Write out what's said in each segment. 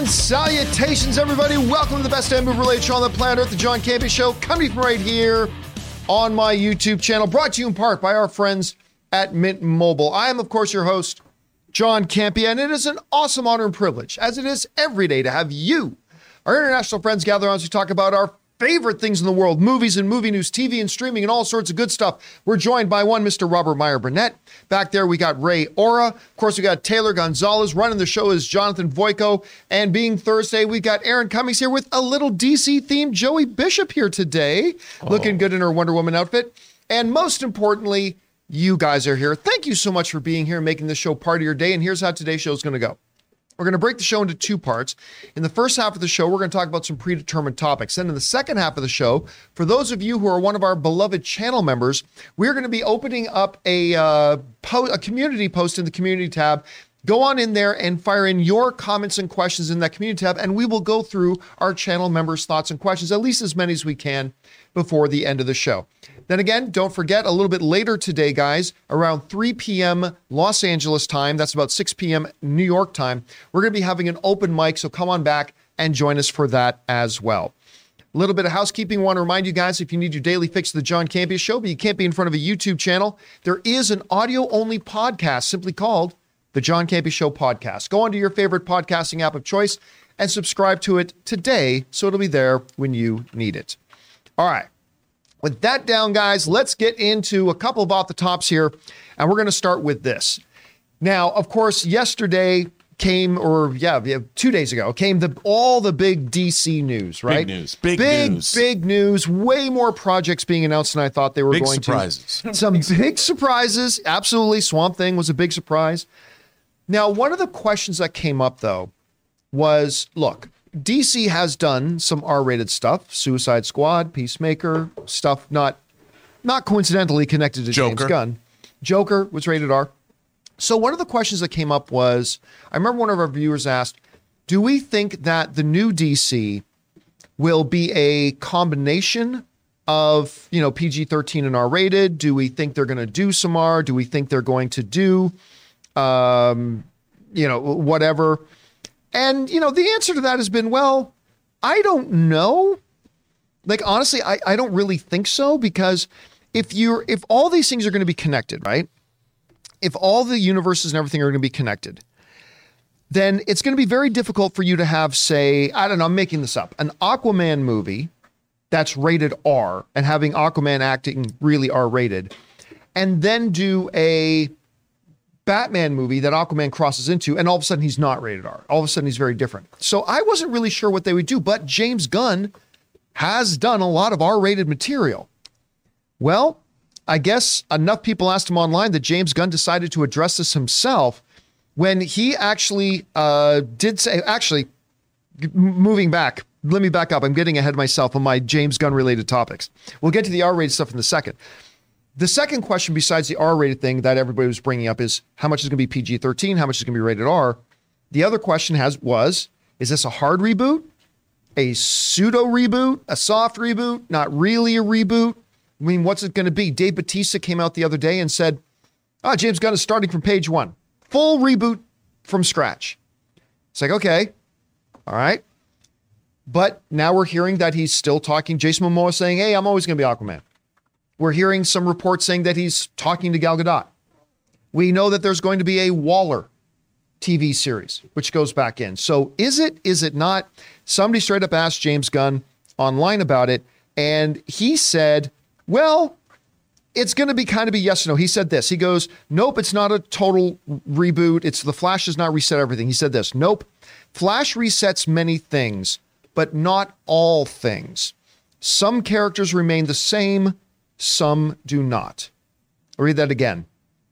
And salutations, everybody. Welcome to the best damn movie related show on the planet Earth, the John Campea Show, coming from right here on my YouTube channel, brought to you in part by our friends at Mint Mobile. I am, of course, your host, John Campea, and it is an awesome honor and privilege, as it is every day, to have you, our international friends, gather on as we talk about our favorite things in the world movies and movie news, TV and streaming, and all sorts of good stuff. We're joined by one Mr. Robert Meyer Burnett. Back there, we got Ray Ora. Of course, we got Taylor Gonzalez. Running the show is Jonathan Voico. And being Thursday, we've got Erin Cummings here with a little DC themed Joey Bishop here today, looking oh. good in her Wonder Woman outfit. And most importantly, you guys are here. Thank you so much for being here and making this show part of your day. And here's how today's show is going to go. We're going to break the show into two parts. In the first half of the show, we're going to talk about some predetermined topics. Then in the second half of the show, for those of you who are one of our beloved channel members, we're going to be opening up a uh, po- a community post in the community tab. Go on in there and fire in your comments and questions in that community tab, and we will go through our channel members' thoughts and questions, at least as many as we can before the end of the show. Then again, don't forget a little bit later today, guys, around 3 p.m. Los Angeles time, that's about 6 p.m. New York time, we're going to be having an open mic. So come on back and join us for that as well. A little bit of housekeeping. want to remind you guys if you need your daily fix of the John Campea Show, but you can't be in front of a YouTube channel, there is an audio only podcast simply called the John Campea Show Podcast. Go onto your favorite podcasting app of choice and subscribe to it today so it'll be there when you need it. All right. With that down, guys, let's get into a couple of off the tops here. And we're going to start with this. Now, of course, yesterday came, or yeah, yeah, two days ago, came the all the big DC news, right? Big news. Big big, news. big news. Way more projects being announced than I thought they were going to. Big going surprises. to. Some big surprises. Absolutely. Swamp Thing was a big surprise. Now, one of the questions that came up though was look, DC has done some R-rated stuff, Suicide Squad, Peacemaker, stuff not not coincidentally connected to James Gunn. Joker was rated R. So one of the questions that came up was I remember one of our viewers asked, "Do we think that the new DC will be a combination of, you know, PG-13 and R-rated? Do we think they're going to do some R? Do we think they're going to do um, you know, whatever?" And, you know, the answer to that has been, well, I don't know. Like, honestly, I, I don't really think so because if you're, if all these things are going to be connected, right? If all the universes and everything are going to be connected, then it's going to be very difficult for you to have, say, I don't know, I'm making this up, an Aquaman movie that's rated R and having Aquaman acting really R rated, and then do a Batman movie that Aquaman crosses into, and all of a sudden he's not rated R. All of a sudden he's very different. So I wasn't really sure what they would do, but James Gunn has done a lot of R rated material. Well, I guess enough people asked him online that James Gunn decided to address this himself when he actually uh, did say, actually, moving back, let me back up. I'm getting ahead of myself on my James Gunn related topics. We'll get to the R rated stuff in a second. The second question, besides the R rated thing that everybody was bringing up, is how much is going to be PG 13? How much is going to be rated R? The other question has was, is this a hard reboot? A pseudo reboot? A soft reboot? Not really a reboot? I mean, what's it going to be? Dave Bautista came out the other day and said, ah, James Gunn is starting from page one. Full reboot from scratch. It's like, okay, all right. But now we're hearing that he's still talking. Jason Momoa saying, hey, I'm always going to be Aquaman. We're hearing some reports saying that he's talking to Gal Gadot. We know that there's going to be a Waller TV series, which goes back in. So is it, is it not? Somebody straight up asked James Gunn online about it, and he said, well, it's going to be kind of a yes or no. He said this. He goes, Nope, it's not a total reboot. It's the Flash does not reset everything. He said this. Nope. Flash resets many things, but not all things. Some characters remain the same, some do not. I'll read that again.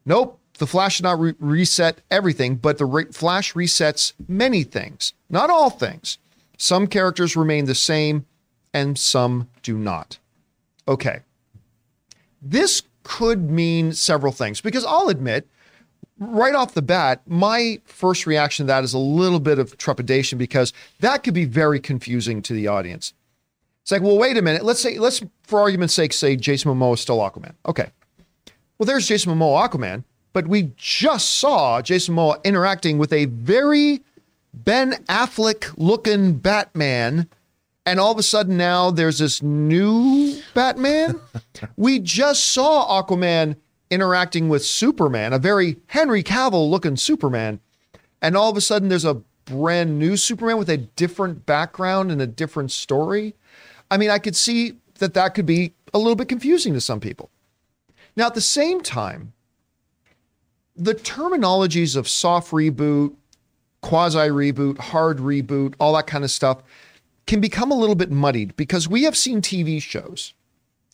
Nope. The Flash does not re- reset everything, but the re- Flash resets many things, not all things. Some characters remain the same, and some do not. Okay. This could mean several things because I'll admit, right off the bat, my first reaction to that is a little bit of trepidation because that could be very confusing to the audience. It's like, well, wait a minute. Let's say, let's, for argument's sake, say Jason Momoa is still Aquaman. Okay. Well, there's Jason Momoa Aquaman, but we just saw Jason Momoa interacting with a very Ben Affleck looking Batman, and all of a sudden now there's this new Batman. we just saw Aquaman interacting with Superman, a very Henry Cavill looking Superman, and all of a sudden there's a brand new Superman with a different background and a different story. I mean, I could see that that could be a little bit confusing to some people. Now, at the same time, the terminologies of soft reboot, quasi reboot, hard reboot, all that kind of stuff can become a little bit muddied because we have seen TV shows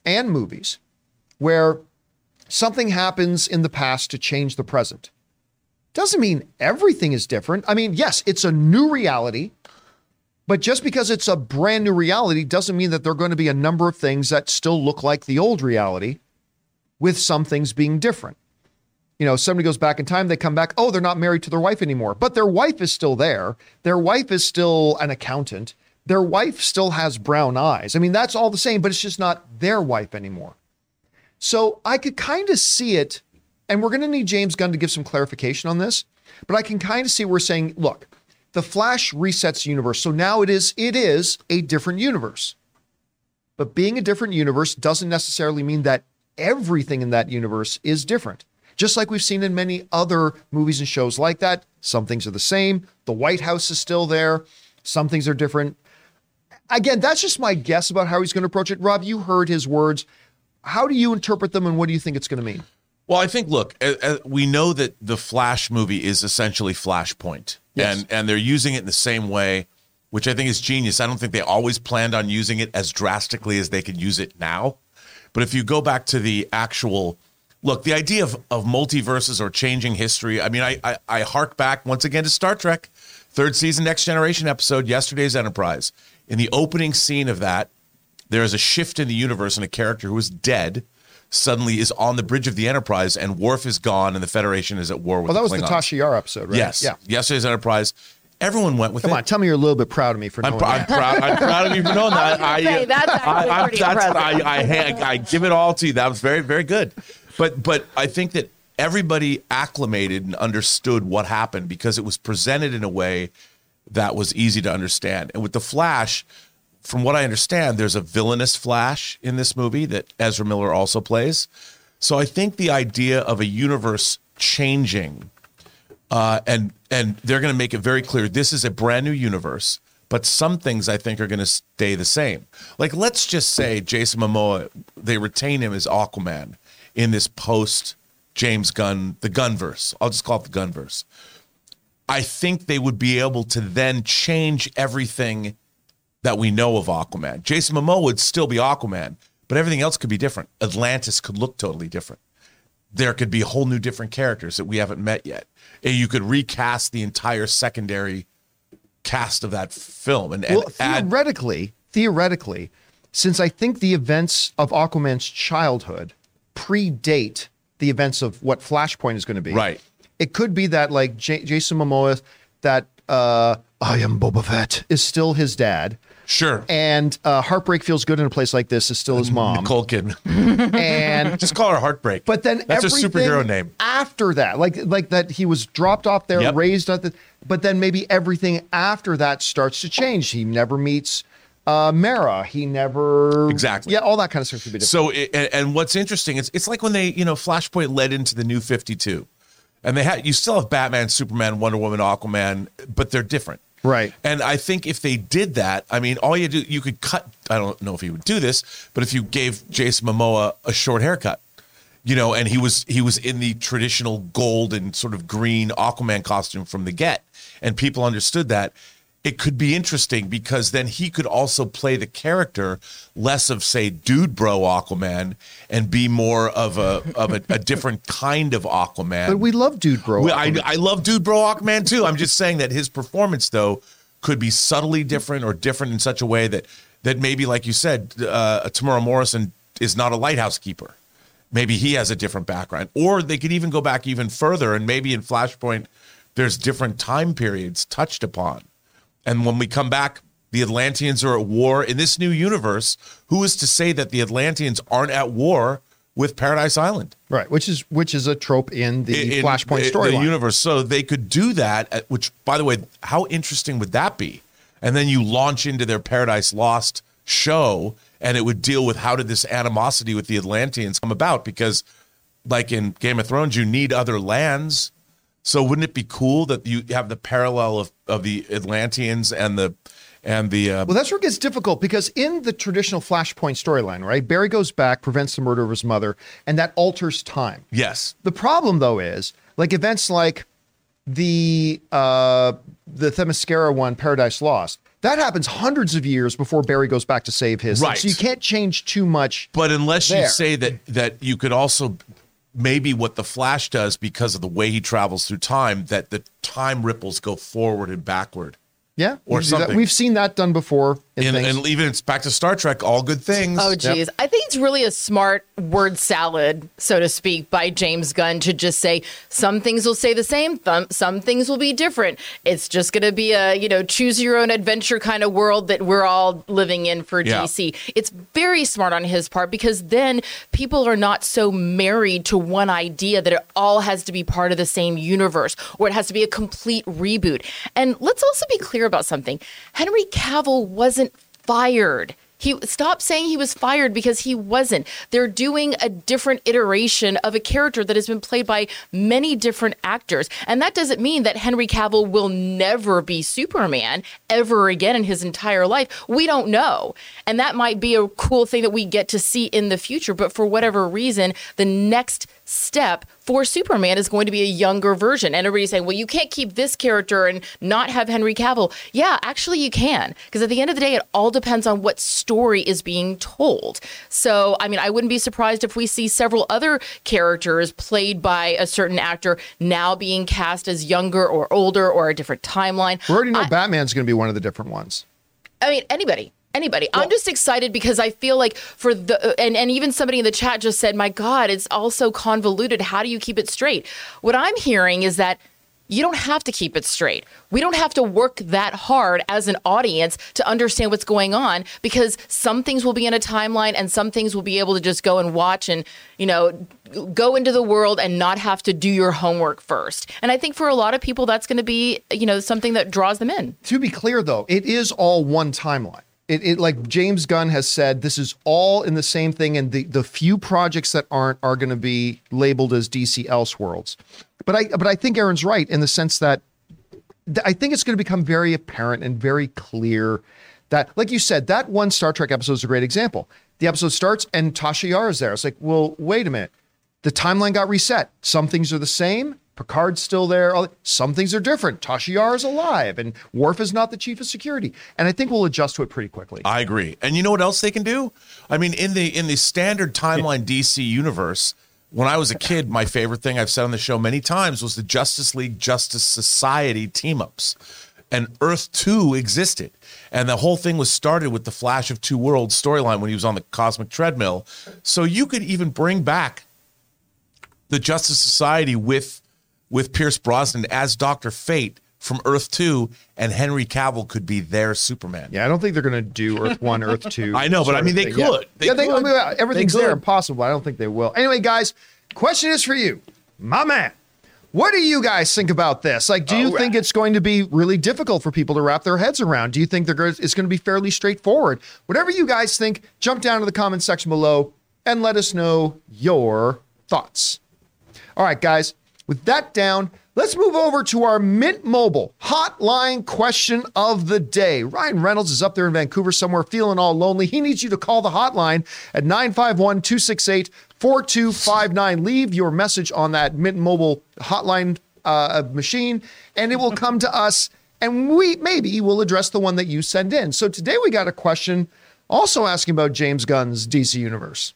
and movies where something happens in the past to change the present. Doesn't mean everything is different. I mean, yes, it's a new reality, but just because it's a brand new reality doesn't mean that there are going to be a number of things that still look like the old reality with some things being different. You know, somebody goes back in time, they come back, oh, they're not married to their wife anymore, but their wife is still there. Their wife is still an accountant. Their wife still has brown eyes. I mean, that's all the same, but it's just not their wife anymore. So I could kind of see it, and we're going to need James Gunn to give some clarification on this, but I can kind of see we're saying, look, the Flash resets universe. So now it is it is a different universe. But being a different universe doesn't necessarily mean that everything in that universe is different. Just like we've seen in many other movies and shows like that, some things are the same. The White House is still there. Some things are different. Again, that's just my guess about how he's going to approach it. Rob, you heard his words. How do you interpret them and what do you think it's going to mean? Well, I think look, we know that the Flash movie is essentially Flashpoint, Yes. and and they're using it in the same way, which I think is genius. I don't think they always planned on using it as drastically as they could use it now, but if you go back to the actual look, the idea of of multiverses or changing history. I mean, I I, I hark back once again to Star Trek, third season, Next Generation episode, yesterday's Enterprise. In the opening scene of that, there is a shift in the universe, and a character who is dead suddenly is on the bridge of the Enterprise, and Worf is gone, and the Federation is at war with. Well, that was the the Tasha Yar episode, right? Yes. Yeah. Yesterday's Enterprise. Everyone went with Come it. on, tell me you're a little bit proud of me for I'm, knowing pr- I'm that. proud. I'm proud of you for knowing that. I was gonna say, that's actually I, pretty that's- impressive. I, I, hand- I give it all to you. That was very, very good. But, but I think that everybody acclimated and understood what happened because it was presented in a way that was easy to understand. And with the Flash, from what I understand, there's a villainous Flash in this movie that Ezra Miller also plays. So I think the idea of a universe changing uh, and and they're going to make it very clear this is a brand new universe but some things i think are going to stay the same. Like let's just say jason momoa they retain him as aquaman in this post james gunn the gunverse. I'll just call it the gunverse. I think they would be able to then change everything that we know of aquaman jason momoa would still be aquaman but everything else could be different atlantis could look totally different there could be whole new different characters that we haven't met yet. And you could recast the entire secondary cast of that film and, and Well, add theoretically, theoretically, since I think the events of Aquaman's childhood predate the events of what Flashpoint is going to be. Right. It could be that like J- Jason Momoa, that uh, I am Boba Fett is still his dad, sure and uh, Heartbreak feels good in a place like this is still his mom, Nicole Kidman. and Just call her Heartbreak. But then that's a superhero name. after that, like like that, he was dropped off there, Yep. raised at the. But then maybe everything after that starts to change. He never meets uh, Mera. He never Exactly. Yeah, all that kind of stuff could be different. So it, and, and what's interesting is it's like when they you know Flashpoint led into the new Fifty Two, and they had you still have Batman, Superman, Wonder Woman, Aquaman, but they're different. Right. And I think if they did that, I mean, all you do, you could cut. I don't know if he would do this, but if you gave Jason Momoa a short haircut, you know, and he was he was in the traditional gold and sort of green Aquaman costume from the get, and people understood that. It could be interesting because then he could also play the character less of say dude bro Aquaman and be more of a of a, a different kind of Aquaman. but we love Dude Bro. Well, I, I love Dude Bro Aquaman too. I'm just saying that his performance though could be subtly different or different in such a way that that maybe, like you said, uh, Temuera Morrison is not a lighthouse keeper. Maybe he has a different background, or they could even go back even further, and maybe in Flashpoint, there's different time periods touched upon. And when we come back, the Atlanteans are at war in this new universe. Who is to say that the Atlanteans aren't at war with Paradise Island. Right, which is which is a trope in the in Flashpoint storyline. universe. So they could do that. at- Which, by the way, how interesting would that be? And then you launch into their Paradise Lost show, and it would deal with how did this animosity with the Atlanteans come about? Because, like in Game of Thrones, you need other lands. So wouldn't it be cool that you have the parallel of, of the Atlanteans and the and the uh, Well, that's where it gets difficult because in the traditional Flashpoint storyline, right, Barry goes back, prevents the murder of his mother, and that alters time. yes, The problem, though, is like events like the uh, the Themyscira one, Paradise Lost. That happens hundreds of years before Barry goes back to save his. Right. So you can't change too much. But unless you say that that you could also maybe what the Flash does because of the way he travels through time, that the time ripples go forward and backward. Yeah, Or you can do that. something. We've seen that done before. In And, and even it's back to Star Trek, all good things. Oh, geez. I think it's really a smart word salad, so to speak, by James Gunn to just say some things will say the same, th- some things will be different. It's just going to be a, you know, choose your own adventure kind of world that we're all living in for Yeah. DC. It's very smart on his part because then people are not so married to one idea that it all has to be part of the same universe or it has to be a complete reboot. And let's also be clear about something Henry Cavill wasn't fired. He stop saying he was fired because he wasn't. They're doing a different iteration of a character that has been played by many different actors. And that doesn't mean that Henry Cavill will never be Superman ever again in his entire life. We don't know. And that might be a cool thing that we get to see in the future. But for whatever reason, the next step for Superman is going to be a younger version. And everybody's saying, well, you can't keep this character and not have Henry Cavill. Yeah, actually, you can. Because at the end of the day, it all depends on what story is being told. So, I mean, I wouldn't be surprised if we see several other characters played by a certain actor now being cast as younger or older or a different timeline. we already know I- Batman's going to be one of the different ones. I mean, anybody, anybody. I'm just excited because I feel like for the uh, and and even somebody in the chat just said, "My God, it's all so convoluted. How do you keep it straight?" What I'm hearing is that. You don't have to keep it straight. We don't have to work that hard as an audience to understand what's going on because some things will be in a timeline and some things will be able to just go and watch and, you know, go into the world and not have to do your homework first. And I think for a lot of people that's going to be, you know, something that draws them in. To be clear, though, it is all one timeline. It, it like James Gunn has said, this is all in the same thing, and the the few projects that aren't are going to be labeled as DC Elseworlds. But I but I think Erin's right in the sense that th- I think it's going to become very apparent and very clear that, like you said, that one Star Trek episode is a great example. The episode starts and Tasha Yar is there. It's like, well, wait a minute. The timeline got reset. Some things are the same. Picard's still there. Some things are different. Tasha Yar is alive, and Worf is not the chief of security. And I think we'll adjust to it pretty quickly. I agree. And you know what else they can do? I mean, in the in the standard timeline DC universe, when I was a kid, my favorite thing I've said on the show many times was the Justice League Justice Society team ups. And Earth 2 existed. And the whole thing was started with the Flash of Two Worlds storyline when he was on the cosmic treadmill. So you could even bring back the Justice Society with with Pierce Brosnan as Dr. Fate from Earth 2 and Henry Cavill could be their Superman. Yeah, I don't think they're going to do Earth One, Earth Two. I know, but I mean, they thing. Yeah. could. They yeah, they, I mean, uh, everything's They there could. and possible. I don't think they will. Anyway, guys, question is for you, my man. What do you guys think about this? Like, do you All think it's going to be really difficult for people to wrap their heads around? Do you think they're going it's going to be fairly straightforward? Whatever you guys think, jump down to the comment section below and let us know your thoughts. All right, guys, with that down, let's move over to our Mint Mobile hotline question of the day. Ryan Reynolds is up there in Vancouver somewhere feeling all lonely. He needs you to call the hotline at 951 268 4259. Leave your message on that Mint Mobile hotline uh, machine, and it will come to us, and we maybe will address the one that you send in. So today we got a question also asking about James Gunn's DC Universe.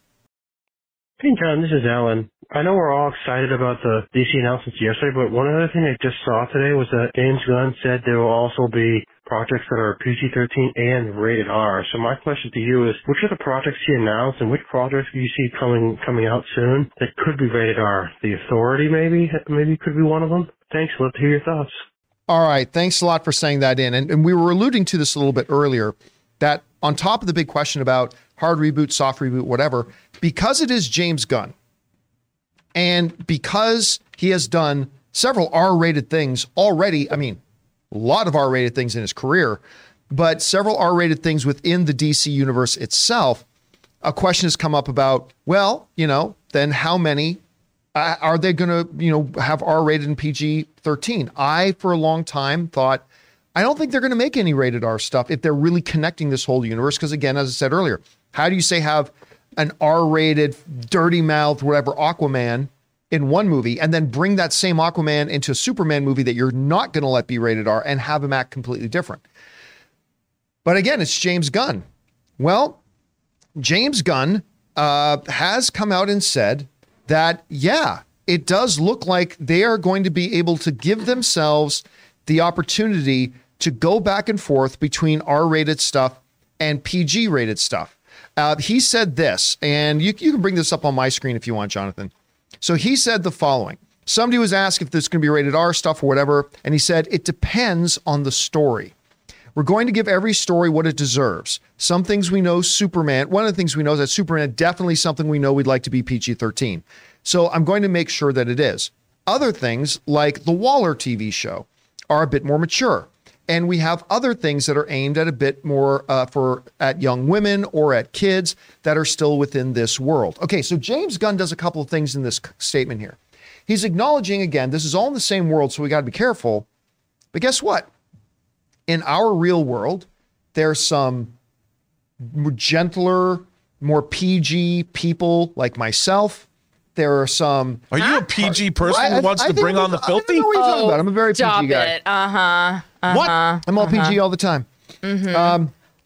Hey John, this is Alan. I know we're all excited about the DC announcements yesterday, but one other thing I just saw today was that James Gunn said there will also be projects that are PG-13 and rated R. So my question to you is, which are the projects he announced and which projects do you see coming coming out soon that could be rated R? The Authority maybe maybe could be one of them. Thanks. Love to hear your thoughts. All right. Thanks a lot for saying that in. And, and we were alluding to this a little bit earlier that on top of the big question about hard reboot, soft reboot, whatever, because it is James Gunn, and because he has done several R-rated things already. I mean, a lot of R-rated things in his career, but several R-rated things within the DC universe itself. A question has come up about, well, you know, then how many uh, are they going to, you know, have R-rated and PG-13? I, for a long time, thought I don't think they're going to make any rated R stuff if they're really connecting this whole universe. Because again, as I said earlier, how do you say have an R-rated, dirty mouth, whatever Aquaman in one movie, and then bring that same Aquaman into a Superman movie that you're not going to let be rated R and have him act completely different? But again, it's James Gunn. Well, James Gunn uh, has come out and said that, yeah, it does look like they are going to be able to give themselves the opportunity to go back and forth between R rated stuff and PG rated stuff. Uh, he said this, and you, you can bring this up on my screen if you want, Jonathan. So he said the following Somebody was asked if this is going to be rated R stuff or whatever, and he said, It depends on the story. We're going to give every story what it deserves. Some things we know Superman, one of the things we know is that Superman definitely something we know we'd like to be PG 13. So I'm going to make sure that it is. Other things like the Waller TV show are a bit more mature. And we have other things that are aimed at a bit more uh, for at young women or at kids that are still within this world. Okay, so James Gunn does a couple of things in this statement here. He's acknowledging again, this is all in the same world, so we got to be careful. But guess what? in our real world, there's some gentler, more PG people like myself. There are some. Are you a PG person who wants I to bring on the I don't filthy? know what you're talking about. I'm a very Stop PG guy. it. Uh huh. What? I'm all PG all the time.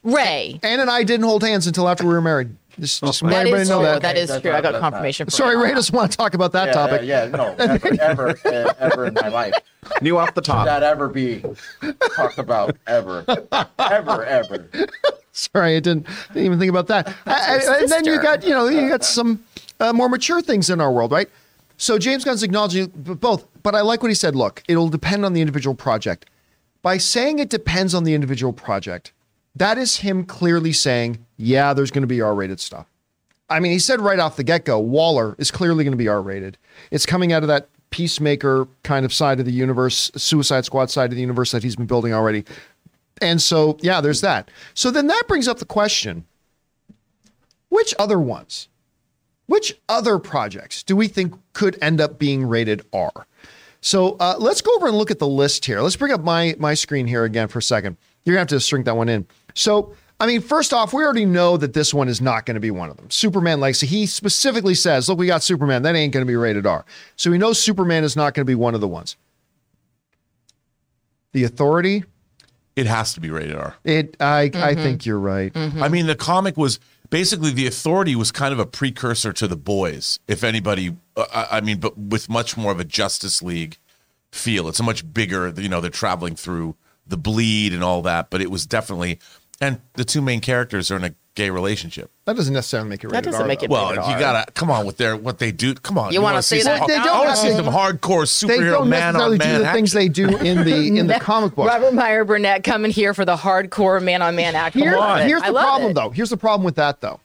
Ray. Ann and I didn't hold hands until after we were married. Just, just let That everybody is know true. that. That is That's true. I got confirmation. from Sorry. Ray doesn't want to talk about that yeah, topic. Yeah, no, never, ever, uh, ever in my life. New off the Should top. that ever be talked about ever, ever, ever? Sorry, I didn't, didn't even think about that. I- I- and then you got, you know, you got some uh, more mature things in our world, right? So James Gunn's acknowledging both, but I like what he said. Look, it'll depend on the individual project. By saying it depends on the individual project, that is him clearly saying, yeah, there's going to be R-rated stuff. I mean, he said right off the get-go, Waller is clearly going to be R-rated. It's coming out of that peacemaker kind of side of the universe, Suicide Squad side of the universe that he's been building already. And so, yeah, there's that. So then that brings up the question which other ones, which other projects do we think could end up being rated R? So uh, let's go over and look at the list here. Let's bring up my, my screen here again for a second. You're going to have to shrink that one in. So, I mean, first off, we already know that this one is not going to be one of them. Superman, like, so he specifically says, look, we got Superman. That ain't going to be rated R. So we know Superman is not going to be one of the ones. The Authority, It has to be rated R. it, I, I think you're right. I mean, the comic was basically the authority was kind of a precursor to the boys, if anybody. Uh, I I mean, but with much more of a Justice League feel. It's a much bigger. You know, they're traveling through the bleed and all that, but it was definitely. And the two main characters are in a gay relationship. That doesn't necessarily make it rated That doesn't R, make though. it Well, rated you R. gotta come on with their what they do. Come on, You wanna wanna say see that some, They don't I want to see some to- hardcore They superhero don't man necessarily on do man. the things they do in the in the comic book. Robert Meyer Burnett coming here for the hardcore man on man action. Here- love it. here's I the love problem, it. though. Here's the problem with that, though.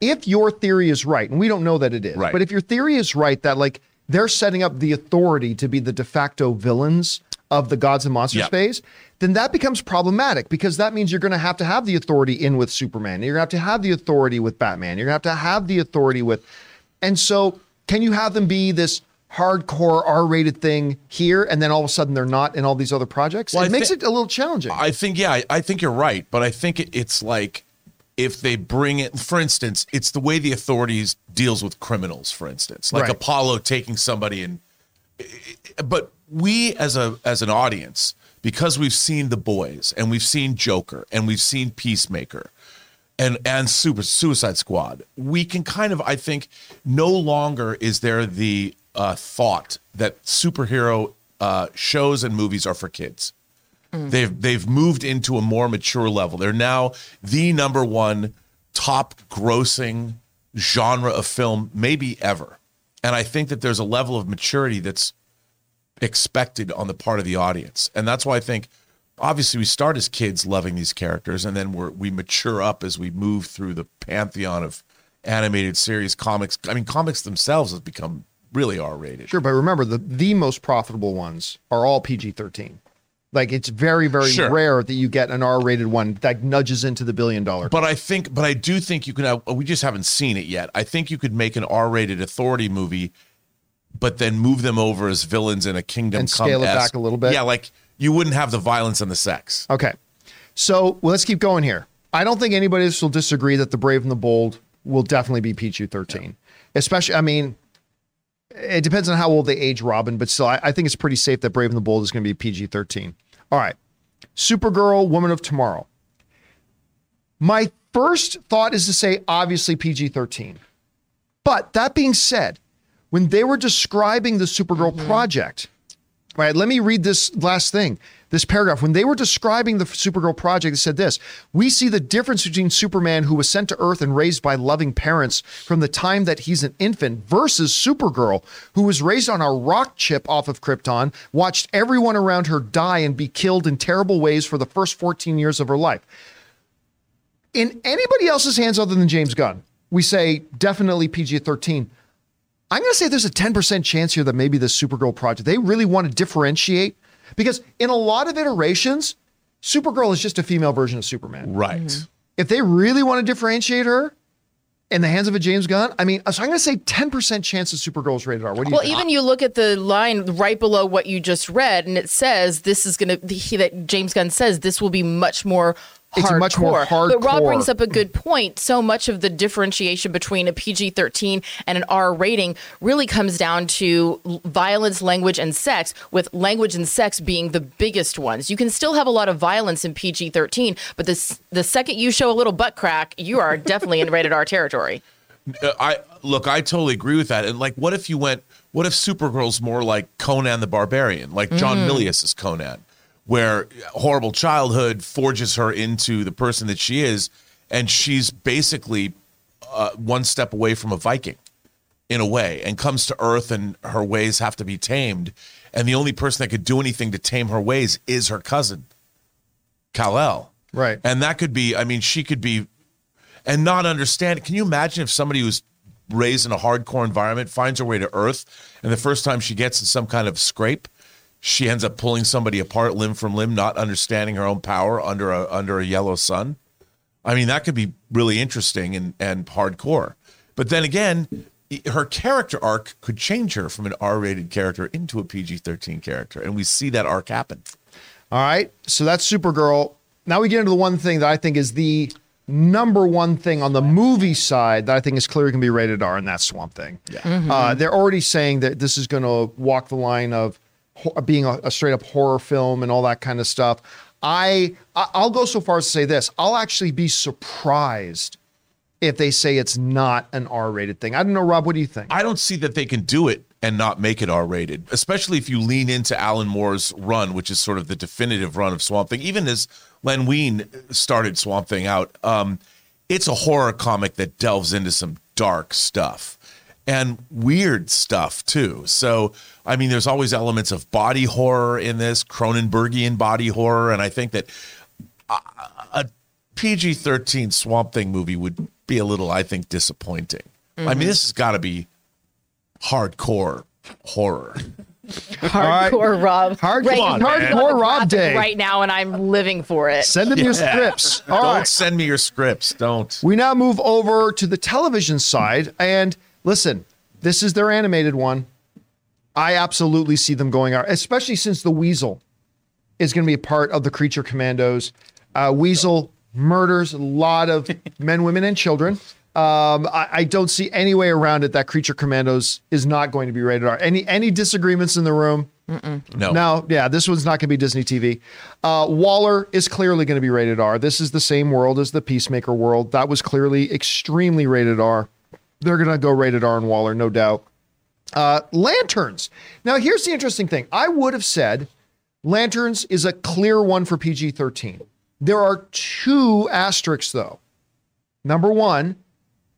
If your theory is right, and we don't know that it is, Right. but if your theory is right that like they're setting up the authority to be the de facto villains of the gods and monsters Yeah. phase, then that becomes problematic because that means you're going to have to have the authority in with Superman. You're going to have to have the authority with Batman. You're going to have to have the authority with, and so can you have them be this hardcore R-rated thing here, and then all of a sudden they're not in all these other projects? Well, it I makes it a little challenging. I think yeah, I, I think you're right, but I think it, it's like if they bring it, for instance, it's the way the authorities deals with criminals. For instance, like Right. Apollo taking somebody and, but we as a as an audience, because we've seen the boys and we've seen Joker and we've seen Peacemaker. And and Super Suicide Squad, we can kind of I think no longer is there the uh, thought that superhero uh, shows and movies are for kids. They've they've moved into a more mature level. They're now the number one top grossing genre of film maybe ever. And I think that there's a level of maturity that's expected on the part of the audience. And that's why I think obviously we start as kids loving these characters, and then we're, we mature up as we move through the pantheon of animated series, comics. I mean, comics themselves have become really R rated. Sure, but remember the the most profitable ones are all PG thirteen. Like it's very very Sure. rare that you get an R rated one that nudges into the billion dollar. But I think, but I do think you can. Have, we just haven't seen it yet. I think you could make an R-rated Authority movie, but then move them over as villains in a Kingdom And Come scale it back a little bit? Yeah, like you wouldn't have the violence and the sex. Okay. So well, let's keep going here. I don't think anybody else will disagree that The Brave and the Bold will definitely be PG 13. Especially, I mean, it depends on how old they age Robin, but still, I, I think it's pretty safe that Brave and the Bold is going to be PG 13. All right. Supergirl, Woman of Tomorrow. My first thought is to say, obviously, PG 13. But that being said, when they were describing the Supergirl mm-hmm. project, right, let me read this last thing, this paragraph. When they were describing the Supergirl project, they said this We see the difference between Superman, who was sent to Earth and raised by loving parents from the time that he's an infant, versus Supergirl, who was raised on a rock chip off of Krypton, watched everyone around her die and be killed in terrible ways for the first 14 years of her life in anybody else's hands other than James Gunn, we say definitely PG 13. I'm going to say there's a 10% chance here that maybe the Supergirl project, they really want to differentiate because in a lot of iterations, Supergirl is just a female version of Superman. Right. Mm-hmm. If they really want to differentiate her in the hands of a James Gunn, I mean, so I'm going to say 10% chance of Supergirl's rated R. What do you Well, think? even you look at the line right below what you just read, and it says this is going to. He, that James Gunn says this will be much more. It's Hardcore. much more But Rob brings up a good point. So much of the differentiation between a PG 13 and an R rating really comes down to violence, language, and sex, with language and sex being the biggest ones. You can still have a lot of violence in PG 13, but this, the second you show a little butt crack, you are definitely in rated R territory. Uh, I look. I totally agree with that. And like, what if you went? What if Supergirl's more like Conan the Barbarian, like John Milius is Conan, where horrible childhood forges her into the person that she is, and she's basically uh, one step away from a Viking, in a way, and comes to Earth, and her ways have to be tamed, and the only person that could do anything to tame her ways is her cousin, Kal El. Right. And that could be. I mean, she could be and not understand. Can you imagine if somebody who's raised in a hardcore environment finds her way to Earth, and the first time she gets in some kind of scrape, she ends up pulling somebody apart limb from limb, not understanding her own power under a under a yellow sun. I mean, that could be really interesting and and hardcore. But then again, her character arc could change her from an R-rated character into a PG-13 character, and we see that arc happen. All right. So that's Supergirl. Now we get into the one thing that I think is the number one thing on the movie side that I think is clearly going to be rated R, and that's Swamp Thing. Yeah. Uh, they're already saying that this is going to walk the line of ho- being a, a straight up horror film and all that kind of stuff. I I'll go so far as to say this. I'll actually be surprised if they say it's not an R-rated thing. I don't know, Rob. What do you think? I don't see that they can do it and not make it R rated, especially if you lean into Alan Moore's run, which is sort of the definitive run of Swamp Thing. Even as Len Wein started Swamp Thing out, um, it's a horror comic that delves into some dark stuff and weird stuff too. So, I mean, there's always elements of body horror in this, Cronenbergian body horror. And I think that uh, a, a PG 13 Swamp Thing movie would be a little, I think, disappointing. I mean, mm-hmm. this has got to be hardcore horror. Hardcore Rob. Hard- Right, on, you're man. Hardcore Rob Day. Right now, and I'm living for it. Send them your scripts. All Don't right. send me your scripts. Don't. We now move over to the television side. And listen, this is their animated one. I absolutely see them going out, especially since the Weasel is going to be a part of the Creature Commandos. Uh, Weasel murders a lot of men, women, and children. Um, I, I don't see any way around it that Creature Commandos is not going to be rated R. Any any disagreements in the room? No. No, yeah, this one's not going to be Disney TV. Uh, Waller is clearly going to be rated R. This is the same world as the Peacemaker world. That was clearly extremely rated R. They're going to go rated R in Waller, no doubt. Uh, Lanterns. Now, here's the interesting thing. I would have said Lanterns is a clear one for PG 13. There are two asterisks, though. Number one,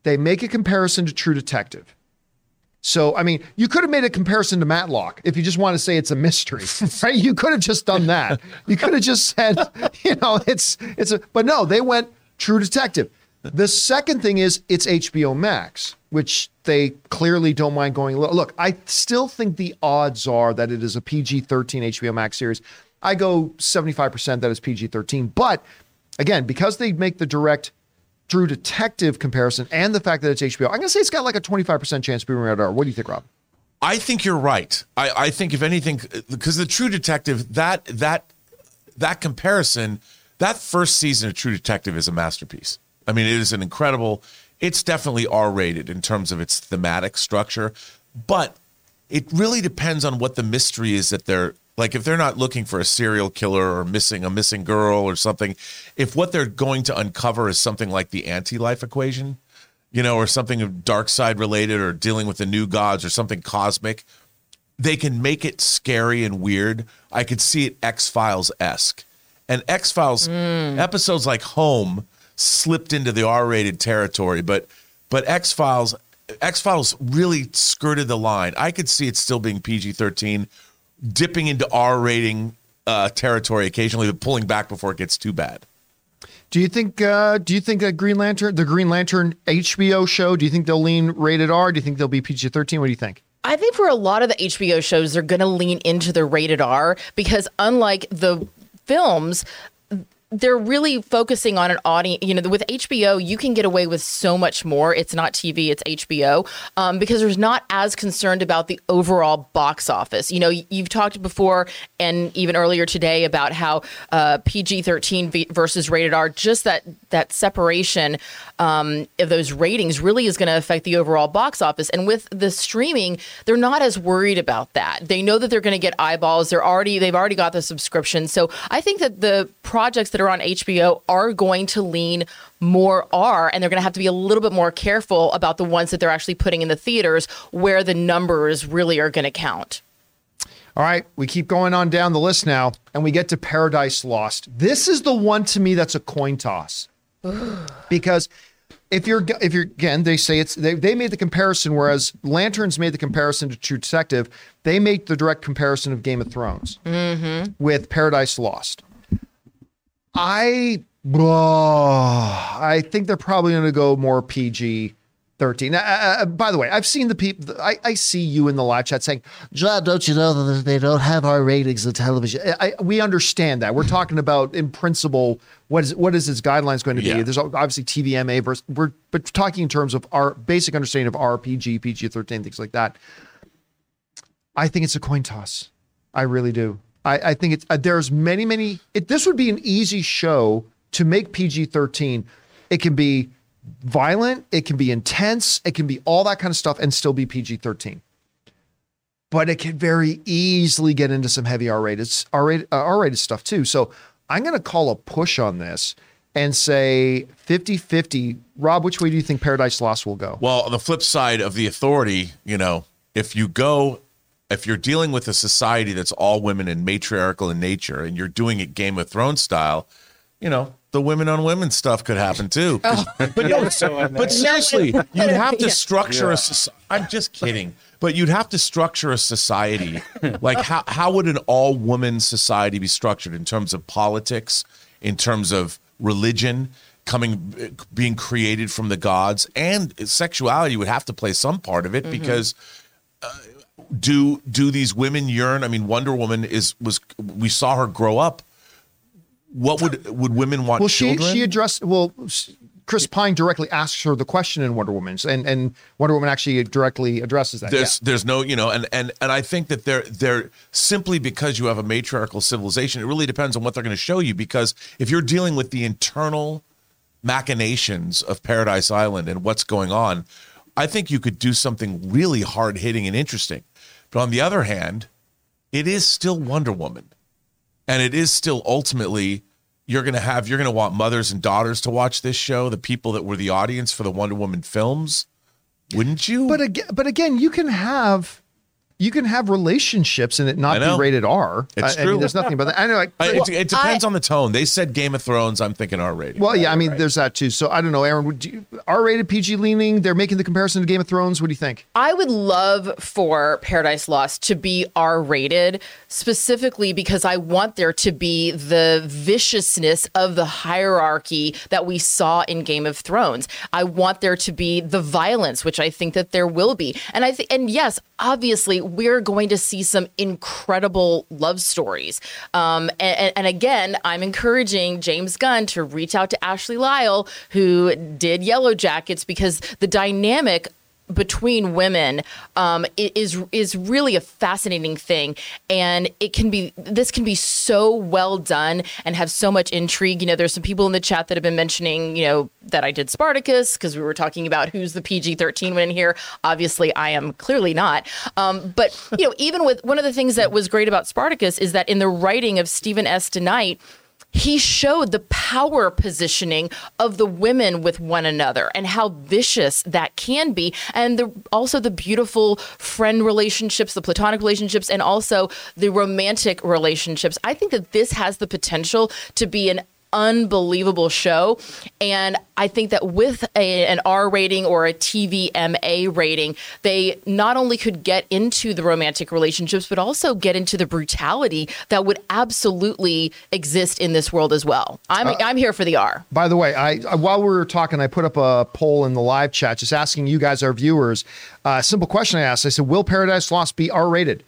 they make a comparison to True Detective. So, I mean, you could have made a comparison to Matlock if you just want to say it's a mystery, right? You could have just done that. You could have just said, you know, it's it's a but no, they went True Detective. The second thing is it's HBO Max, which they clearly don't mind going. Look, I still think the odds are that it is a PG 13 HBO Max series. I go 75% that it's PG 13. But again, because they make the direct True Detective comparison and the fact that it's HBO, I'm going to say it's got like a 25% chance of being rated R. What do you think, Rob? I think you're right. I, I think if anything, because the True Detective that that that comparison, that first season of True Detective is a masterpiece. I mean, it is an incredible. It's definitely R rated in terms of its thematic structure, but it really depends on what the mystery is that they're like. If they're not looking for a serial killer or missing a missing girl or something, if what they're going to uncover is something like the anti-life equation, you know, or something of Darkseid related or dealing with the new gods or something cosmic, they can make it scary and weird. I could see it X Files esque. And X Files mm. episodes like Home slipped into the R rated territory, but but X Files X Files really skirted the line. I could see it still being PG thirteen, dipping into R rating uh, territory occasionally, but pulling back before it gets too bad. Do you think? Uh, do you think that Green Lantern, the Green Lantern HBO show, do you think they'll lean rated R? Do you think they'll be PG thirteen? What do you think? I think for a lot of the HBO shows, they're going to lean into the rated R because unlike the films, they're really focusing on an audience. You know, with HBO, you can get away with so much more. It's not TV, it's HBO, um, because there's not as concerned about the overall box office. You know, you've talked before and even earlier today about how uh, PG 13 versus rated R, just that that separation um, of those ratings really is going to affect the overall box office. And with the streaming, they're not as worried about that. They know that they're going to get eyeballs. They're already they've already got the subscription. So I think that the projects that are on HBO are going to lean more R, and they're going to have to be a little bit more careful about the ones that they're actually putting in the theaters, where the numbers really are going to count. All right, we keep going on down the list now, and we get to Paradise Lost. This is the one to me that's a coin toss, because if you're if you're again, they say it's they they made the comparison, whereas Lanterns made the comparison to True Detective. They make the direct comparison of Game of Thrones mm-hmm. with Paradise Lost. I oh, I think they're probably going to go more PG. 13. Uh, uh, by the way, I've seen the people, I, I see you in the live chat saying, John, don't you know that they don't have our ratings in television? I, I, we understand that. We're talking about, in principle, what is what is its guidelines going to be? Yeah. There's obviously TVMA versus, we're but talking in terms of our basic understanding of RPG, PG 13, things like that. I think it's a coin toss. I really do. I, I think it's uh, there's many many. It, this would be an easy show to make PG thirteen. It can be violent, it can be intense, it can be all that kind of stuff, and still be PG thirteen. But it can very easily get into some heavy R rated R rated uh, R rated stuff too. So I'm going to call a push on this and say 50 50. Rob, which way do you think Paradise Lost will go? Well, on the flip side of the authority, you know, if you go, if you're dealing with a society that's all women and matriarchal in nature, and you're doing it Game of Thrones style, you know, the women on women stuff could happen too. But, no, but seriously, you'd have to structure a society. I'm just kidding. But you'd have to structure a society. Like, how, how would an all woman society be structured in terms of politics, in terms of religion? coming being created from the gods and sexuality would have to play some part of it Mm-hmm. because uh, do do these women yearn i mean wonder woman is was we saw her grow up what would would women want Well, she children she addressed. Well, Chris Pine directly asks her the question in Wonder Woman, and and Wonder Woman actually directly addresses that. there's there's no you know and and and I think that they're they're simply because you have a matriarchal civilization it really depends on what they're going to show you because if you're dealing with the internal machinations of Paradise Island and what's going on I think you could do something really hard hitting and interesting but on the other hand it is still Wonder Woman and it is still ultimately you're going to have you're going to want mothers and daughters to watch this show the people that were the audience for the Wonder Woman films wouldn't you? But again, but again, you can have you can have relationships and it not be rated R. It's I, I mean, true. there's nothing about that. I know. Like, I- it, it depends I- on the tone. They said Game of Thrones. I'm thinking R rated. well, yeah. I mean, there's that too. So I don't know, Erin. Would you, R-rated, PG leaning? They're making the comparison to Game of Thrones. What do you think? I would love for Paradise Lost to be R rated, specifically because I want there to be the viciousness of the hierarchy that we saw in Game of Thrones. I want there to be the violence, which I think that there will be. And I think, and yes, obviously, we're going to see some incredible love stories. Um, and, and again, I'm encouraging James Gunn to reach out to Ashley Lyle, who did Yellow Jackets, because the dynamic between women um, is is really a fascinating thing, and it can be this can be so well done and have so much intrigue. You know, there's some people in the chat that have been mentioning, you know, that I did Spartacus because we were talking about who's the PG-13 one here. Obviously, I am clearly not. Um, but you know, even with one of the things that was great about Spartacus is that in the writing of Stephen S. DeKnight he showed the power positioning of the women with one another and how vicious that can be. And the, also the beautiful friend relationships the platonic relationships and also the romantic relationships. I think that this has the potential to be an unbelievable show and i think that with a, an r rating or a tvma rating they not only could get into the romantic relationships but also get into the brutality that would absolutely exist in this world as well i'm uh, i'm here for the r By the way, I I- while we were talking, I put up a poll in the live chat, just asking you guys, our viewers, uh, a simple question. I asked. I said, "Will Paradise Lost be R-rated?"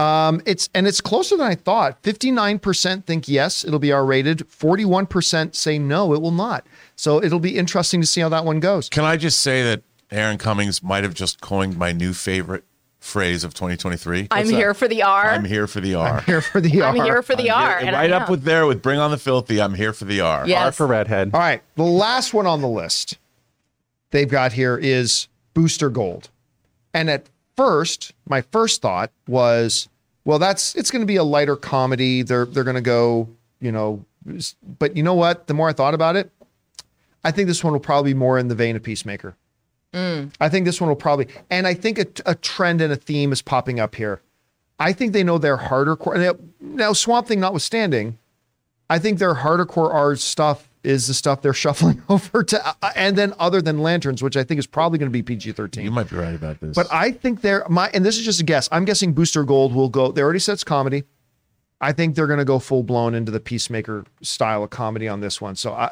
Um, it's and it's closer than I thought. Fifty-nine percent think yes, it'll be R-rated. Forty-one percent say no, it will not. So it'll be interesting to see how that one goes. Can I just say that Erin Cummings might have just coined my new favorite phrase of 2023? i'm here for the r I'm here for the R. I'm Here for the R. I'm here for the r And and I right up with there with Bring on the Filthy. I'm here for the R. Yes. R for redhead. All right, the last one on the list they've got here is Booster Gold. And at first, my first thought was, well, that's it's going to be a lighter comedy. They're they're going to go, you know, but you know what? The more I thought about it, I think this one will probably be more in the vein of Peacemaker. Mm. I think this one will probably, and I think a, a trend and a theme is popping up here. I think they know their harder core. Now, now Swamp Thing notwithstanding, I think their harder core R stuff is the stuff they're shuffling over to, uh, and then other than Lanterns, which I think is probably going to be PG thirteen. You might be right about this. But I think they're my, and this is just a guess. I'm guessing Booster Gold will go. They already said it's comedy. I think they're going to go full blown into the Peacemaker style of comedy on this one. So, I,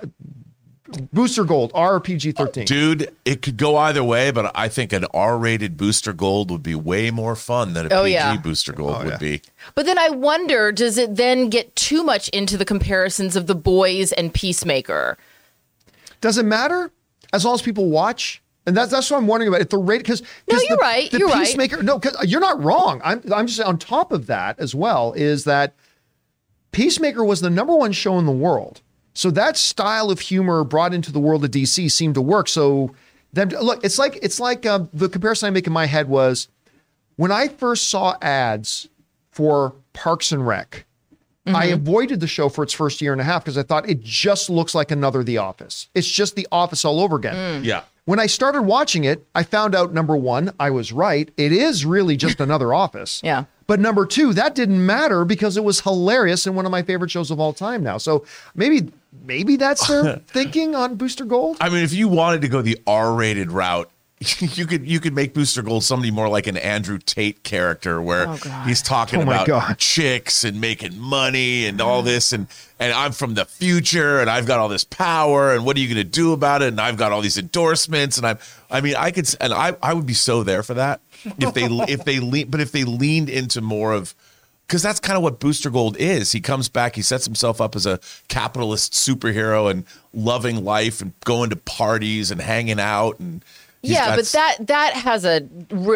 Booster Gold R PG thirteen. Uh, dude, it could go either way, but I think an R-rated Booster Gold would be way more fun than a Oh, PG yeah. Booster Gold Oh, would yeah. be. But then I wonder, does it then get too much into the comparisons of the boys and Peacemaker? Does it matter as long as people watch? And that's that's what I'm wondering about. If the rate because No, the, you're right, The you're right. Peacemaker, no, because you're not wrong. I'm I'm just on top of that as well. Is that Peacemaker was the number one show in the world. So that style of humor brought into the world of DC seemed to work. So them look, it's like it's like uh, the comparison I make in my head was when I first saw ads for Parks and Rec. I avoided the show for its first year and a half because I thought it just looks like another The Office. It's just The Office all over again. Yeah. When I started watching it, I found out number one, I was right. It is really just another Office. Yeah. But number two, that didn't matter because it was hilarious and one of my favorite shows of all time now. So maybe maybe that's their thinking on Booster Gold. I mean, if you wanted to go the R-rated route, you could you could make Booster Gold somebody more like an Andrew Tate character, where Oh, he's talking Oh, about God. chicks and making money and all mm. this, and and I'm from the future and I've got all this power, and what are you going to do about it? And I've got all these endorsements, and I'm I mean, I could and I I would be so there for that if they if they lean, but if they leaned into more of because that's kind of what Booster Gold is. He comes back, he sets himself up as a capitalist superhero and loving life and going to parties and hanging out and he's yeah, but s- that that has a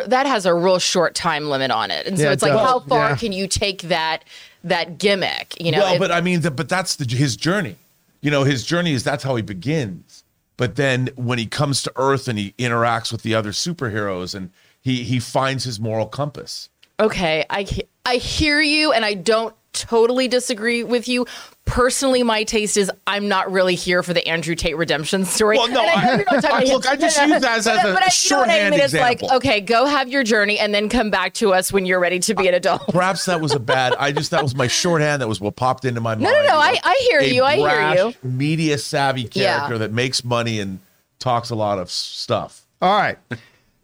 that has a real short time limit on it, and so Yeah, it's like does. how far Yeah. can you take that that gimmick? You know, well, if- but I mean, the, but that's the, his journey. You know, his journey is that's how he begins. But then when he comes to Earth and he interacts with the other superheroes and he he finds his moral compass. Okay, I I hear you, and I don't totally disagree with you. Personally, my taste is I'm not really here for the Andrew Tate redemption story. Well, no, And I- you're look, I just use that as a- But- but I- you know I shorthand mean? It's like, example. okay, go have your journey and then come back to us when you're ready to be an adult. Perhaps that was a bad. I just that was my shorthand. That was what popped into my mind. no, no, no. I- I hear you, I hear brash, you. Media savvy Yeah. character that makes money and talks a lot of stuff. All right.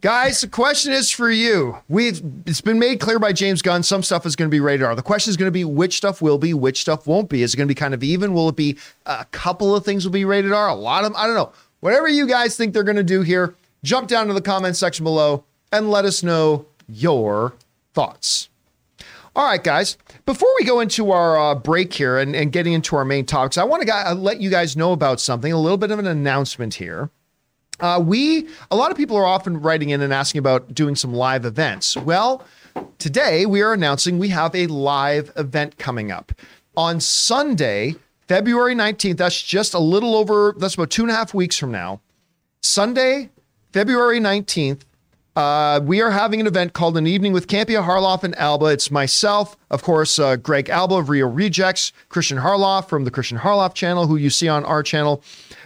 Guys, the question is for you. We've it's been made clear by James Gunn. Some stuff is going to be rated R. The question is going to be which stuff will be, which stuff won't be. Is it going to be kind of even? Will it be a couple of things will be rated R? A lot of them, I don't know. Whatever you guys think they're going to do here, jump down to the comment section below and let us know your thoughts. All right, guys. Before we go into our uh, break here and, and getting into our main topics, I want to let you guys know about something, a little bit of an announcement here. Uh, we, a lot of people are often writing in and asking about doing some live events. Well, today we are announcing we have a live event coming up on Sunday, February 19th. That's just a little over, that's about two and a half weeks from now. Sunday, February 19th, uh, we are having an event called An Evening with Campea, Harloff, and Alba. It's myself, of course, uh, Greg Alba of Reel Rejects, Christian Harloff from the Christian Harloff channel, who you see on our channel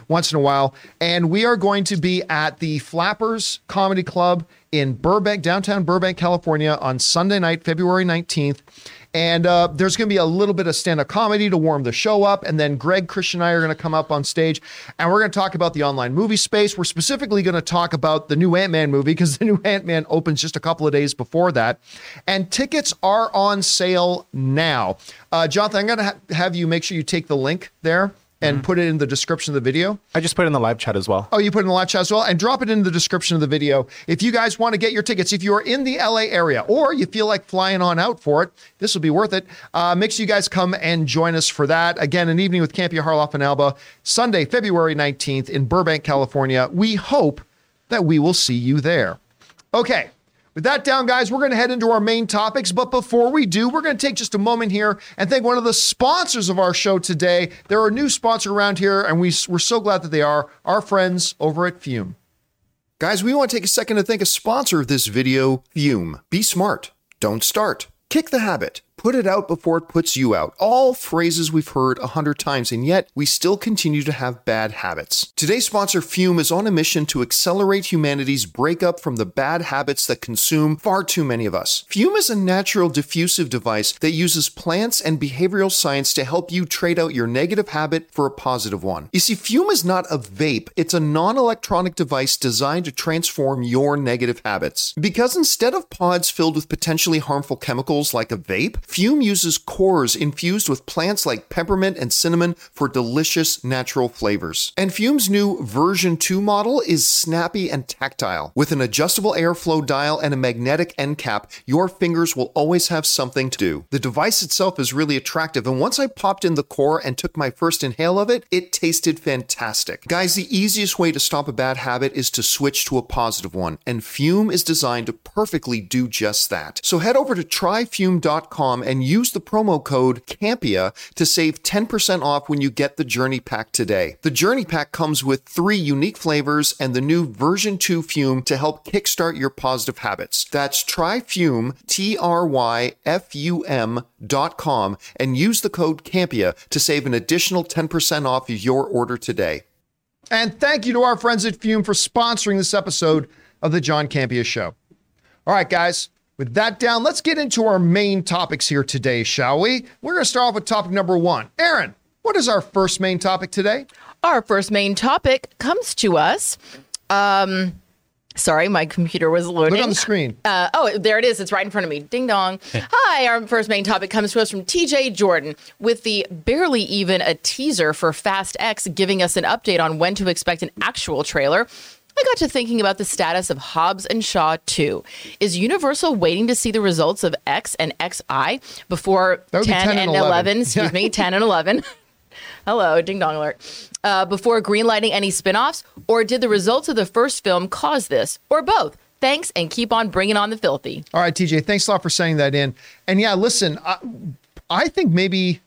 once in a while. And we are going to be at the Flappers Comedy Club in Burbank, downtown Burbank, California on Sunday night, February 19th. And uh, there's going to be a little bit of stand up comedy to warm the show up. And then Greg, Christian, and I are going to come up on stage and we're going to talk about the online movie space. We're specifically going to talk about the new Ant Man movie because the new Ant Man opens just a couple of days before that. And tickets are on sale now. Uh, Jonathan, I'm going to ha- have you make sure you take the link there and put it in the description of the video. I just put it in the live chat as well. Oh, you put it in the live chat as well, and drop it in the description of the video. If you guys want to get your tickets, if you are in the LA area or you feel like flying on out for it, this will be worth it. Uh, make sure you guys come and join us for that. Again, an evening with Campea Harloff and Alba, Sunday, February 19th in Burbank, California. We hope that we will see you there. Okay. With that down, guys, we're going to head into our main topics. But before we do, we're going to take just a moment here and thank one of the sponsors of our show today. They're a new sponsor around here, and we, we're so glad that they are our friends over at Füm. Guys, we want to take a second to thank a sponsor of this video, Füm. Be smart. Don't start. Kick the habit. Put it out before it puts you out. All phrases we've heard a hundred times, and yet we still continue to have bad habits. Today's sponsor, Füm, is on a mission to accelerate humanity's breakup from the bad habits that consume far too many of us. Füm is a natural diffusive device that uses plants and behavioral science to help you trade out your negative habit for a positive one. You see, Füm is not a vape, it's a non electronic device designed to transform your negative habits. Because instead of pods filled with potentially harmful chemicals like a vape, Füm uses cores infused with plants like peppermint and cinnamon for delicious natural flavors. And Füm's new version 2 model is snappy and tactile. With an adjustable airflow dial and a magnetic end cap, your fingers will always have something to do. The device itself is really attractive, and once I popped in the core and took my first inhale of it, it tasted fantastic. Guys, the easiest way to stop a bad habit is to switch to a positive one, and Füm is designed to perfectly do just that. So head over to tryfum.com and use the promo code CAMPEA to save 10% off when you get the Journey Pack today. The Journey Pack comes with three unique flavors and the new version 2 Füm to help kickstart your positive habits. That's tryfum, T R Y F U M dot com, and use the code CAMPEA to save an additional 10% off your order today. And thank you to our friends at Füm for sponsoring this episode of the John Campea Show. All right, guys, with that down, let's get into our main topics here today, shall we? We're going to start off with topic number one. Erin, what is our first main topic today? Our first main topic comes to us. Um, sorry, my computer was loading. Look on the screen. Uh, oh, there it is. It's right in front of me. Ding dong. Hi, our first main topic comes to us from TJ Jordan with the barely even a teaser for Fast X, giving us an update on when to expect an actual trailer. I got to thinking about the status of Hobbs and Shaw 2. Is Universal waiting to see the results of X and XI before That would be 10, 10 and and 11? 11. Excuse me, 10 and 11. Hello, ding dong alert. Uh, before greenlighting any spin offs? Or did the results of the first film cause this? Or both? Thanks and keep on bringing on the filthy. All right, TJ, thanks a lot for sending that in. And yeah, listen, I, I think maybe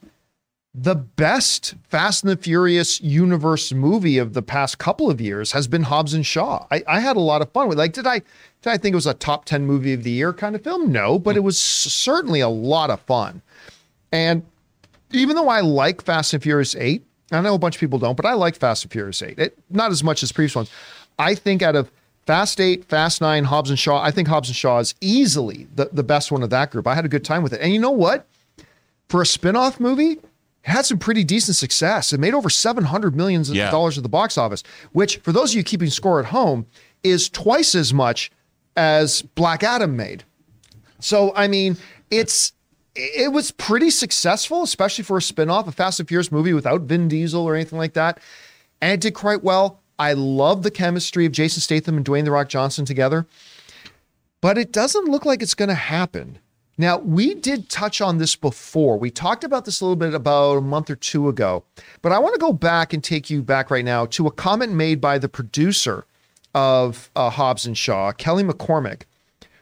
the best Fast and the Furious universe movie of the past couple of years has been Hobbs and Shaw. I, I had a lot of fun with. Like, did I did I think it was a top ten movie of the year kind of film? No, but it was certainly a lot of fun. And even though I like Fast and Furious 8, I know a bunch of people don't, but I like Fast and Furious 8. It, not as much as previous ones. I think out of Fast 8, Fast 9, Hobbs and Shaw, I think Hobbs and Shaw is easily the, the best one of that group. I had a good time with it. And you know what? For a spin-off movie, had some pretty decent success. It made over 700 millions of Yeah. dollars at the box office, which for those of you keeping score at home is twice as much as Black Adam made. So I mean, it's it was pretty successful, especially for a spin-off, a Fast and Furious movie without Vin Diesel or anything like that. And it did quite well. I love the chemistry of Jason Statham and Dwayne The Rock Johnson together. But it doesn't look like it's going to happen. Now, we did touch on this before. We talked about this a little bit about a month or two ago. But I want to go back and take you back right now to a comment made by the producer of uh, Hobbs and Shaw, Kelly McCormick,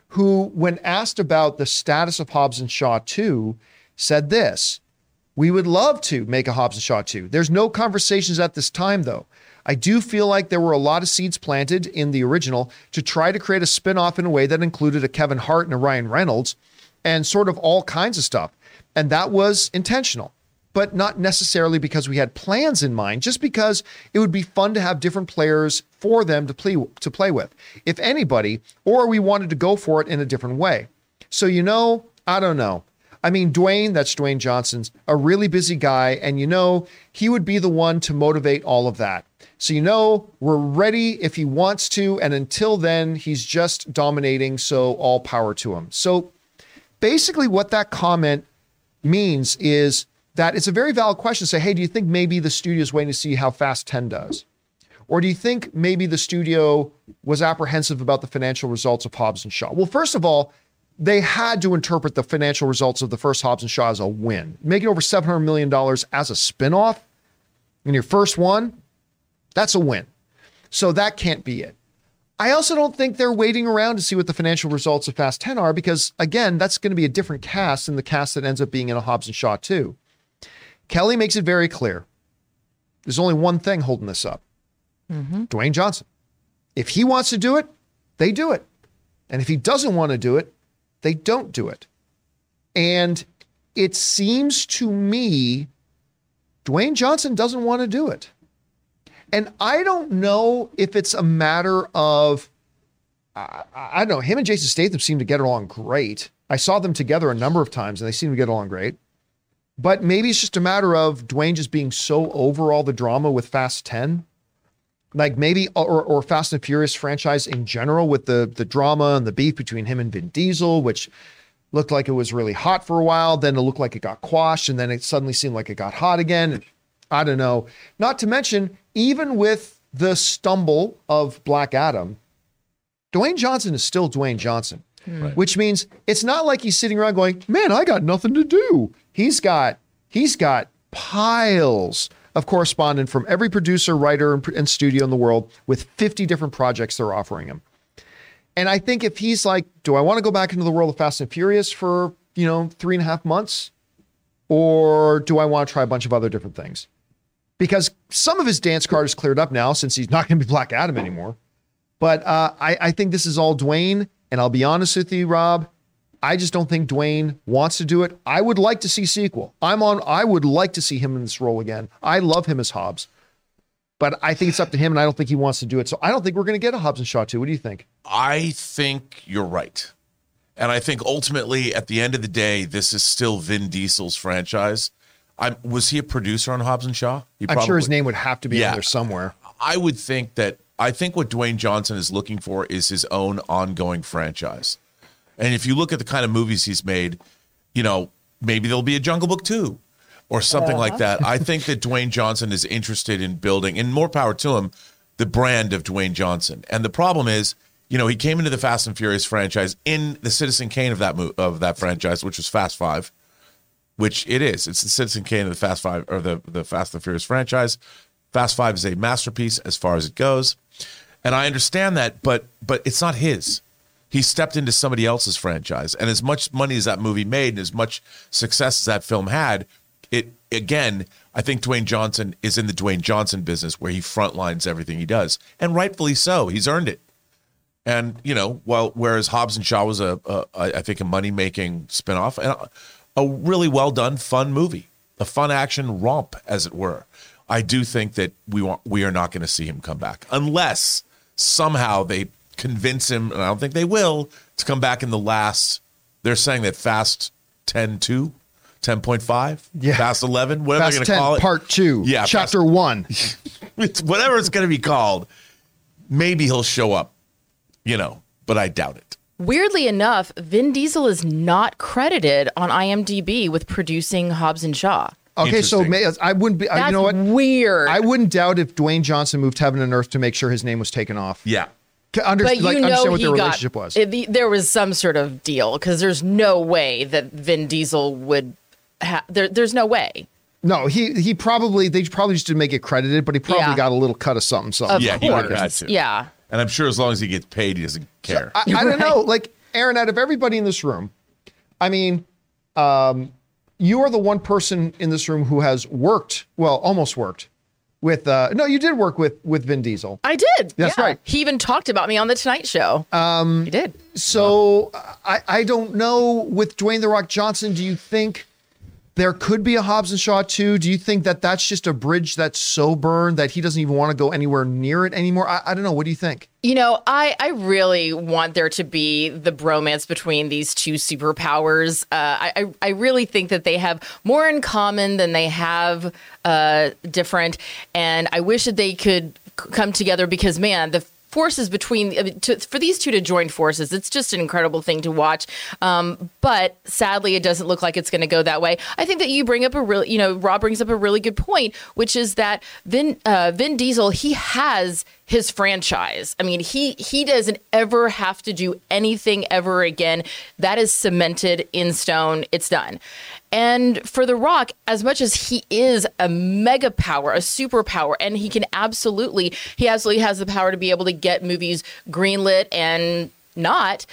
who, when asked about the status of Hobbs and Shaw 2, said this We would love to make a Hobbs and Shaw 2. There's no conversations at this time, though. I do feel like there were a lot of seeds planted in the original to try to create a spin off in a way that included a Kevin Hart and a Ryan Reynolds and sort of all kinds of stuff. And that was intentional, but not necessarily because we had plans in mind, just because it would be fun to have different players for them to play to play with, if anybody, or we wanted to go for it in a different way. So you know, I don't know. I mean, Dwayne, that's Dwayne Johnson's a really busy guy, and you know, he would be the one to motivate all of that. So you know, we're ready if he wants to, and until then, he's just dominating. So all power to him. So basically, what that comment means is that it's a very valid question. To say, hey, do you think maybe the studio is waiting to see how fast 10 does? Or do you think maybe the studio was apprehensive about the financial results of Hobbs and Shaw? Well, first of all, they had to interpret the financial results of the first Hobbs and Shaw as a win. Making over $700 million as a spinoff in your first one, that's a win. So that can't be it. I also don't think they're waiting around to see what the financial results of Fast 10 are because, again, that's going to be a different cast than the cast that ends up being in a Hobbs and Shaw 2. Kelly makes it very clear there's only one thing holding this up mm-hmm. Dwayne Johnson. If he wants to do it, they do it. And if he doesn't want to do it, they don't do it. And it seems to me Dwayne Johnson doesn't want to do it. And I don't know if it's a matter of, I, I don't know, him and Jason Statham seem to get along great. I saw them together a number of times and they seem to get along great. But maybe it's just a matter of Dwayne just being so over all the drama with Fast 10. Like maybe, or, or Fast and Furious franchise in general with the, the drama and the beef between him and Vin Diesel, which looked like it was really hot for a while. Then it looked like it got quashed and then it suddenly seemed like it got hot again. I don't know. Not to mention, even with the stumble of Black Adam, Dwayne Johnson is still Dwayne Johnson, hmm. which means it's not like he's sitting around going, "Man, I got nothing to do." He's got he's got piles of correspondence from every producer, writer, and, and studio in the world with 50 different projects they're offering him. And I think if he's like, "Do I want to go back into the world of Fast and Furious for you know three and a half months, or do I want to try a bunch of other different things?" Because some of his dance card is cleared up now since he's not going to be Black Adam anymore. But uh, I, I think this is all Dwayne. And I'll be honest with you, Rob. I just don't think Dwayne wants to do it. I would like to see sequel. I'm on. I would like to see him in this role again. I love him as Hobbs, but I think it's up to him, and I don't think he wants to do it. So I don't think we're going to get a Hobbs and Shaw. What do you think? I think you're right. And I think ultimately, at the end of the day, this is still Vin Diesel's franchise. I'm, was he a producer on Hobbs and Shaw? He I'm sure his name would have to be Yeah. in there somewhere. I would think that I think what Dwayne Johnson is looking for is his own ongoing franchise. And if you look at the kind of movies he's made, you know, maybe there'll be a Jungle Book 2 or something like that. I think that Dwayne Johnson is interested in building, and more power to him, the brand of Dwayne Johnson. And the problem is, you know, he came into the Fast and Furious franchise in the Citizen Kane of that mo- of that franchise, which was Fast Five which it is. It's the Citizen Kane of the Fast Five or the the Fast and the Furious franchise. Fast Five is a masterpiece as far as it goes, and I understand that, but but it's not his. He stepped into somebody else's franchise, and as much money as that movie made, and as much success as that film had, it again. I think Dwayne Johnson is in the Dwayne Johnson business where he frontlines everything he does, and rightfully so. He's earned it. And you know, while whereas Hobbs and Shaw was a, a I I think a money making spinoff, and a really well done, fun movie, a fun action romp, as it were. I do think that we want we are not going to see him come back unless somehow they convince him, and I don't think they will, to come back in the last. They're saying that Fast 10 2, 10.5, Yeah. Fast 11, whatever Fast they're going to call it. part two, Yeah, chapter Fast- one. it's whatever it's going to be called. Maybe he'll show up, you know, but I doubt it. Weirdly enough, Vin Diesel is not credited on IMDb with producing Hobbs and Shaw. Okay, so may, I wouldn't be. That's you know what? weird. I wouldn't doubt if Dwayne Johnson moved heaven and earth to make sure his name was taken off. Yeah. Under, but you like, know understand what he their got relationship was. it- there was some sort of deal because there's no way that Vin Diesel would. Ha- there, there's no way. no, he he probably they probably just didn't make it credited, but he probably Yeah. got a little cut of something. Something. Of Yeah, he would've course. had to. Yeah. And I'm sure as long as he gets paid, he doesn't care. I, I don't know. Like Erin, out of everybody in this room, I mean, um, you are the one person in this room who has worked, well, almost worked with. Uh, no, you did work with with Vin Diesel. I did. That's yeah. right. He even talked about me on the Tonight Show. Um, he did. So I, I don't know with Dwayne the Rock Johnson. Do you think there could be a Hobbs and Shaw too? Do you think that that's just a bridge that's so burned that he doesn't even want to go anywhere near it anymore? I, I don't know. What do you think? You know, I, I really want there to be the bromance between these two superpowers. Uh, I, I really think that they have more in common than they have uh, different, and I wish that they could come together because man, the forces between to, for these two to join forces it's just an incredible thing to watch. Um, but sadly it doesn't look like it's going to go that way. I think that you bring up a really you know rob brings up a really good point which is that vin uh, vin diesel he has his franchise. I mean he he doesn't ever have to do anything ever again. That is cemented in stone. It's done and for The Rock, as much as he is a mega power, a superpower, and he can absolutely, he absolutely has the power to be able to get movies greenlit and not,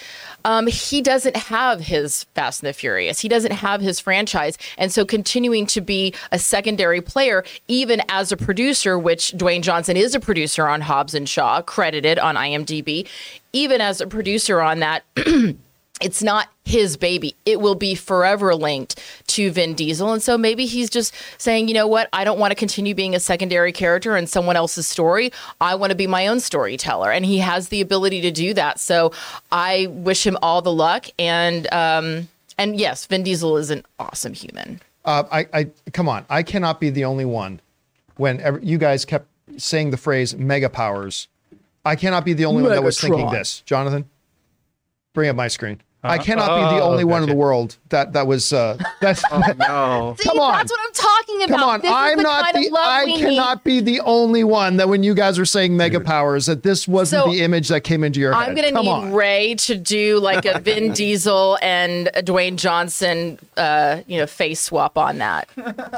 um, he doesn't have his Fast and the Furious. He doesn't have his franchise. And so continuing to be a secondary player, even as a producer, which Dwayne Johnson is a producer on Hobbs and Shaw, credited on IMDb, even as a producer on that, it's not his baby. It will be forever linked to Vin Diesel. And so maybe he's just saying, you know what? I don't want to continue being a secondary character in someone else's story. I want to be my own storyteller. And he has the ability to do that. So I wish him all the luck. And, um, and yes, Vin Diesel is an awesome human. Uh, I, I come on. I cannot be the only one. When ever, you guys kept saying the phrase "mega powers," I cannot be the only one that was thinking this. Jonathan, bring up my screen. I cannot be the oh, only one in the world that that was. Uh, that's No. See, Come on. that's what I'm talking about. Come on, This is I'm the not kind of the. love I we need. cannot be the only one that when you guys are saying mega powers, that this wasn't So, the image that came into your head. I'm gonna Come need on. Ray to do like a Vin Diesel and a Dwayne Johnson, uh, you know, face swap on that.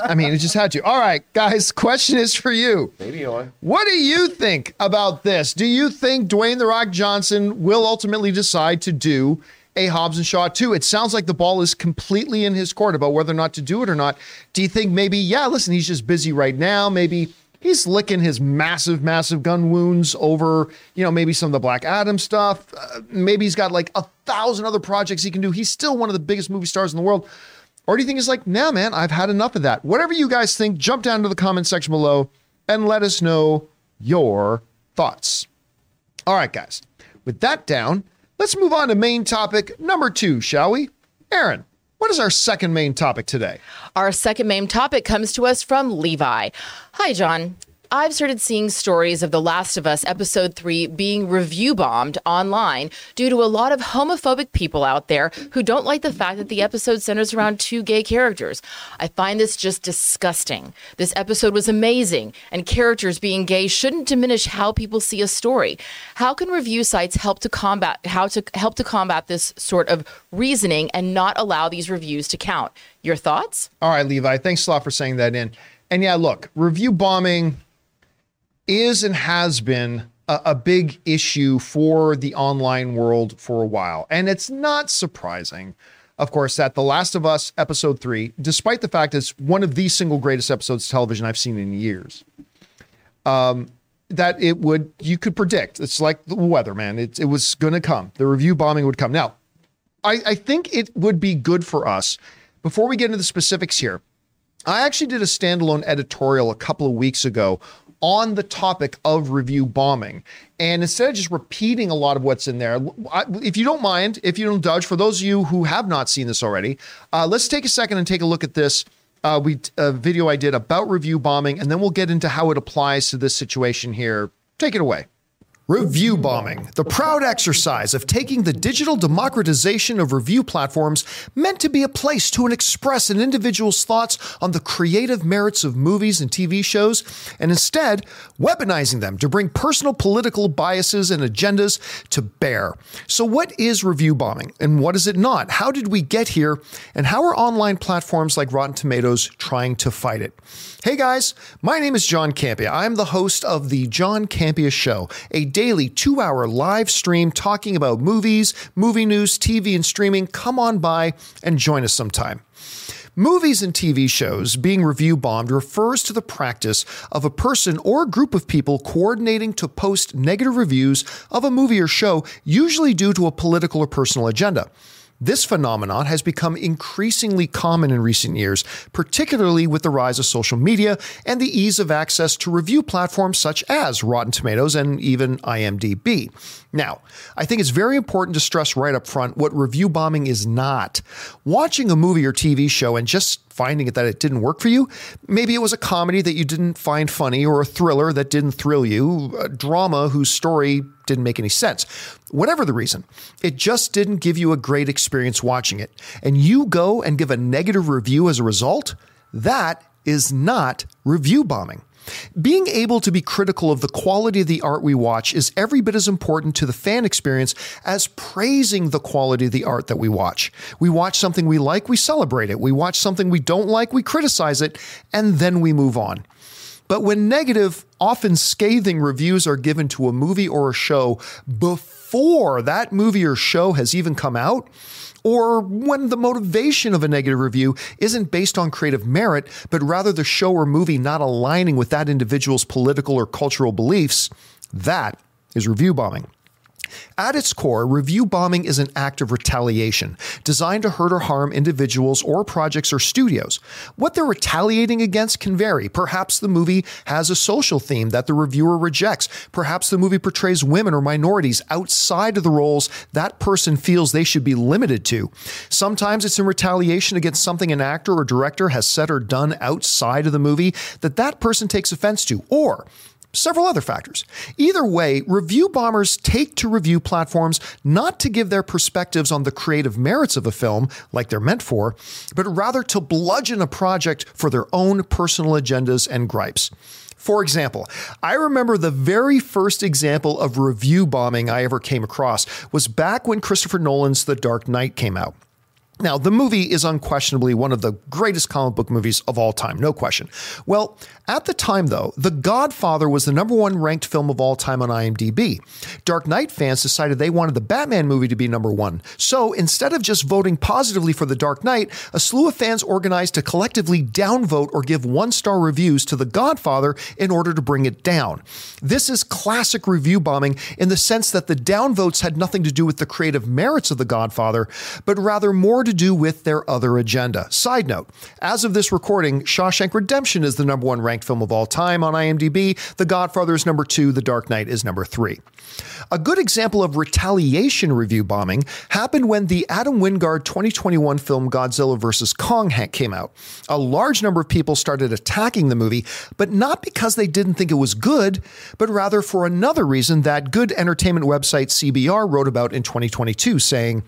I mean, it just had to. All right, guys. Question is for you. Maybe on. What do you think about this? Do you think Dwayne the Rock Johnson will ultimately decide to do a Hobbs and Shaw 2? It sounds like the ball is completely in his court about whether or not to do it or not. Do you think maybe, yeah, listen, he's just busy right now. Maybe he's licking his massive, massive gun wounds over, you know, maybe some of the Black Adam stuff. Uh, maybe he's got like a thousand other projects he can do. He's still one of the biggest movie stars in the world. Or do you think it's like, nah, man, I've had enough of that? Whatever you guys think, jump down to the comment section below and let us know your thoughts. All right, guys. With that down, let's move on to main topic number two, shall we? Erin, what is our second main topic today? Our second main topic comes to us from Levi. Hi, John. I've started seeing stories of The Last of Us Episode 3 being review bombed online due to a lot of homophobic people out there who don't like the fact that the episode centers around two gay characters. I find this just disgusting. This episode was amazing, and characters being gay shouldn't diminish how people see a story. How can review sites help to combat how to help to combat this sort of reasoning and not allow these reviews to count? Your thoughts? All right, Levi, thanks a lot for saying that in. And yeah, look, review bombing is and has been a, a big issue for the online world for a while. And it's not surprising, of course, that The Last of Us episode three, despite the fact it's one of the single greatest episodes of television I've seen in years, um, that it would, you could predict. It's like the weather, man. It, it was going to come. The review bombing would come. Now, I, I think it would be good for us before we get into the specifics here, I actually did a standalone editorial a couple of weeks ago on the topic of review bombing. And instead of just repeating a lot of what's in there, if you don't mind, if you don't indulge, for those of you who have not seen this already, uh, let's take a second and take a look at this. Uh, we a video I did about review bombing, and then we'll get into how it applies to this situation here. Take it away. Review bombing, the proud exercise of taking the digital democratization of review platforms meant to be a place to express an individual's thoughts on the creative merits of movies and TV shows, and instead weaponizing them to bring personal political biases and agendas to bear. So, what is review bombing and what is it not? How did we get here? And how are online platforms like Rotten Tomatoes trying to fight it? Hey guys, my name is John Campea. I'm the host of The John Campea Show, a daily two hour live stream talking about movies, movie news, TV, and streaming. Come on by and join us sometime. Movies and TV shows being review bombed refers to the practice of a person or group of people coordinating to post negative reviews of a movie or show, usually due to a political or personal agenda. This phenomenon has become increasingly common in recent years, particularly with the rise of social media and the ease of access to review platforms such as Rotten Tomatoes and even IMDb. Now, I think it's very important to stress right up front what review bombing is not. Watching a movie or TV show and just finding it that it didn't work for you, maybe it was a comedy that you didn't find funny or a thriller that didn't thrill you, a drama whose story didn't make any sense. Whatever the reason, it just didn't give you a great experience watching it. And you go and give a negative review as a result, that is not review bombing. Being able to be critical of the quality of the art we watch is every bit as important to the fan experience as praising the quality of the art that we watch. We watch something we like, we celebrate it. We watch something we don't like, we criticize it, and then we move on. But when negative, often scathing reviews are given to a movie or a show before that movie or show has even come out, or when the motivation of a negative review isn't based on creative merit, but rather the show or movie not aligning with that individual's political or cultural beliefs, that is review bombing. At its core, review bombing is an act of retaliation designed to hurt or harm individuals or projects or studios. What they're retaliating against can vary. Perhaps the movie has a social theme that the reviewer rejects. Perhaps the movie portrays women or minorities outside of the roles that person feels they should be limited to. Sometimes it's in retaliation against something an actor or director has said or done outside of the movie that that person takes offense to. Or several other factors. Either way, review bombers take to review platforms not to give their perspectives on the creative merits of a film, like they're meant for, but rather to bludgeon a project for their own personal agendas and gripes. For example, I remember the very first example of review bombing I ever came across was back when Christopher Nolan's The Dark Knight came out. Now, the movie is unquestionably one of the greatest comic book movies of all time, no question. Well, at the time, though, The Godfather was the number one ranked film of all time on IMDb. Dark Knight fans decided they wanted the Batman movie to be number one. So instead of just voting positively for The Dark Knight, a slew of fans organized to collectively downvote or give one star reviews to The Godfather in order to bring it down. This is classic review bombing in the sense that the downvotes had nothing to do with the creative merits of The Godfather, but rather more to do with their other agenda. Side note, as of this recording, Shawshank Redemption is the number one ranked film of all time on IMDb. The Godfather is number two. The Dark Knight is number three. A good example of retaliation review bombing happened when the Adam Wingard 2021 film Godzilla vs. Kong came out. A large number of people started attacking the movie, but not because they didn't think it was good, but rather for another reason that good entertainment website CBR wrote about in 2022, saying,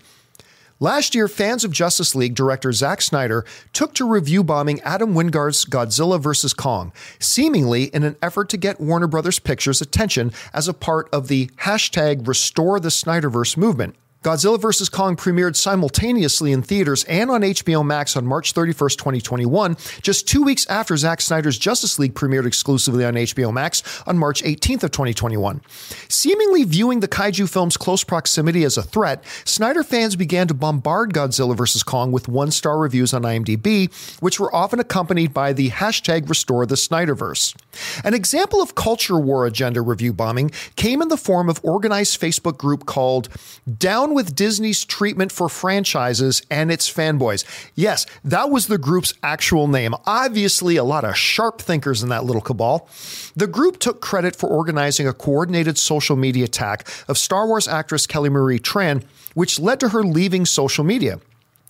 Last year, fans of Justice League director Zack Snyder took to review bombing Adam Wingard's Godzilla vs. Kong, seemingly in an effort to get Warner Brothers Pictures' attention as a part of the hashtag Restore the Snyderverse movement. Godzilla vs. Kong premiered simultaneously in theaters and on HBO Max on March 31st, 2021, just two weeks after Zack Snyder's Justice League premiered exclusively on HBO Max on March 18th of 2021. Seemingly viewing the kaiju film's close proximity as a threat, Snyder fans began to bombard Godzilla vs. Kong with one-star reviews on IMDb, which were often accompanied by the hashtag Restore the Snyderverse. An example of culture war agenda review bombing came in the form of organized Facebook group called Down with Disney's treatment for franchises and its fanboys. Yes, that was the group's actual name. Obviously, a lot of sharp thinkers in that little cabal. The group took credit for organizing a coordinated social media attack of Star Wars actress Kelly Marie Tran, which led to her leaving social media.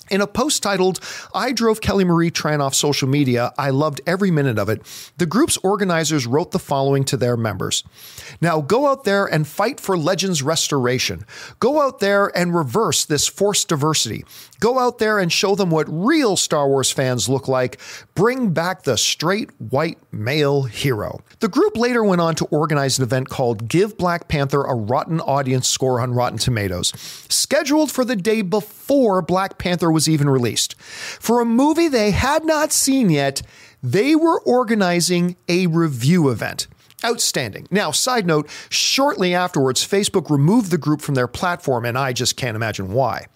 In a post titled, I drove Kelly Marie Tran off social media, I loved every minute of it, the group's organizers wrote the following to their members Now go out there and fight for Legends restoration. Go out there and reverse this forced diversity. Go out there and show them what real Star Wars fans look like. Bring back the straight white male hero. The group later went on to organize an event called Give Black Panther a Rotten Audience Score on Rotten Tomatoes, scheduled for the day before Black Panther was even released. For a movie they had not seen yet, they were organizing a review event. Outstanding. Now, side note, shortly afterwards, Facebook removed the group from their platform, and I just can't imagine why.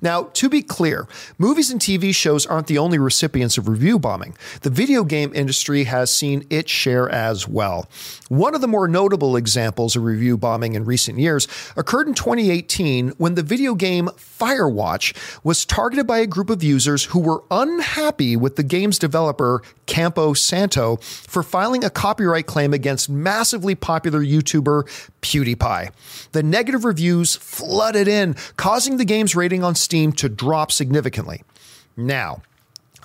Now, to be clear, movies and TV shows aren't the only recipients of review bombing. The video game industry has seen its share as well. One of the more notable examples of review bombing in recent years occurred in 2018 when the video game Firewatch was targeted by a group of users who were unhappy with the game's developer, Campo Santo, for filing a copyright claim against massively popular YouTuber PewDiePie. The negative reviews flooded in, causing the game's rating on Steam to drop significantly. Now,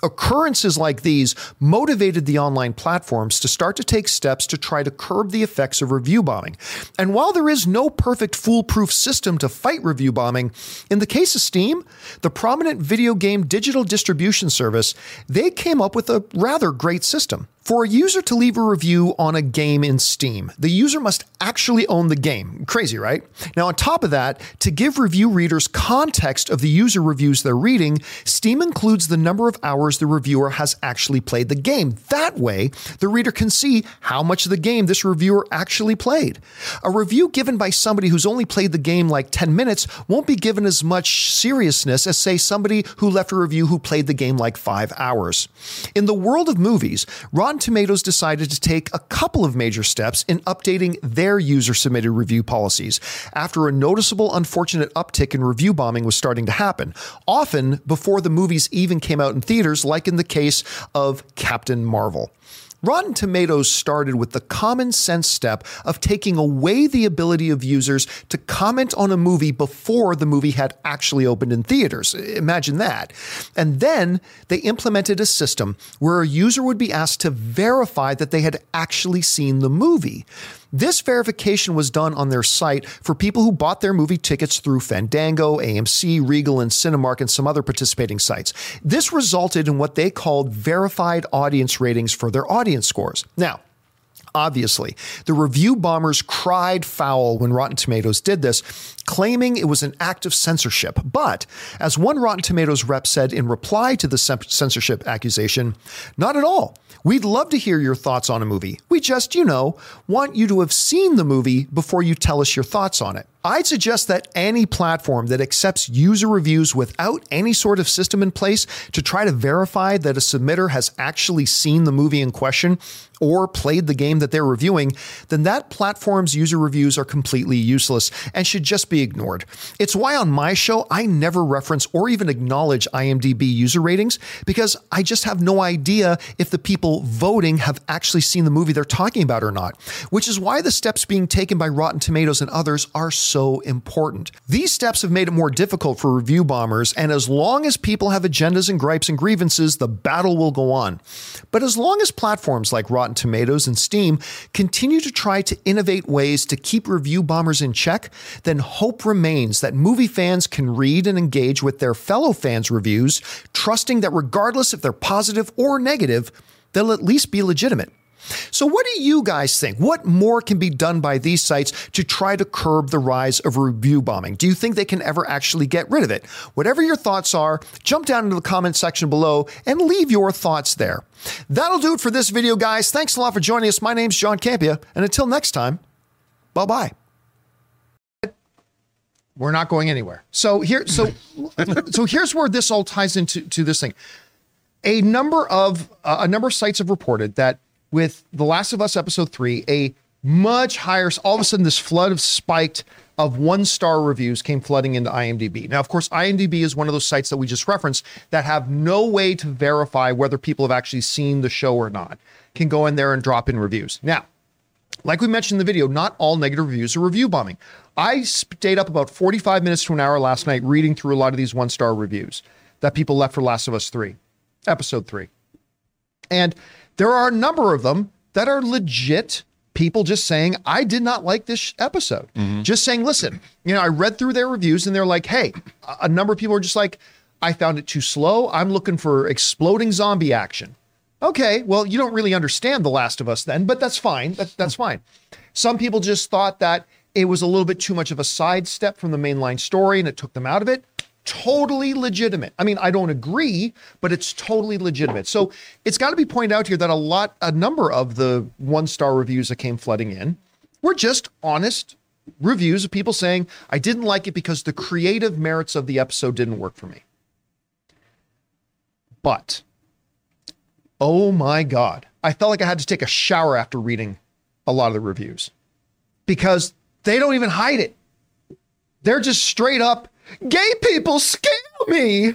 Occurrences like these motivated the online platforms to start to take steps to try to curb the effects of review bombing. And while there is no perfect foolproof system to fight review bombing, in the case of Steam, the prominent video game digital distribution service, they came up with a rather great system. For a user to leave a review on a game in Steam, the user must actually own the game. Crazy, right? Now, on top of that, to give review readers context of the user reviews they're reading, Steam includes the number of hours the reviewer has actually played the game. That way, the reader can see how much of the game this reviewer actually played. A review given by somebody who's only played the game like 10 minutes won't be given as much seriousness as, say, somebody who left a review who played the game like five hours. In the world of movies, Rotten Tomatoes decided to take a couple of major steps in updating their user submitted review policies after a noticeable unfortunate uptick in review bombing was starting to happen, often before the movies even came out in theaters, like in the case of Captain Marvel. Rotten Tomatoes started with the common sense step of taking away the ability of users to comment on a movie before the movie had actually opened in theaters. Imagine that. And then they implemented a system where a user would be asked to verify that they had actually seen the movie. This verification was done on their site for people who bought their movie tickets through Fandango, AMC, Regal, and Cinemark, and some other participating sites. This resulted in what they called verified audience ratings for their audience scores. Now, Obviously, the review bombers cried foul when Rotten Tomatoes did this, claiming it was an act of censorship. But, as one Rotten Tomatoes rep said in reply to the censorship accusation, not at all. We'd love to hear your thoughts on a movie. We just, you know, want you to have seen the movie before you tell us your thoughts on it. I'd suggest that any platform that accepts user reviews without any sort of system in place to try to verify that a submitter has actually seen the movie in question or played the game that they're reviewing, then that platform's user reviews are completely useless and should just be ignored. It's why on my show, I never reference or even acknowledge IMDb user ratings because I just have no idea if the people voting have actually seen the movie they're talking about or not, which is why the steps being taken by Rotten Tomatoes and others are so important. These steps have made it more difficult for review bombers, and as long as people have agendas and gripes and grievances, the battle will go on. But as long as platforms like Rotten Tomatoes and Steam continue to try to innovate ways to keep review bombers in check, then hope remains that movie fans can read and engage with their fellow fans' reviews, trusting that regardless if they're positive or negative, they'll at least be legitimate. So, what do you guys think? What more can be done by these sites to try to curb the rise of review bombing? Do you think they can ever actually get rid of it? Whatever your thoughts are, jump down into the comment section below and leave your thoughts there. That'll do it for this video, guys. Thanks a lot for joining us. My name's John Campea, and until next time, bye bye. We're not going anywhere. So here, so so here's where this all ties into to this thing. A number of uh, a number of sites have reported that with The Last of Us episode 3, a much higher. All of a sudden, this flood of spiked of one star reviews came flooding into IMDb. Now, of course, IMDb is one of those sites that we just referenced that have no way to verify whether people have actually seen the show or not. Can go in there and drop in reviews. Now, like we mentioned in the video, not all negative reviews are review bombing. I stayed up about 45 minutes to an hour last night reading through a lot of these one star reviews that people left for Last of Us 3, episode 3. And there are a number of them that are legit people just saying, I did not like this episode. Mm-hmm. Just saying, listen, you know, I read through their reviews and they're like, hey, a number of people are just like, I found it too slow. I'm looking for exploding zombie action. Okay, well, you don't really understand The Last of Us then, but that's fine. That, that's fine. Some people just thought that it was a little bit too much of a sidestep from the mainline story and it took them out of it. Totally legitimate. I mean, I don't agree, but it's totally legitimate. So it's got to be pointed out here that a lot, a number of the one star reviews that came flooding in were just honest reviews of people saying, I didn't like it because the creative merits of the episode didn't work for me. But oh my God, I felt like I had to take a shower after reading a lot of the reviews because they don't even hide it. They're just straight up gay people scare me.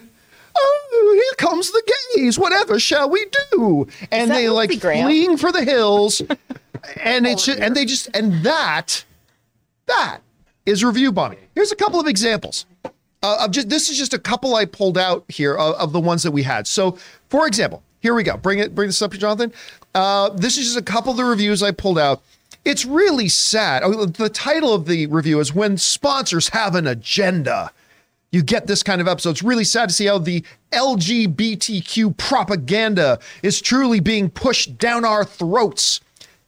Oh, here comes the gays. Whatever shall we do? And they like Graham? fleeing for the hills. and it's ju- and they just and that that is review bombing. Here's a couple of examples. Uh, of just this is just a couple I pulled out here of, of the ones that we had. So, for example, here we go. Bring it, bring this up, Jonathan. Uh, this is just a couple of the reviews I pulled out. It's really sad. Oh, the title of the review is "When Sponsors Have an Agenda." You get this kind of episode. It's really sad to see how the LGBTQ propaganda is truly being pushed down our throats.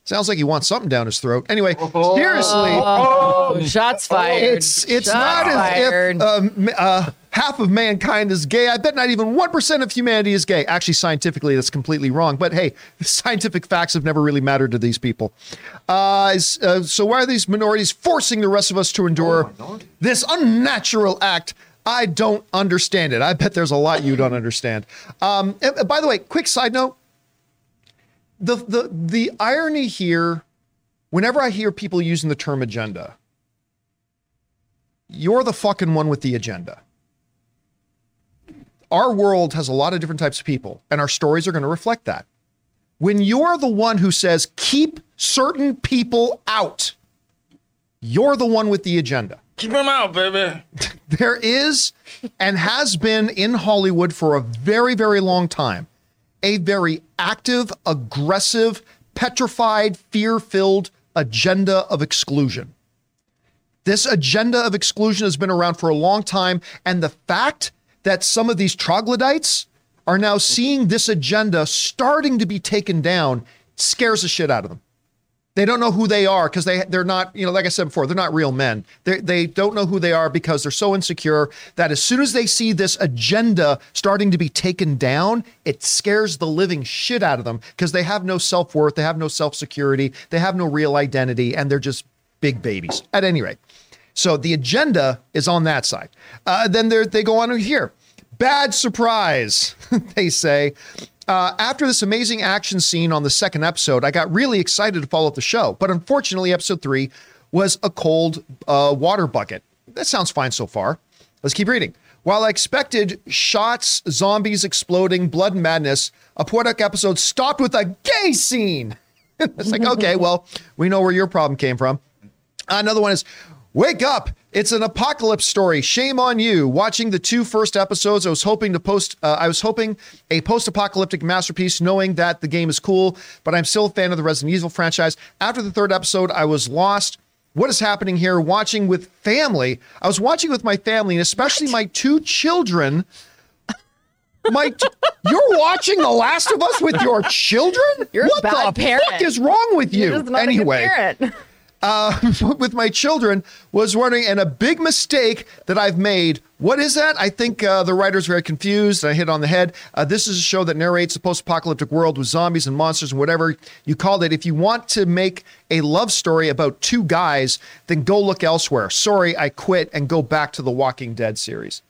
Sounds like he wants something down his throat. Anyway, seriously, Oh, shots fired. it's it's Shots not as fired. if um, uh, half of mankind is gay. I bet not even one percent of humanity is gay. Actually, scientifically, that's completely wrong. But hey, scientific facts have never really mattered to these people. Uh, uh, so why are these minorities forcing the rest of us to endure this unnatural act? I don't understand it. I bet there's a lot you don't understand. Um, and- and by the way, quick side note: the the the irony here, whenever I hear people using the term agenda, you're the fucking one with the agenda. Our world has a lot of different types of people, and our stories are going to reflect that. When you're the one who says, keep certain people out, you're the one with the agenda. Keep them out, baby. There is and has been in Hollywood for a very, very long time a very active, aggressive, petrified, fear filled agenda of exclusion. This agenda of exclusion has been around for a long time. And the fact that some of these troglodytes are now seeing this agenda starting to be taken down scares the shit out of them. They don't know who they are because they they're not you know like I said before they're not real men. They they don't know who they are because they're so insecure that as soon as they see this agenda starting to be taken down, it scares the living shit out of them because they have no self worth, they have no self security, they have no real identity, and they're just big babies. At any rate, so the agenda is on that side. Uh, then they go on here. Bad surprise, they say. Uh, after this amazing action scene on the second episode, I got really excited to follow up the show. But unfortunately, episode three was a cold uh, water bucket. That sounds fine so far. Let's keep reading. While I expected shots, zombies exploding, blood and madness, a poetic episode stopped with a gay scene. it's like, okay, well, we know where your problem came from. Another one is Wake up! It's an apocalypse story. Shame on you. Watching the two first episodes, I was hoping to post. Uh, I was hoping a post-apocalyptic masterpiece, knowing that the game is cool, but I'm still a fan of the Resident Evil franchise. After the third episode, I was lost. What is happening here? Watching with family. I was watching with my family, and especially my two children. My, t- you're watching The Last of Us with your children? You're a what the parent. fuck is wrong with you? You're just not a good anyway. Uh, with my children was wondering, and a big mistake that I've made. What is that? I think uh, the writer's very confused. I hit on the head. Uh, this is a show that narrates a post-apocalyptic world with zombies and monsters and whatever you called it. If you want to make a love story about two guys, then go look elsewhere. Sorry, I quit and go back to the Walking Dead series.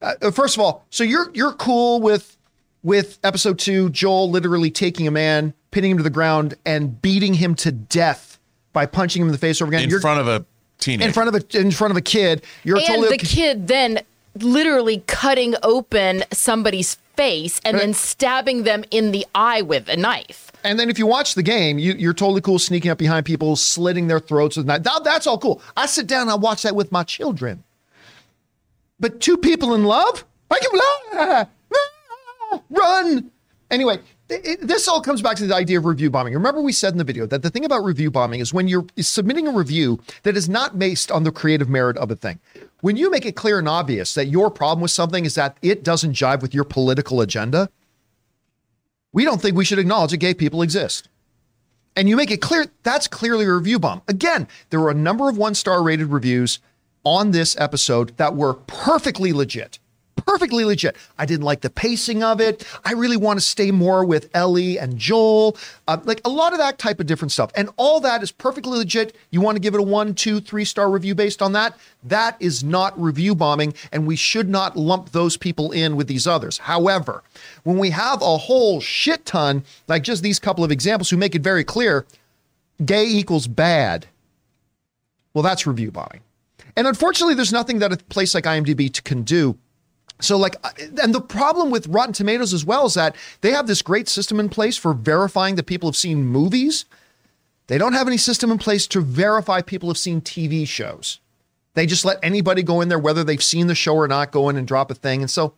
Uh, first of all, so you're you're cool with with episode two, Joel literally taking a man, pinning him to the ground, and beating him to death by punching him in the face over again. in You're front of a teenager. in front of a in front of a kid. You're and totally the okay. kid then literally cutting open somebody's face and Right. then stabbing them in the eye with a knife. And then if you watch the game, you, you're totally cool sneaking up behind people, slitting their throats with knife. That, that's all cool. I sit down and I watch that with my children. But two people in love? I can run. Anyway, it- this all comes back to the idea of review bombing. Remember, we said in the video that the thing about review bombing is when you're submitting a review that is not based on the creative merit of a thing. When you make it clear and obvious that your problem with something is that it doesn't jive with your political agenda, we don't think we should acknowledge that gay people exist. And you make it clear that's clearly a review bomb. Again, there were a number of one star rated reviews on this episode that were perfectly legit. Perfectly legit. I didn't like the pacing of it. I really want to stay more with Ellie and Joel. Uh, like a lot of that type of different stuff. And all that is perfectly legit. You want to give it a one, two, three star review based on that? That is not review bombing. And we should not lump those people in with these others. However, when we have a whole shit ton, like just these couple of examples who make it very clear gay equals bad, well, that's review bombing. And unfortunately, there's nothing that a place like IMDb can do. So, like, uh, and the problem with Rotten Tomatoes as well is that they have this great system in place for verifying that people have seen movies. They don't have any system in place to verify people have seen TV shows. They just let anybody go in there, whether they've seen the show or not, go in and drop a thing. And so,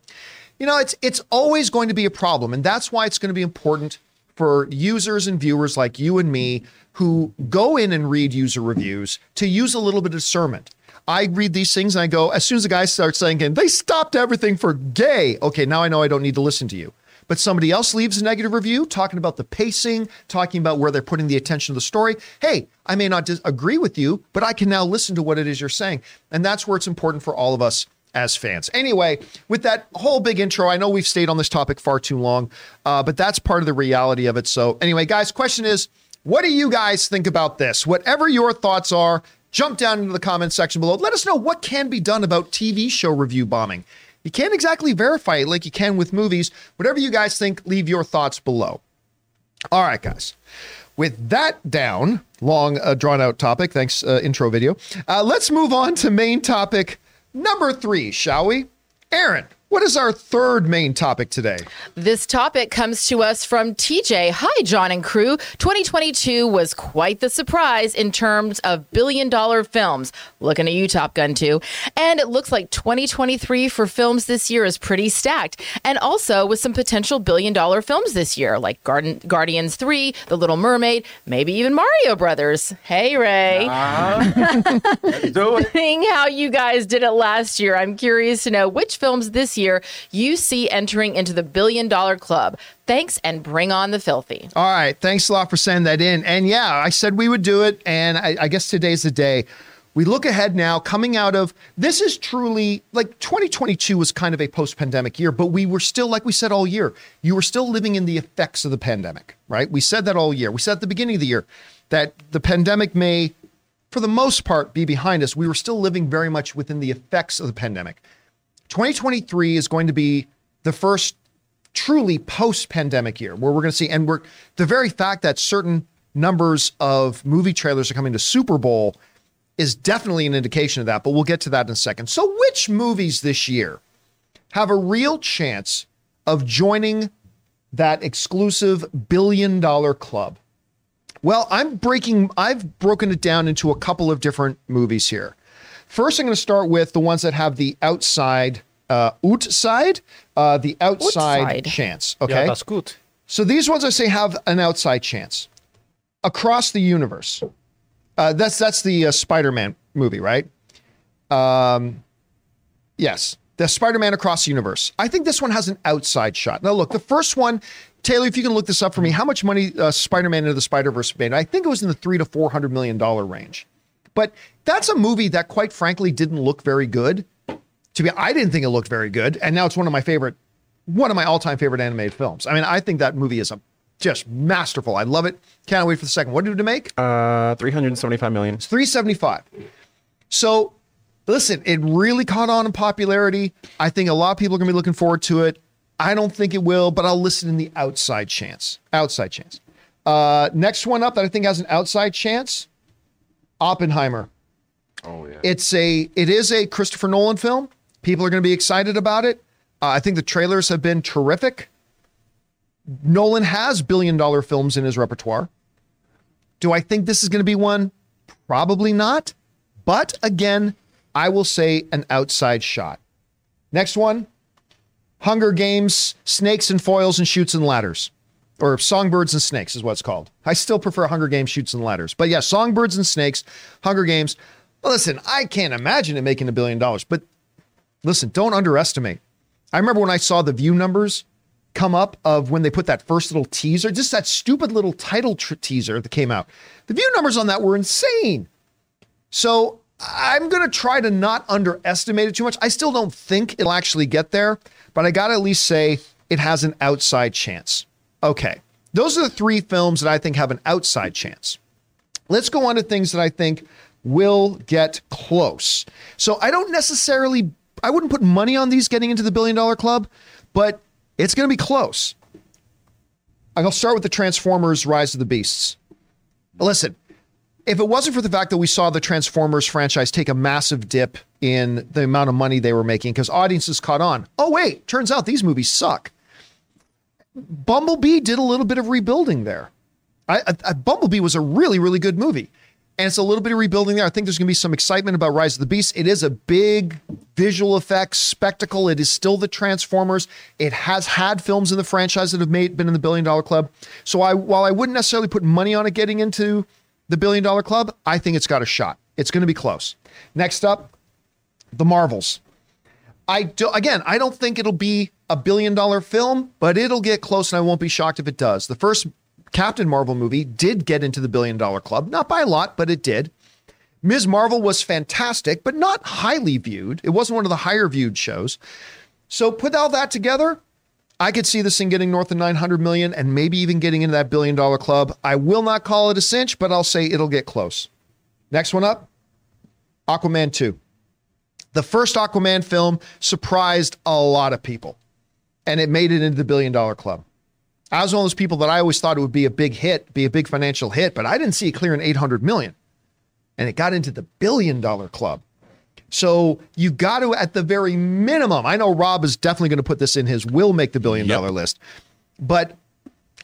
you know, it's it's always going to be a problem, and that's why it's going to be important for users and viewers like you and me who go in and read user reviews to use a little bit of discernment. I read these things and I go, as soon as the guy starts saying, they stopped everything for gay. Okay, now I know I don't need to listen to you. But somebody else leaves a negative review talking about the pacing, talking about where they're putting the attention of the story. Hey, I may not dis- agree with you, but I can now listen to what it is you're saying. And that's where it's important for all of us as fans. Anyway, with that whole big intro, I know we've stayed on this topic far too long, uh, but that's part of the reality of it. So, anyway, guys, question is what do you guys think about this? Whatever your thoughts are, jump down into the comment section below. Let us know what can be done about TV show review bombing. You can't exactly verify it like you can with movies. Whatever you guys think, leave your thoughts below. All right, guys. With that down, long uh, drawn out topic, thanks, uh, intro video, uh, let's move on to main topic number three, shall we? Erin, what is our third main topic today? This topic comes to us from TJ. Hi, John and crew. 2022 was quite the surprise in terms of billion dollar films. Looking at you, Top Gun 2. And it looks like 2023 for films this year is pretty stacked. And also with some potential billion dollar films this year, like Garden- Guardians 3, The Little Mermaid, maybe even Mario Brothers. Hey, Ray. Let's do it. Seeing how you guys did it last year, I'm curious to know which films this year you see entering into the billion dollar club. Thanks and bring on the filthy. All right. Thanks a lot for sending that in. And yeah, I said we would do it. And I, I guess today's the day. We look ahead now, coming out of this is truly like 2022 was kind of a post pandemic year, but we were still, like we said all year, you were still living in the effects of the pandemic, right? We said that all year. We said at the beginning of the year that the pandemic may, for the most part, be behind us. We were still living very much within the effects of the pandemic. 2023 is going to be the first truly post-pandemic year where we're going to see and we're the very fact that certain numbers of movie trailers are coming to Super Bowl is definitely an indication of that, but we'll get to that in a second. So which movies this year have a real chance of joining that exclusive billion dollar club? Well, I'm breaking I've broken it down into a couple of different movies here. First, I'm going to start with the ones that have the outside uh outside, uh the outside Outside. chance, okay? das ist gut. So these ones I say have an outside chance. Across the universe. Uh, that's that's the uh, Spider-Man movie, right? Um, yes, the Spider-Man Across the Universe. I think this one has an outside shot. Now, look, the first one, Taylor, if you can look this up for me, how much money uh, Spider-Man into the Spider-Verse made? I think it was in the three to four hundred million dollar range. But that's a movie that, quite frankly, didn't look very good. To be, I didn't think it looked very good, and now it's one of my favorite, one of my all-time favorite animated films. I mean, I think that movie is a just masterful. I love it. Can't wait for the second. What did it make? Uh, 375 million. It's 375. So listen, it really caught on in popularity. I think a lot of people are going to be looking forward to it. I don't think it will, but I'll listen in the outside chance. Outside chance. Uh, next one up that I think has an outside chance Oppenheimer. Oh yeah. It's a it is a Christopher Nolan film. People are going to be excited about it. Uh, I think the trailers have been terrific. Nolan has billion dollar films in his repertoire. Do I think this is going to be one? Probably not. But again, I will say an outside shot. Next one Hunger Games, Snakes and Foils and Shoots and Ladders. Or Songbirds and Snakes is what it's called. I still prefer Hunger Games, Shoots and Ladders. But yeah, Songbirds and Snakes, Hunger Games. Listen, I can't imagine it making a billion dollars, but listen, don't underestimate. I remember when I saw the view numbers come up of when they put that first little teaser, just that stupid little title tr- teaser that came out. The view numbers on that were insane. So I'm going to try to not underestimate it too much. I still don't think it'll actually get there, but I got to at least say it has an outside chance. Okay. Those are the three films that I think have an outside chance. Let's go on to things that I think will get close. So I don't necessarily, I wouldn't put money on these getting into the billion dollar club, but it's going to be close. I'll start with the Transformers Rise of the Beasts. Listen, if it wasn't for the fact that we saw the Transformers franchise take a massive dip in the amount of money they were making because audiences caught on, oh, wait, turns out these movies suck. Bumblebee did a little bit of rebuilding there. I, I, Bumblebee was a really, really good movie. And it's a little bit of rebuilding there. I think there's going to be some excitement about Rise of the Beast. It is a big visual effects spectacle. It is still the Transformers. It has had films in the franchise that have made been in the billion dollar club. So I while I wouldn't necessarily put money on it getting into the billion dollar club, I think it's got a shot. It's going to be close. Next up, the Marvels. I do again, I don't think it'll be a billion dollar film, but it'll get close and I won't be shocked if it does. The first Captain Marvel movie did get into the billion dollar club, not by a lot, but it did. Ms. Marvel was fantastic, but not highly viewed. It wasn't one of the higher viewed shows. So put all that together, I could see this thing getting north of 900 million and maybe even getting into that billion dollar club. I will not call it a cinch, but I'll say it'll get close. Next one up Aquaman 2. The first Aquaman film surprised a lot of people, and it made it into the billion dollar club. I was one of those people that I always thought it would be a big hit, be a big financial hit, but I didn't see it clearing 800 million. And it got into the billion dollar club. So you've got to, at the very minimum, I know Rob is definitely going to put this in his will make the billion dollar Yep. list, but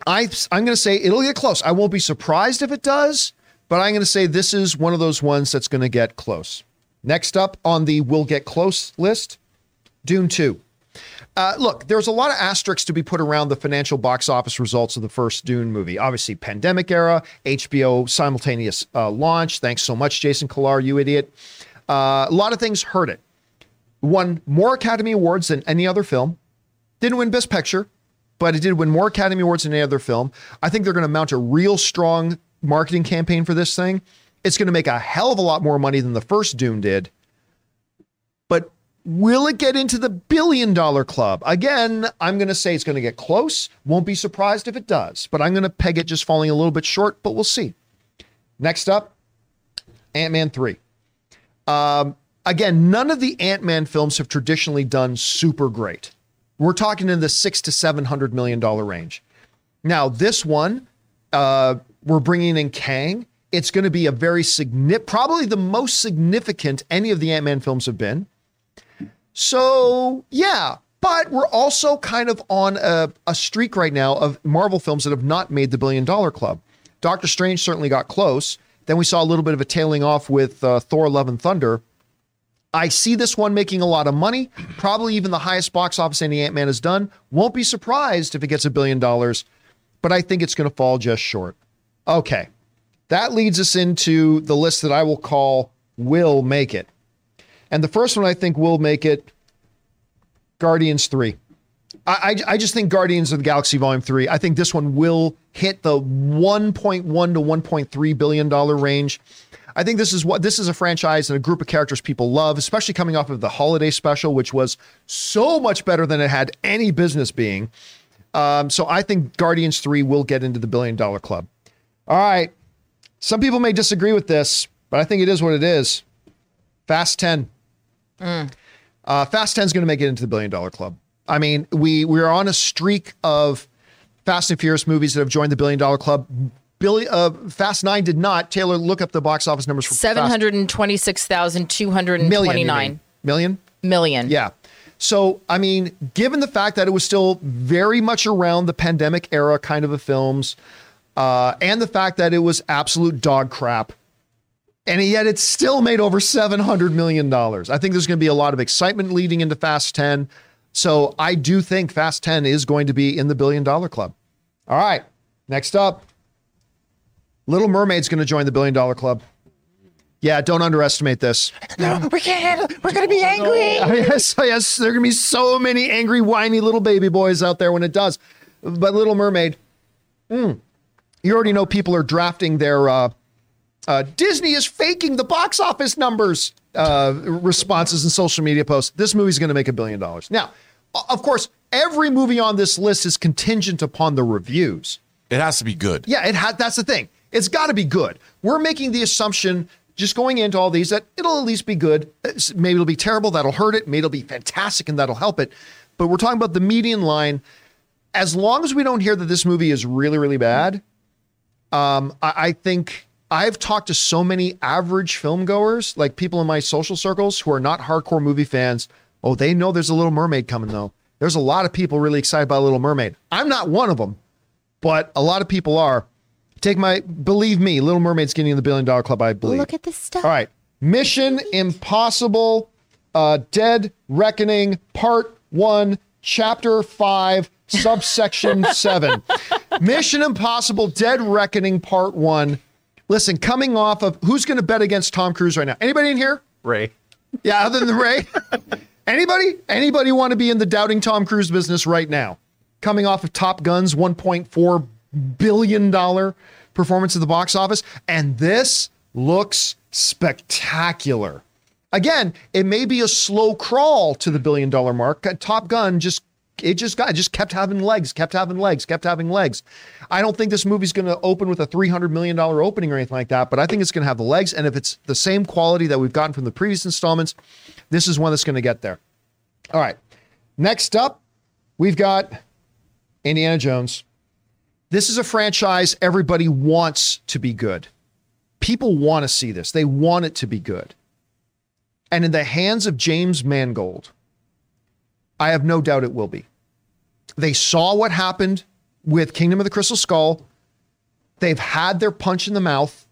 I, I'm going to say it'll get close. I won't be surprised if it does, but I'm going to say this is one of those ones that's going to get close. Next up on the we'll get close list, Dune 2. Uh, look, there's a lot of asterisks to be put around the financial box office results of the first Dune movie. Obviously, pandemic era, HBO simultaneous uh, launch. Thanks so much, Jason Kilar, you idiot. Uh, a lot of things hurt it. Won more Academy Awards than any other film. Didn't win Best Picture, but it did win more Academy Awards than any other film. I think they're going to mount a real strong marketing campaign for this thing. It's going to make a hell of a lot more money than the first Dune did. But will it get into the billion dollar club? Again, I'm going to say it's going to get close. Won't be surprised if it does, but I'm going to peg it just falling a little bit short, but we'll see. Next up, Ant Man 3. Um, again, none of the Ant Man films have traditionally done super great. We're talking in the six to seven hundred million dollar range. Now, this one, uh, we're bringing in Kang. It's going to be a very significant, probably the most significant any of the Ant Man films have been. So, yeah, but we're also kind of on a, a streak right now of Marvel films that have not made the billion dollar club. Doctor Strange certainly got close. Then we saw a little bit of a tailing off with uh, Thor Love and Thunder. I see this one making a lot of money, probably even the highest box office any Ant Man has done. Won't be surprised if it gets a billion dollars, but I think it's going to fall just short. Okay, that leads us into the list that I will call Will Make It. And the first one I think will make it Guardians 3. I, I, I just think Guardians of the Galaxy Volume 3, I think this one will hit the 1.1 to 1.3 billion dollar range. I think this is what this is a franchise and a group of characters people love, especially coming off of the holiday special, which was so much better than it had any business being. Um, so I think Guardians 3 will get into the billion dollar club. All right. Some people may disagree with this, but I think it is what it is. Fast 10. Uh, Fast 10 is going to make it into the billion dollar club. I mean, we we're on a streak of Fast and Furious movies that have joined the billion dollar club. Billy uh, Fast Nine did not. Taylor, look up the box office numbers for Seven Fast- hundred and twenty-six thousand two hundred and twenty-nine. Million? million. Yeah. So, I mean, given the fact that it was still very much around the pandemic era kind of a films, uh, and the fact that it was absolute dog crap, and yet it still made over $700 million. I think there's going to be a lot of excitement leading into Fast 10. So I do think Fast 10 is going to be in the billion dollar club. All right. Next up, Little Mermaid's going to join the billion dollar club. Yeah, don't underestimate this. No, we can't handle We're going to be angry. yes, yes, there are gonna be so many angry, whiny little baby boys out there when it does. But Little Mermaid, mm, you already know people are drafting their uh, uh, Disney is faking the box office numbers uh, responses and social media posts. This movie's going to make a billion dollars. Now, of course, every movie on this list is contingent upon the reviews. It has to be good. Yeah, it ha- that's the thing. It's got to be good. We're making the assumption just going into all these that it'll at least be good. Maybe it'll be terrible, that'll hurt it. Maybe it'll be fantastic and that'll help it. But we're talking about the median line. As long as we don't hear that this movie is really, really bad, um, I, I think I've talked to so many average film goers, like people in my social circles who are not hardcore movie fans. Oh, they know there's a Little Mermaid coming though. There's a lot of people really excited about Little Mermaid. I'm not one of them, but a lot of people are. Take my believe me, Little Mermaid's getting in the billion dollar club. I believe. Look at this stuff. All right, Mission Impossible, uh, Dead Reckoning, Part One, Chapter Five, Subsection Seven. Mission Impossible, Dead Reckoning, Part One. Listen, coming off of who's going to bet against Tom Cruise right now? Anybody in here? Ray. Yeah, other than Ray. Anybody? Anybody want to be in the doubting Tom Cruise business right now? Coming off of Top Gun's 1.4 billion dollar performance at the box office, and this looks spectacular. Again, it may be a slow crawl to the billion dollar mark. Top Gun just it just got it just kept having legs, kept having legs, kept having legs. I don't think this movie's going to open with a three hundred million dollar opening or anything like that, but I think it's going to have the legs. And if it's the same quality that we've gotten from the previous installments, this is one that's going to get there. All right, next up, we've got Indiana Jones. This is a franchise everybody wants to be good. People want to see this. They want it to be good. And in the hands of James Mangold, I have no doubt it will be. They saw what happened with Kingdom of the Crystal Skull. They've had their punch in the mouth.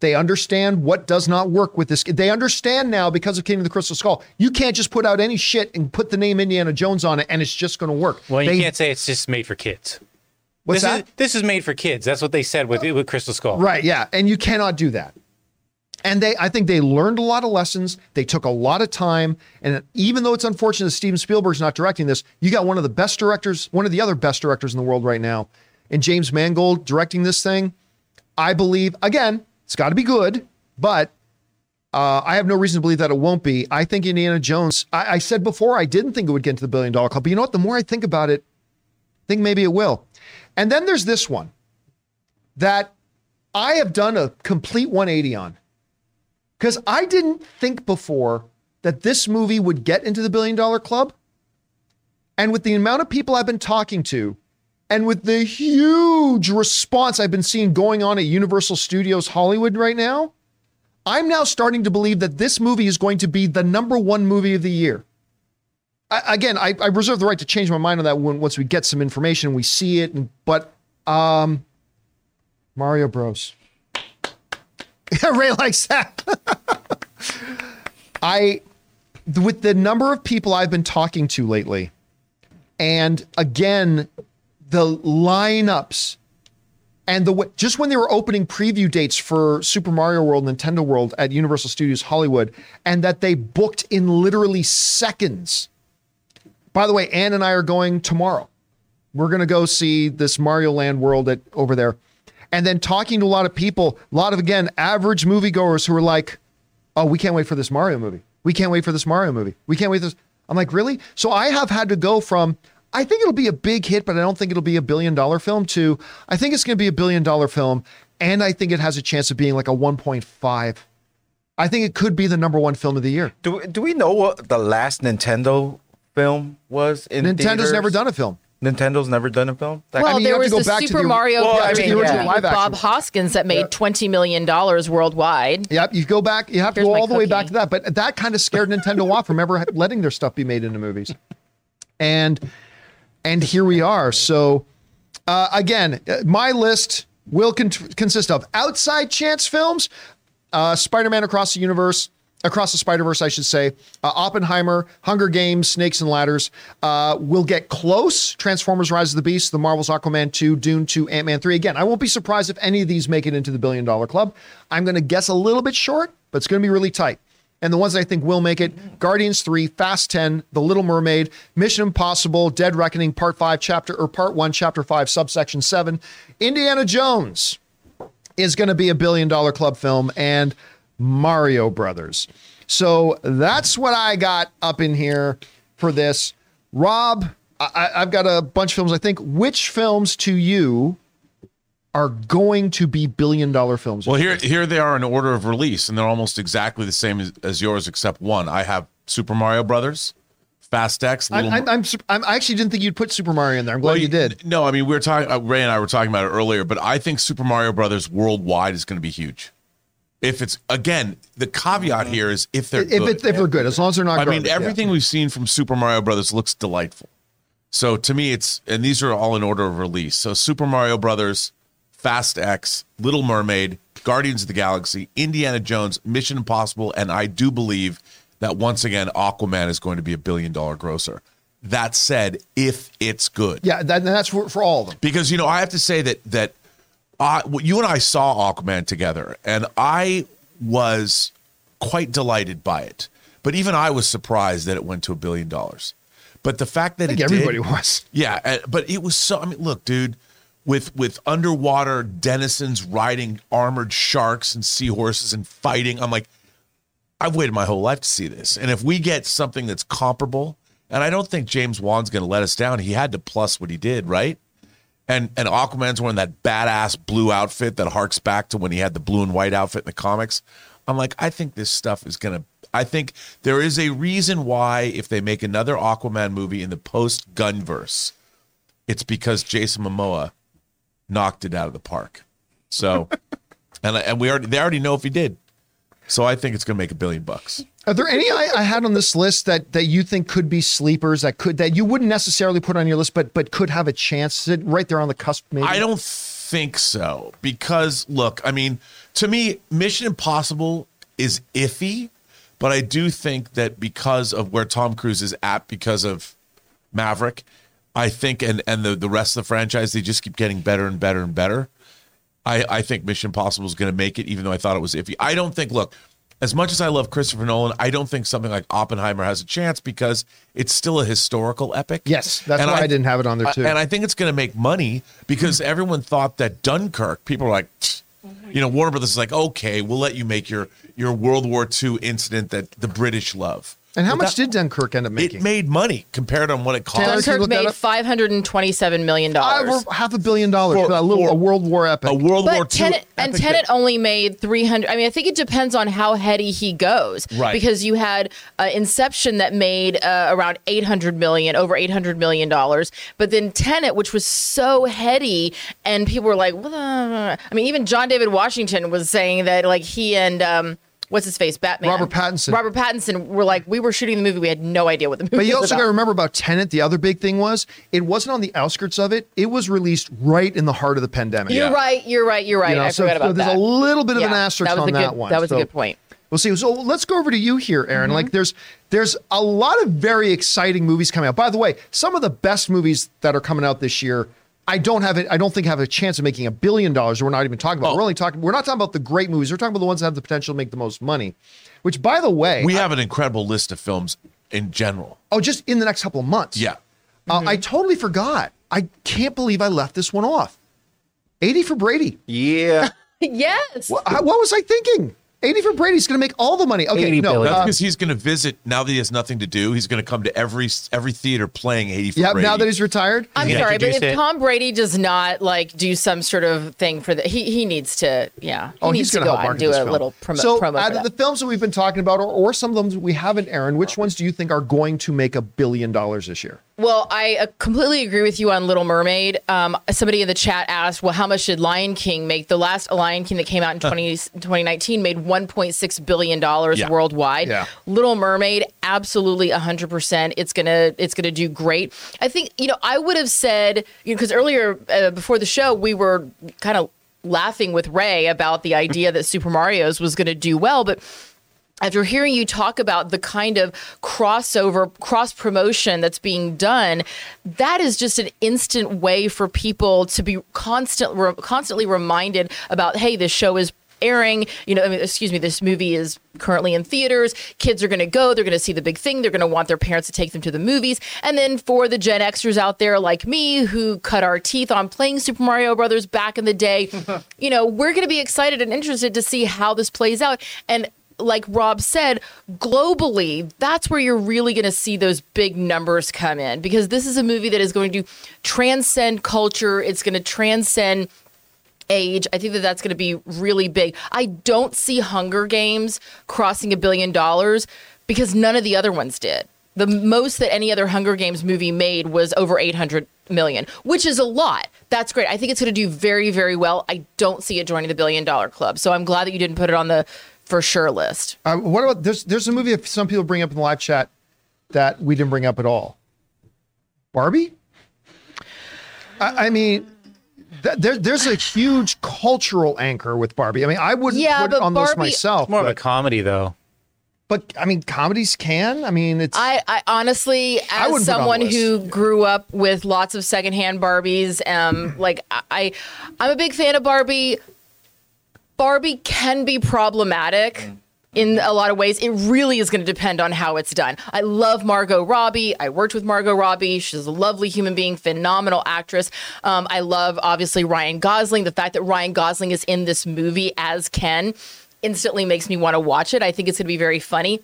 They understand what does not work with this. They understand now because of Kingdom of the Crystal Skull. You can't just put out any shit and put the name Indiana Jones on it and it's just going to work. Well, you They- can't say it's just made for kids. What's this that? Is, this is made for kids. That's what they said with with Crystal Skull. Right, yeah. And you cannot do that. And they I think they learned a lot of lessons. They took a lot of time. And even though it's unfortunate that Steven Spielberg's not directing this, you got one of the best directors, one of the other best directors in the world right now, and James Mangold directing this thing. I believe, again, it's got to be good, but uh, I have no reason to believe that it won't be. I think Indiana Jones, I, I said before, I didn't think it would get into the billion dollar club. But you know what? The more I think about it, I think maybe it will. And then there's this one that I have done a complete 180 on. Because I didn't think before that this movie would get into the billion dollar club. And with the amount of people I've been talking to, and with the huge response I've been seeing going on at Universal Studios Hollywood right now, I'm now starting to believe that this movie is going to be the number one movie of the year. I, again, I, I reserve the right to change my mind on that once we get some information and we see it. And, but um, Mario Bros. Ray likes that. I, with the number of people I've been talking to lately, and again, the lineups and the just when they were opening preview dates for Super Mario World, Nintendo World at Universal Studios Hollywood, and that they booked in literally seconds. By the way, Ann and I are going tomorrow. We're going to go see this Mario Land World at over there. And then talking to a lot of people, a lot of again average moviegoers who are like, "Oh, we can't wait for this Mario movie. We can't wait for this Mario movie. We can't wait for this." I'm like, "Really?" So I have had to go from I think it'll be a big hit, but I don't think it'll be a billion dollar film to I think it's going to be a billion dollar film and I think it has a chance of being like a 1.5. I think it could be the number 1 film of the year. Do do we know what the last Nintendo film was? In Nintendo's theaters? never done a film. Nintendo's never done a film. That- Well, mean, you there have was to go the back to Super the- Mario Well, I mean, the movie original live with Bob. Hoskins that made twenty million dollars worldwide. Yep, you go back. You have to Here's go all the way back to that. But that kind of scared Nintendo off from ever letting their stuff be made into movies. And and here we are. So uh, again, my list will con- consist of outside chance films, uh, Spider-Man Across the Universe, Across the Spider-Verse, I should say, uh, Oppenheimer, Hunger Games, Snakes and Ladders. Uh, we'll get close. Transformers: Rise of the Beast, The Marvels, Aquaman 2, Dune 2, Ant-Man 3. Again, I won't be surprised if any of these make it into the billion dollar club. I'm going to guess a little bit short, but it's going to be really tight. And the ones I think will make it Guardians 3, Fast 10, The Little Mermaid, Mission Impossible, Dead Reckoning, Part 5, Chapter, or Part 1, Chapter 5, Subsection 7, Indiana Jones is going to be a billion dollar club film, and Mario Brothers. So that's what I got up in here for this. Rob, I, I've got a bunch of films. I think which films to you are going to be billion dollar films? Well, here here they are in order of release, and they're almost exactly the same as, as yours, except one. I have Super Mario Brothers, Fast X, I'm, Little. I'm, I'm, I'm- I actually didn't think you'd put Super Mario in there. I'm glad Well, you did. No, I mean we were talking. Uh, Ray and I were talking about it earlier, but I think Super Mario Brothers worldwide is going to be huge. If it's again, the caveat here is if they're If, good. it, if they're good, as long as they're not. I mean, garbage, yeah. everything we've seen from Super Mario Brothers looks delightful. So to me, it's and these are all in order of release. So Super Mario Brothers, Fast X, Little Mermaid, Guardians of the Galaxy, Indiana Jones, Mission Impossible, and I do believe that once again Aquaman is going to be a billion dollar grosser. That said, if it's good, Yeah, that, that's for, for all of them. because you know I have to say that that I, you and I saw Aquaman together, and I was quite delighted by it. But even I was surprised that it went to a billion dollars. But the fact that I think it everybody did, was. yeah. But it was so. I mean, look, dude, with with underwater denizens riding armored sharks and seahorses and fighting, I'm like, I've waited my whole life to see this. And if we get something that's comparable, and I don't think James Wan's going to let us down. He had to plus what he did, right? And and Aquaman's wearing that badass blue outfit that harks back to when he had the blue and white outfit in the comics. I'm like, I think this stuff is gonna. I think there is a reason why if they make another Aquaman movie in the post Gunverse, it's because Jason Momoa knocked it out of the park. So, and and we already they already know if he did. So I think it's gonna make a billion bucks. Are there any I, I had on this list that that you think could be sleepers that could that you wouldn't necessarily put on your list, but but could have a chance sit right there on the cusp? Maybe I don't think so because look, I mean, to me, Mission Impossible is iffy, but I do think that because of where Tom Cruise is at, because of Maverick, I think, and and the the rest of the franchise, they just keep getting better and better and better. I I think Mission Impossible is going to make it, even though I thought it was iffy. I don't think. Look. As much as I love Christopher Nolan, I don't think something like Oppenheimer has a chance because it's still a historical epic. Yes, that's why I didn't have it on there, too. And I think it's going to make money because mm-hmm. everyone thought that Dunkirk. People were like, mm-hmm. you know, Warner Brothers is like, okay, we'll let you make your your World War II incident that the British love. And how But much that- did Dunkirk end up making? It made money compared on what it cost. Taylor, Dunkirk made five hundred and twenty-seven million dollars. Half a billion dollars For- for, a little for a World War epic. a World War II But Tenet and Tenet that- only made 300 I mean I think it depends on how heady he goes Right. because you had uh, Inception that made uh, around 800 million over 800 million dollars but then Tenet which was so heady and people were like "What the-" I mean even John David Washington was saying that like he and um what's his face Batman Robert Pattinson. Robert Pattinson were like we were shooting the movie we had no idea what the movie But you was also got to remember about Tenet. The other big thing was it wasn't on the outskirts of it. It was released right in the heart of the pandemic. You're Yeah. right you're right you're right You know, I so, forgot so there's that a little bit of an Yeah, asterisk that was on a good, that one. that was So a good point We'll see. So let's go over to you here, Erin. Mm-hmm. Like there's there's a lot of very exciting movies coming out. By the way, some of the best movies that are coming out this year, I don't have it. I don't think have a chance of making a billion dollars. We're not even talking about. Oh. We're only talking. We're not talking about the great movies. We're talking about the ones that have the potential to make the most money. Which, by the way, we have an incredible list of films in general. oh, just in the next couple of months. Yeah. Uh, I totally forgot. I can't believe I left this one off. 80 for Brady. Yeah. yes What, what was I thinking? 80 for Brady's going to make all the money. Okay, 80 no. billion. uh, because he's going to visit now that he has nothing to do. He's going to come to every every theater playing 80 for Brady. yeah, Brady. now that he's retired. I'm gonna sorry, but if it. Tom Brady does not like do some sort of thing for the, he he needs to, yeah, he Oh, needs he's to going go to help out and do a film. little promo. So, promo out of the films that we've been talking about, or, or some of them we haven't, Erin, which ones do you think are going to make a billion dollars this year? Well, I uh, completely agree with you on Little Mermaid. Um, somebody in the chat asked, well, how much did Lion King make? The last Lion King that came out in 20, 2019 made $1.6 billion Yeah. worldwide. Yeah. Little Mermaid, absolutely 100%. It's going to it's gonna do great. I think, you know, I would have said, you know, because earlier uh, before the show, we were kind of laughing with Ray about the idea that Super Mario's was going to do well, but after hearing you talk about the kind of crossover, cross promotion that's being done, that is just an instant way for people to be constant, re- constantly reminded about, hey, this show is airing. You know, I mean, excuse me, this movie is currently in theaters. Kids are going to go. They're going to see the big thing. They're going to want their parents to take them to the movies. And then for the Gen Xers out there like me who cut our teeth on playing Super Mario Brothers back in the day, you know, we're going to be excited and interested to see how this plays out. And like Rob said, globally, that's where you're really going to see those big numbers come in because this is a movie that is going to transcend culture. It's going to transcend age. I think that that's going to be really big. I don't see Hunger Games crossing a billion dollars because none of the other ones did. The most that any other Hunger Games movie made was over 800 million, which is a lot. That's great. I think it's going to do very, very well. I don't see it joining the billion dollar club. So I'm glad that you didn't put it on the for sure list. Uh, what about there's there's a movie that some people bring up in the live chat that we didn't bring up at all. Barbie. I, I mean, th- there, there's a huge cultural anchor with Barbie. I mean, I wouldn't Yeah, put it on this Barbie- myself. More of a comedy, though. but I mean, comedies can. I mean, it's I, I honestly, as wouldn't put it on someone who grew up with lots of secondhand Barbies, um, like I, I'm a big fan of Barbie. Barbie can be problematic in a lot of ways. It really is going to depend on how it's done. I love Margot Robbie. I worked with Margot Robbie. She's a lovely human being, phenomenal actress. Um, I love obviously Ryan Gosling. The fact that Ryan Gosling is in this movie as Ken instantly makes me want to watch it. I think it's going to be very funny.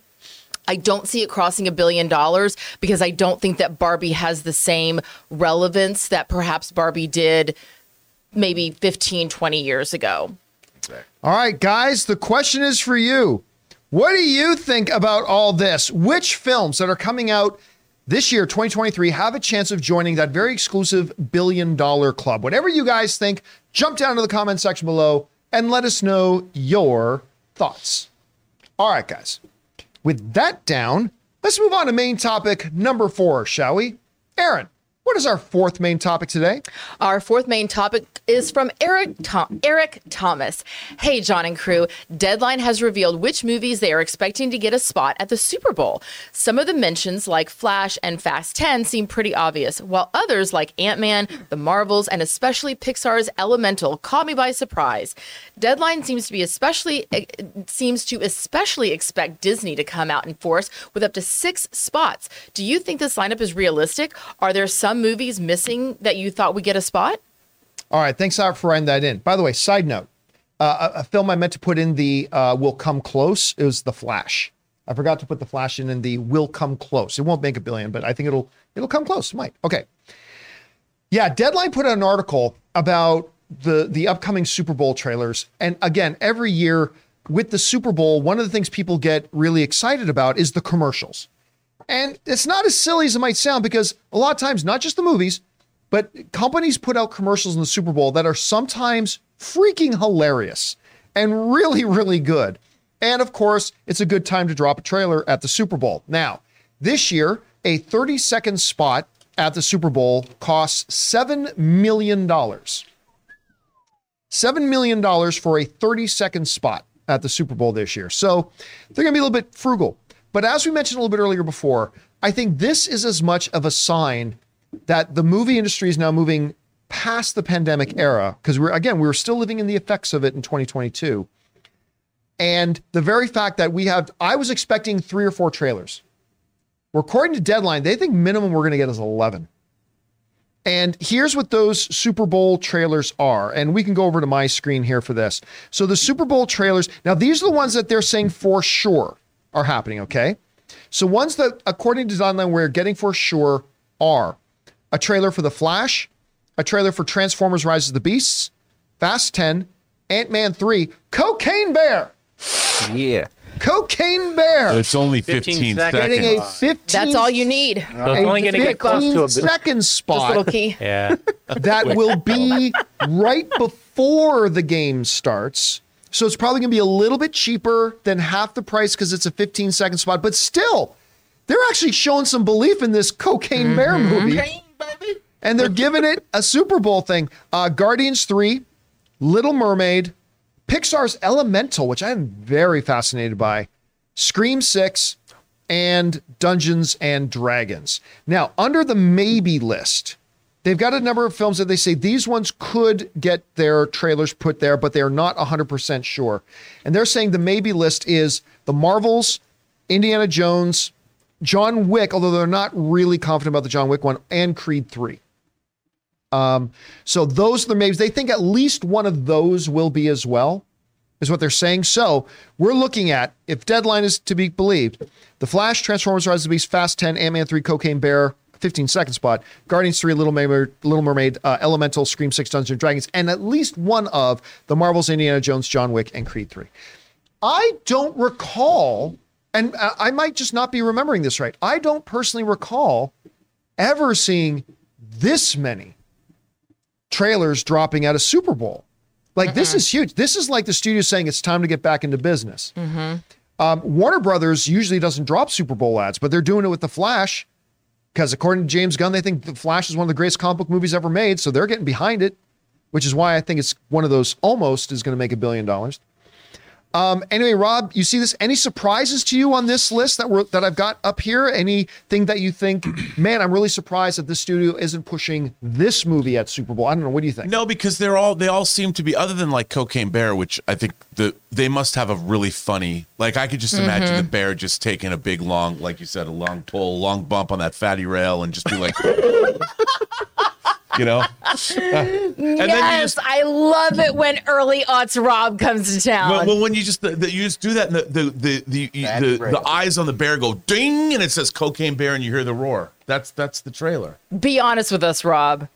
I don't see it crossing a billion dollars because I don't think that Barbie has the same relevance that perhaps Barbie did maybe 15, 20 years ago. All right, guys, the question is for you. What do you think about all this? Which films that are coming out this year, 2023, have a chance of joining that very exclusive billion dollar club? Whatever you guys think, jump down to the comment section below and let us know your thoughts. All right, guys. With that down, let's move on to main topic number four, shall we? Erin, what is our fourth main topic today? Our fourth main topic is from Eric Tom- Eric Thomas. Hey, John and crew. Deadline has revealed which movies they are expecting to get a spot at the Super Bowl. Some of the mentions, like Flash and Fast 10, seem pretty obvious, while others, like Ant Man, The Marvels, and especially Pixar's Elemental, caught me by surprise. Deadline seems to be especially seems to especially expect Disney to come out in force with up to six spots. Do you think this lineup is realistic? Are there some movies missing that you thought would get a spot? All right, thanks for writing that in. By the way, side note, uh, a, a film I meant to put in the uh, "Will Come Close" is The Flash. I forgot to put The Flash in in the "Will Come Close." It won't make a billion, but I think it'll it'll come close. It might. Okay. Yeah, Deadline put out an article about the the upcoming Super Bowl trailers, and again, every year with the Super Bowl, one of the things people get really excited about is the commercials. And it's not as silly as it might sound because a lot of times, not just the movies, but companies put out commercials in the Super Bowl that are sometimes freaking hilarious and really, really good. And of course, it's a good time to drop a trailer at the Super Bowl. Now, this year, a 30 second spot at the Super Bowl costs $7 million. $7 million for a 30 second spot at the Super Bowl this year. So they're going to be a little bit frugal. But as we mentioned a little bit earlier before, I think this is as much of a sign that the movie industry is now moving past the pandemic era because we're again we were still living in the effects of it in 2022 and the very fact that we have i was expecting three or four trailers. According to deadline they think minimum we're going to get is 11 and here's what those super bowl trailers are and we can go over to my screen here for this. So the super bowl trailers now these are the ones that they're saying for sure are happening okay so ones that according to deadline we're getting for sure are a trailer for The Flash, a trailer for Transformers Rise of the Beasts, Fast 10, Ant Man 3, Cocaine Bear. Yeah. Cocaine Bear It's only 15 15, seconds. seconds. getting a 15 That's all you need. So it's only going to get close to a 15 bit. second Just a spot little key. Yeah. that will be right before the game starts. So it's probably going to be a little bit cheaper than half the price because it's a 15 second spot, but still, they're actually showing some belief in this Cocaine Bear movie. And they're giving it a Super Bowl thing. Uh, Guardians 3, Little Mermaid, Pixar's Elemental, which I'm very fascinated by, Scream 6, and Dungeons and Dragons. Now, under the maybe list, they've got a number of films that they say these ones could get their trailers put there, but they're not 100% sure. And they're saying the maybe list is The Marvels, Indiana Jones, John Wick, although they're not really confident about the John Wick one, and Creed 3. Um, so those are the maybes. They think at least one of those will be as well, is what they're saying. So we're looking at, if deadline is to be believed, The Flash, Transformers Rise of the Beast, Fast 10, Ant-Man 3, Cocaine Bear, 15 second spot, Guardians 3, Little Mermaid, Little Mermaid uh, Elemental, Scream 6, Dungeons and Dragons, and at least one of the Marvels, Indiana Jones, John Wick, and Creed 3. I don't recall, and I might just not be remembering this right. I don't personally recall ever seeing this many trailers dropping at a Super Bowl. Like this is huge. This is like the studio saying it's time to get back into business. Um, Warner Brothers usually doesn't drop Super Bowl ads, but they're doing it with the Flash because according to James Gunn, they think the Flash is one of the greatest comic book movies ever made, so they're getting behind it, which is why I think it's one of those almost is going to make a billion dollars. Um, anyway, Rob, you see this? Any surprises to you on this list that we're that I've got up here? Anything that you think, man, I'm really surprised that this studio isn't pushing this movie at Super Bowl? I don't know. What do you think? No, because they're all they all seem to be other than like Cocaine Bear, which I think the they must have a really funny like I could just imagine the bear just taking a big long, like you said, a long pull, long bump on that fatty rail and just be like you know? and then you yes, just I love it when early aughts Rob comes to town. well, well, when you just the, the, you just do that, and the the the the, the, Fatty the, eyes on the bear go ding, and it says "Cocaine Bear," and you hear the roar. That's that's the trailer. Be honest with us, Rob.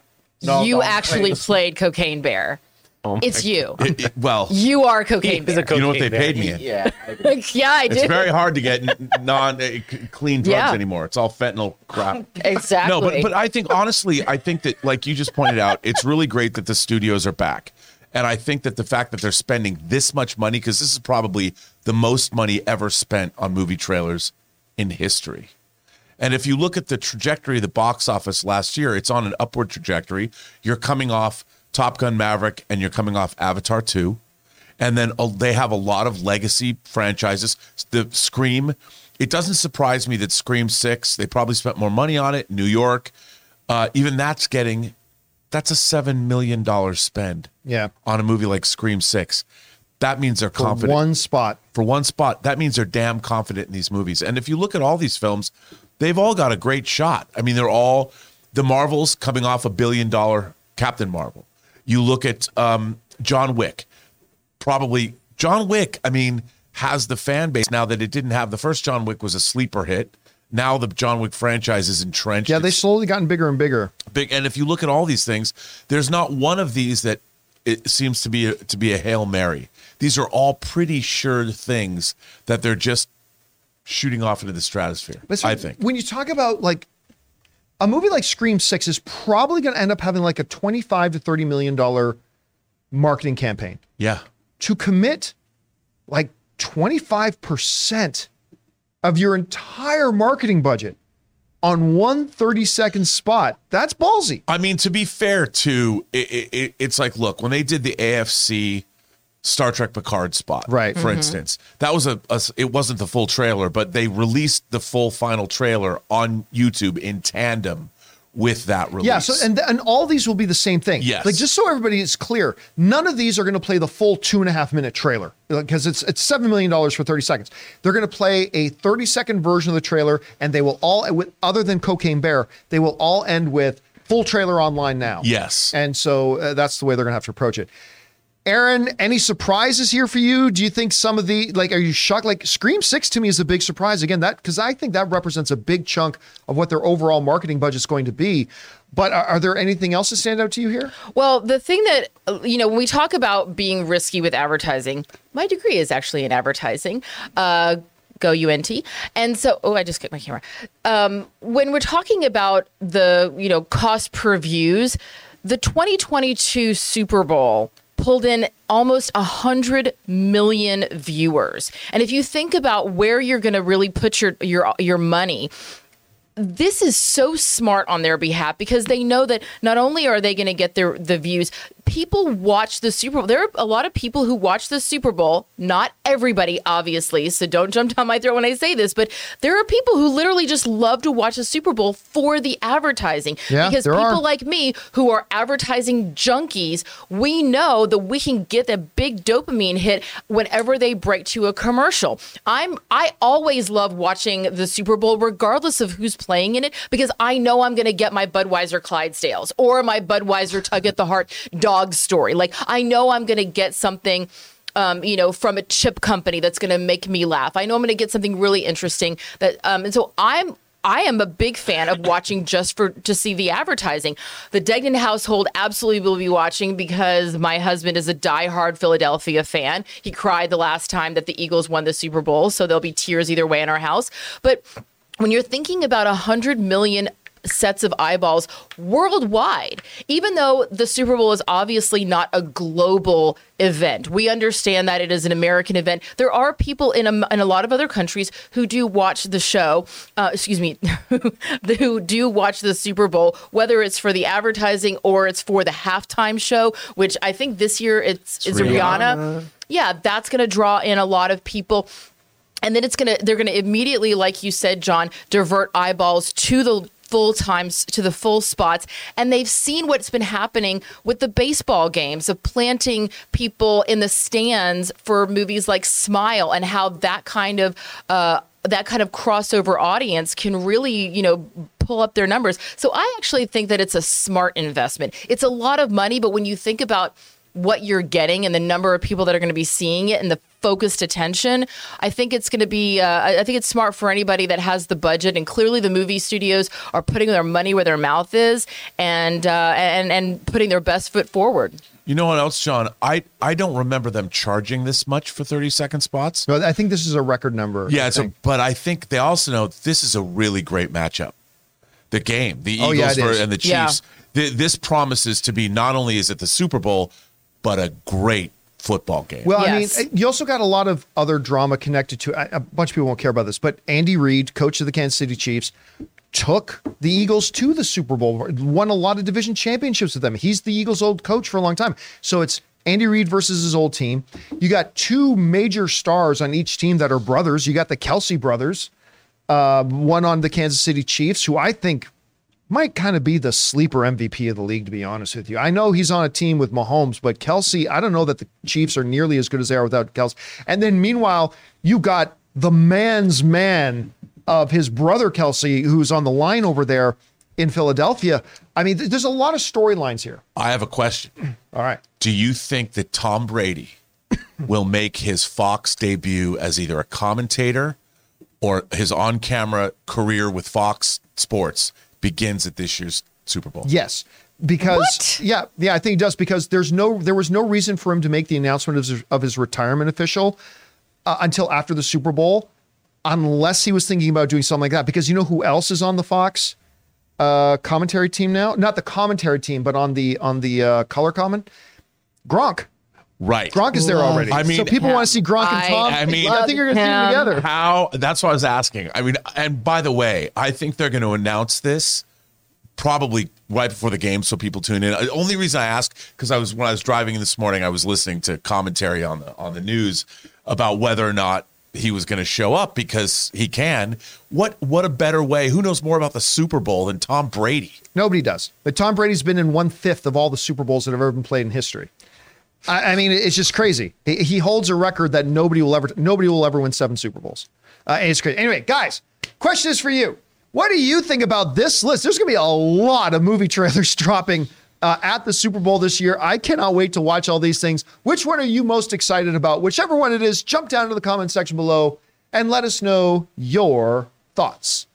No, you don't actually played Cocaine Bear. It's you. It- it- well, You are Cocaine He's a Bear. you know what they cocaine paid me in. Yeah. I yeah, I did. It's very hard to get non uh, c- clean drugs Yeah. anymore. It's all fentanyl crap. exactly. No, but but I think honestly, I think that like you just pointed out, it's really great that the studios are back. And I think that the fact that they're spending this much money because this is probably the most money ever spent on movie trailers in history. And if you look at the trajectory of the box office last year, it's on an upward trajectory. You're coming off Top Gun Maverick and you're coming off Avatar 2. And then uh, they have a lot of legacy franchises. The Scream, it doesn't surprise me that Scream 6, they probably spent more money on it. New York, uh, even that's getting, that's a $7 million spend Yeah. on a movie like Scream 6. That means they're For confident one spot. for one spot. That means they're damn confident in these movies. And if you look at all these films, they've all got a great shot. I mean, they're all the Marvels coming off a billion dollar Captain Marvel. You look at um, John Wick, probably John Wick. I mean, has the fan base now that it didn't have. The first John Wick was a sleeper hit. Now the John Wick franchise is entrenched. Yeah, they It's slowly gotten bigger and bigger. big. And if you look at all these things, there's not one of these that it seems to be a, to be a hail mary. These are all pretty sure things that they're just shooting off into the stratosphere. But so I think. when you talk about like a movie like Scream Six is probably going to end up having like a twenty-five to thirty million dollar marketing campaign Yeah. to commit like twenty-five percent of your entire marketing budget on one 30 second spot. That's ballsy. I mean, to be fair, to it, it, it's like, look, when they did the AFC Star Trek Picard spot, Right. For instance, that was a, a- it wasn't the full trailer, but they released the full final trailer on YouTube in tandem with that release. Yeah, so and and all these will be the same thing. Yes. Like just so everybody is clear, none of these are going to play the full two and a half minute trailer because it's it's seven million dollars for thirty seconds. They're going to play a thirty second version of the trailer, and they will all, with other than Cocaine Bear, they will all end with full trailer online now. Yes. and so uh, that's the way they're going to have to approach it. Erin, any surprises here for you? Do you think some of the like are you shocked? Like Scream Six to me is a big surprise again. That because I think that represents a big chunk of what their overall marketing budget is going to be. But are, are there anything else that stand out to you here? Well, the thing that, you know, when we talk about being risky with advertising, my degree is actually in advertising. Uh, go UNT. And so, oh, I just kicked my camera. Um, when we're talking about the, you know, cost per views, the 2022 Super Bowl pulled in almost 100 million viewers. And if you think about where you're going to really put your your your money, this is so smart on their behalf because they know that not only are they going to get their the views people watch the super bowl. There are a lot of people who watch the super bowl. Not everybody obviously so don't jump down my throat when i say this but there are people who literally just love to watch the super bowl for the advertising. Yeah, because people are. like me who are advertising junkies we know that we can get a big dopamine hit whenever they break to a commercial. I'm i always love watching the super bowl regardless of who's playing in it because i know i'm going to get my budweiser clydesdales or my budweiser tug at the heart dog story like i know i'm going to get something um, you know, from a chip company that's going to make me laugh. I know I'm going to get something really interesting. That, um, and so I'm I am a big fan of watching just for to see the advertising. The Degnan household absolutely will be watching because my husband is a diehard Philadelphia fan. He cried the last time that the Eagles won the Super Bowl, so there'll be tears either way in our house. But when you're thinking about a hundred million sets of eyeballs worldwide, even though the Super Bowl is obviously not a global event. We understand that it is an American event. There are people in a, in a lot of other countries who do watch the show, uh, excuse me, who do watch the Super Bowl, whether it's for the advertising or it's for the halftime show, which I think this year it's, it's Rihanna. Yeah, that's going to draw in a lot of people and then it's gonna they're gonna immediately like you said john divert eyeballs to the full times to the full spots and they've seen what's been happening with the baseball games of planting people in the stands for movies like smile and how that kind of uh, that kind of crossover audience can really you know pull up their numbers. So i actually think that it's a smart investment. It's a lot of money but when you think about what you're getting and the number of people that are going to be seeing it and the focused attention i think it's going to be uh, I- i think it's smart for anybody that has the budget and clearly the movie studios are putting their money where their mouth is and uh, and and putting their best foot forward You know what else, John? I I don't remember them charging this much for 30 second spots. No, I think this is a record number. Yeah, I it's a, but I think they also know this is a really great matchup. The game, the Oh, Eagles yeah, it ver- is. and the Yeah. Chiefs. This promises to be not only is it the Super Bowl, but a great football game. Well, Yes. I mean, you also got a lot of other drama connected to a a bunch of people won't care about this, but Andy Reid, coach of the Kansas City Chiefs, took the Eagles to the Super Bowl, won a lot of division championships with them. He's the Eagles' old coach for a long time. So it's Andy Reid versus his old team. You got two major stars on each team that are brothers. You got the Kelce brothers, uh, one on the Kansas City Chiefs, who I think might kind of be the sleeper MVP of the league, to be honest with you. I know he's on a team with Mahomes, but Kelce, I don't know that the Chiefs are nearly as good as they are without Kelce. And then meanwhile, you got the man's man of his brother Kelce, who's on the line over there in Philadelphia. I mean, th- there's a lot of storylines here. I have a question. All right. Do you think that Tom Brady will make his Fox debut as either a commentator or his on-camera career with Fox Sports begins at this year's Super Bowl? Yes, because What? yeah, yeah, I think he does because there's no there was no reason for him to make the announcement of his, of his retirement official uh, until after the Super Bowl, unless he was thinking about doing something like that. Because you know who else is on the Fox uh, commentary team now? Not the commentary team, but on the on the uh, color comment, Gronk. Right. Gronk is there already. I mean- so people want to see Gronk and Tom. I mean- I think you're going to see them together. How? That's what I was asking. I mean, and by the way, I think they're going to announce this probably right before the game, so people tune in. The only reason I ask because I was when I was driving this morning, I was listening to commentary on the on the news about whether or not he was going to show up because he can. What what a better way? Who knows more about the Super Bowl than Tom Brady? Nobody does. But Tom Brady's been in one fifth of all the Super Bowls that have ever been played in history. I, I mean, it's just crazy. He, he holds a record that nobody will ever nobody will ever win seven Super Bowls. Uh, it's crazy. Anyway, guys, question is for you. What do you think about this list? There's going to be a lot of movie trailers dropping uh, at the Super Bowl this year. I cannot wait to watch all these things. Which one are you most excited about? Whichever one it is, jump down to the comment section below and let us know your thoughts.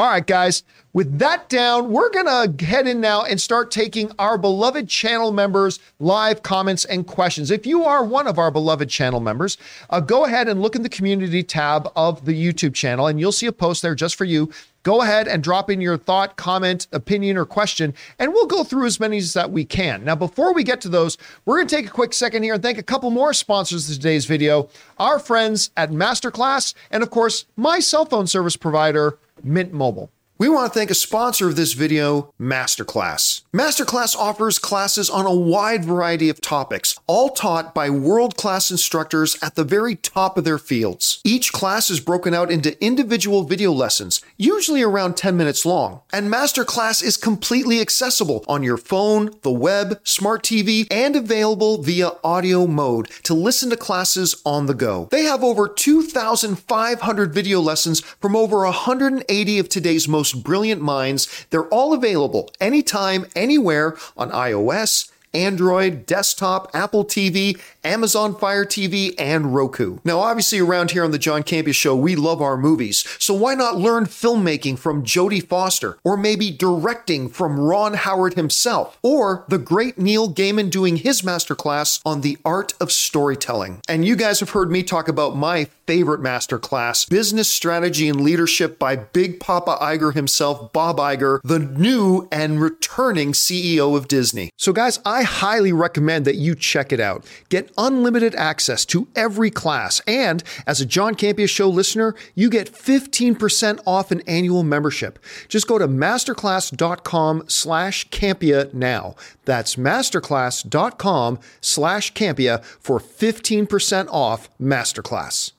All right, guys. With that down, we're going to head in now and start taking our beloved channel members' live comments and questions. If you are one of our beloved channel members, uh, go ahead and look in the community tab of the YouTube channel, and you'll see a post there just for you. Go ahead and drop in your thought, comment, opinion, or question, and we'll go through as many as that we can. Now, before we get to those, we're going to take a quick second here and thank a couple more sponsors of today's video our friends at Masterclass, and of course, my cell phone service provider, Mint Mobile. We want to thank a sponsor of this video, Masterclass. Masterclass offers classes on a wide variety of topics, all taught by world class instructors at the very top of their fields. Each class is broken out into individual video lessons, usually around 10 minutes long. And Masterclass is completely accessible on your phone, the web, smart TV, and available via audio mode to listen to classes on the go. They have over 2,500 video lessons from over 180 of today's most brilliant minds. They're all available anytime, anywhere on iOS, Android, desktop, Apple TV, Amazon Fire TV, and Roku. Now, obviously, around here on the John Campea Show, we love our movies, so why not learn filmmaking from Jodie Foster, or maybe directing from Ron Howard himself, or the great Neil Gaiman doing his masterclass on the art of storytelling. And you guys have heard me talk about my favorite masterclass, Business Strategy and Leadership by Big Papa Iger himself, Bob Iger, the new and returning CEO of Disney. So, guys, I highly recommend that you check it out. Get unlimited access to every class, and as a John Campea Show listener, you get 15% off an annual membership. Just go to masterclass.com slash Campea now. That's masterclass.com slash Campea for 15% off Masterclass.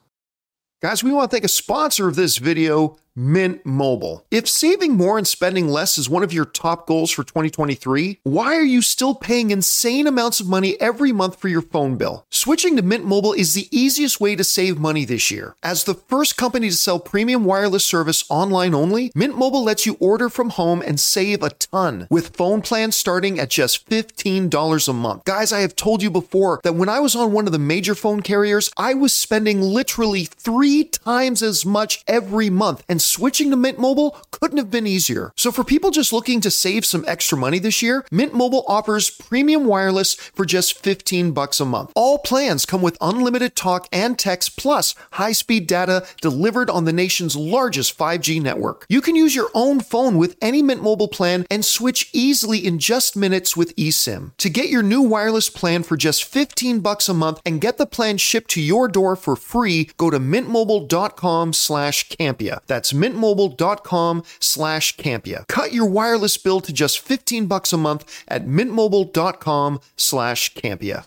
Guys, we want to thank a sponsor of this video, Mint Mobile. If saving more and spending less is one of your top goals for 2023, why are you still paying insane amounts of money every month for your phone bill? Switching to Mint Mobile is the easiest way to save money this year. As the first company to sell premium wireless service online only, Mint Mobile lets you order from home and save a ton with phone plans starting at just $15 a month. Guys, I have told you before that when I was on one of the major phone carriers, I was spending literally three times as much every month and switching to Mint Mobile couldn't have been easier. So for people just looking to save some extra money this year, Mint Mobile offers premium wireless for just 15 bucks a month. All plans come with unlimited talk and text plus high-speed data delivered on the nation's largest 5G network. You can use your own phone with any Mint Mobile plan and switch easily in just minutes with eSIM. To get your new wireless plan for just 15 bucks a month and get the plan shipped to your door for free, go to mintmobile.com slash Campea. That's mintmobile.com slash Campea. Cut your wireless bill to just 15 bucks a month at mintmobile.com slash Campea.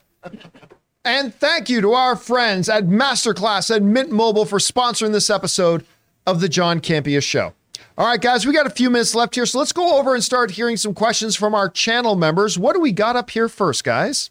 And thank you to our friends at Masterclass and Mint Mobile for sponsoring this episode of the John Campea Show. All right, guys, we got a few minutes left here, so let's go over and start hearing some questions from our channel members. What do we got up here first, guys?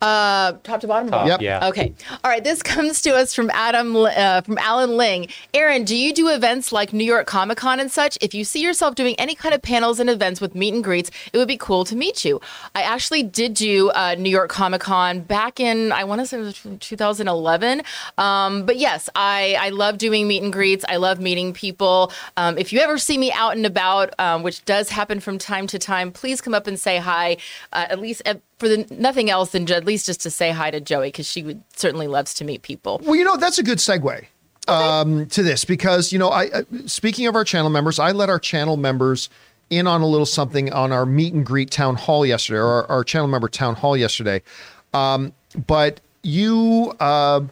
Uh, top to bottom. Yep. Yeah. Okay. All right. This comes to us from Adam, uh, from Alan Ling. Erin, do you do events like New York Comic Con and such? If you see yourself doing any kind of panels and events with meet and greets, it would be cool to meet you. I actually did do uh, New York Comic Con back in, I want to say it was 2011. Um, but yes, I, I love doing meet and greets. I love meeting people. Um, if you ever see me out and about, um, which does happen from time to time, please come up and say hi. Uh, at least at, for the nothing else than at least just to say hi to Joey because she would certainly loves to meet people. Well, you know, that's a good segue um, to this because, you know, I, uh, speaking of our channel members, I let our channel members in on a little something on our meet and greet town hall yesterday, or our, our channel member town hall yesterday. Um, but you, uh,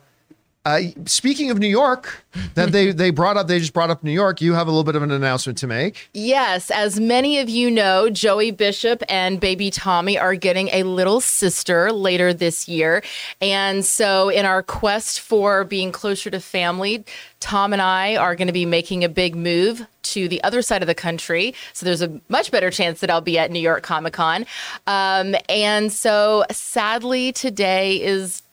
uh, speaking of New York, that they they brought up, they just brought up New York. You have a little bit of an announcement to make. Yes, as many of you know, Joey Bishop and baby Tommy are getting a little sister later this year. And so, in our quest for being closer to family, Tom and I are going to be making a big move to the other side of the country. So, there's a much better chance that I'll be at New York Comic Con. Um, and so, sadly, today is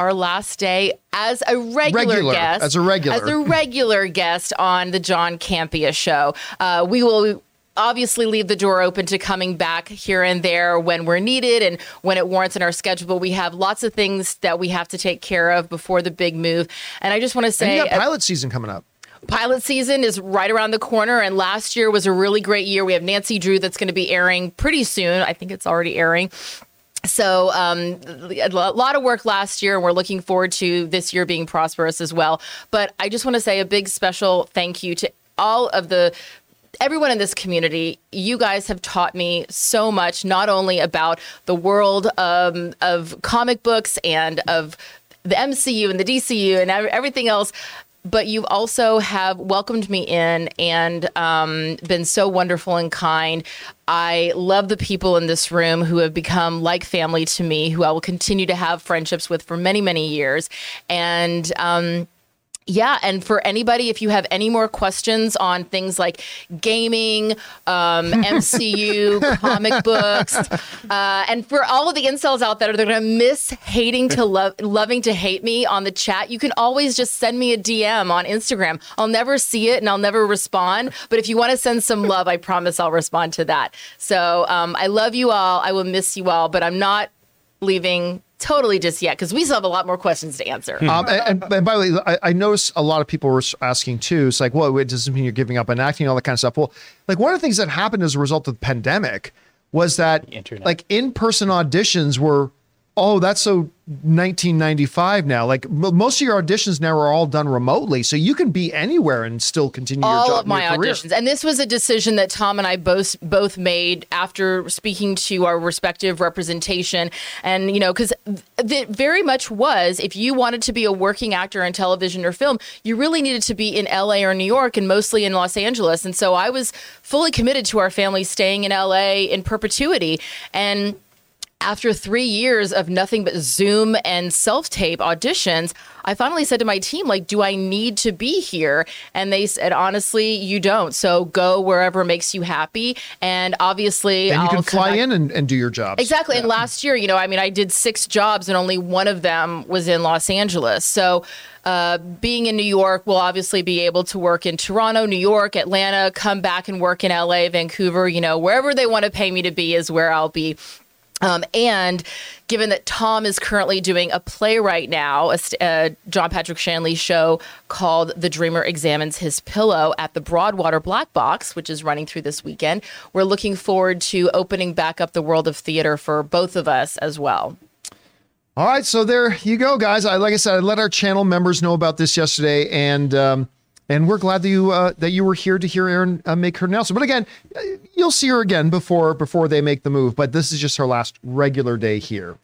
our last day as a regular, Regular, guest. as a regular. As a regular guest on the John Campea show. Uh, we will obviously leave the door open to coming back here and there when we're needed and when it warrants in our schedule. But we have lots of things that we have to take care of before the big move. And I just want to And say, you got pilot season coming up. pilot season is right around the corner, and last year was a really great year. We have Nancy Drew that's going to be airing pretty soon. I think it's already airing. So, um, a lot of work last year, and we're looking forward to this year being prosperous as well. But I just want to say a big special thank you to all of the everyone in this community, you guys have taught me so much, not only about the world um, of comic books and of the MCU and the DCU and everything else. But you also have welcomed me in and um, been so wonderful and kind. I love the people in this room who have become like family to me, who I will continue to have friendships with for many, many years. And um, yeah, and for anybody, if you have any more questions on things like gaming, um, MCU, comic books, uh, and for all of the incels out there that are going to miss hating to love, loving to hate me on the chat, you can always just send me a DM on Instagram. I'll never see it and I'll never respond. But if you want to send some love, I promise I'll respond to that. So um, I love you all. I will miss you all, but I'm not leaving totally just yet because we still have a lot more questions to answer. Um, and, and, and by the way, I, I noticed a lot of people were asking too. It's like, well, it doesn't mean you're giving up on acting, all that kind of stuff. Well, like one of the things that happened as a result of the pandemic was that Internet. like in-person auditions were, oh, that's so 1995 now. Like m- most of your auditions now are all done remotely, so you can be anywhere and still continue your all job. of my career. auditions and this was a decision that tom and i both both made after speaking to our respective representation and you know because it very much was if you wanted to be a working actor in television or film you really needed to be in la or new york and mostly in los angeles and so i was fully committed to our family staying in la in perpetuity and after three years of nothing but Zoom and self tape auditions, I finally said to my team, like, do I need to be here? And they said, honestly, you don't. So go wherever makes you happy. And obviously, And you I'll can fly in and, and do your job. Exactly. And last year, you know, I mean, I did six jobs and only one of them was in Los Angeles. So, uh, being in New York, we'll obviously be able to work in Toronto, New York, Atlanta, come back and work in LA, Vancouver, you know, wherever they want to pay me to be is where I'll be. Um, and given that Tom is currently doing a play right now, a, a John Patrick Shanley show called The Dreamer Examines His Pillow at the Broadwater Black Box, which is running through this weekend, we're looking forward to opening back up the world of theater for both of us as well. All right, so there you go, guys. I like I said, I let our channel members know about this yesterday, and um, and we're glad that you uh, that you were here to hear Erin uh, make her announcement. But again, uh, you'll see her again before before they make the move. But this is just her last regular day here.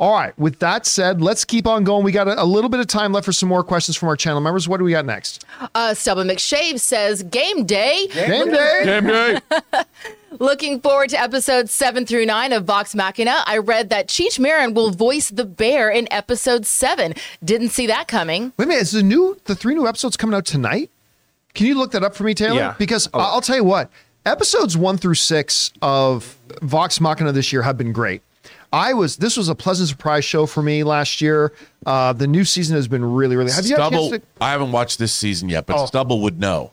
All right. With that said, let's keep on going. We got a, a little bit of time left for some more questions from our channel members. What do we got next? Uh, Stubborn McShave says, Game day. Game game day. Game day." Looking forward to episodes seven through nine of Vox Machina. I read that Cheech Marin will voice the bear in episode seven. Didn't see that coming. Wait a minute. Is the new the three new episodes coming out tonight? Can you look that up for me, Taylor? Yeah. Because I- I'll tell you what, episodes one through six of Vox Machina this year have been great. I was this was a pleasant surprise show for me last year. Uh, the new season has been really, really. Have you had Stubble. to? I haven't watched this season yet, but Oh. Stubble would know.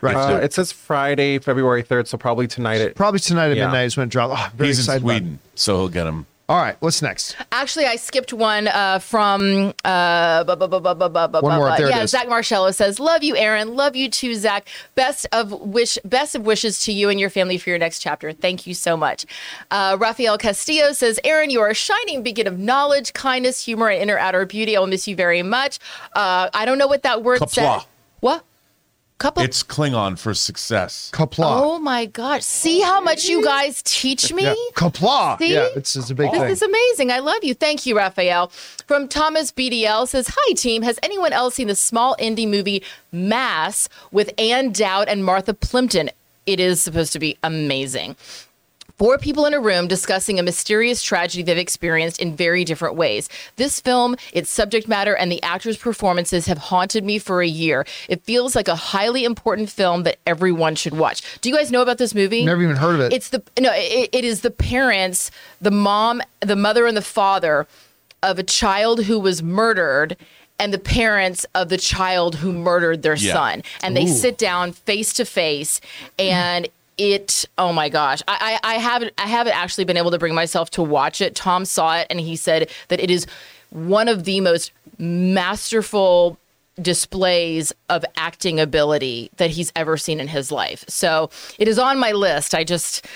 Right. Uh, it says Friday, February 3rd, so probably tonight at Probably tonight at Yeah. midnight is when it dropped. Oh, very He's in excited about. Sweden, so he'll get him. All right, what's next? Actually, I skipped one uh, from uh, bu- bu- bu- bu- bu- bu- bu- One more, bu- there it yeah. is. Zach Marcello says, "Love you, Erin. Love you too, Zach. Best of wish, best of wishes to you and your family for your next chapter. Thank you so much." Uh, Rafael Castillo says, "Erin, you are a shining beacon of knowledge, kindness, humor, and inner outer beauty. I will miss you very much." Uh, I don't know what that word Qapla'. said. What? Couple. It's Klingon for success. Qapla'. Oh my gosh! See how much you guys teach me. yeah. Qapla'. See? Yeah, it's, it's a big This thing. is amazing. I love you. Thank you, Raphael. From Thomas BDL says, Hi, team. Has anyone else seen the small indie movie Mass with Ann Dowd and Martha Plimpton? It is supposed to be amazing. Four people in a room discussing a mysterious tragedy they've experienced in very different ways. This film, its subject matter, and the actors' performances have haunted me for a year. It feels like a highly important film that everyone should watch. Do you guys know about this movie? Never even heard of it. It's the no, it, it is the parents, the mom, the mother, and the father of a child who was murdered. And the parents of the child who murdered their Yeah. son, and they sit down face to face, and it. Oh my gosh, I, I I haven't I haven't actually been able to bring myself to watch it. Tom saw it, and he said that it is one of the most masterful displays of acting ability that he's ever seen in his life. So it is on my list. I just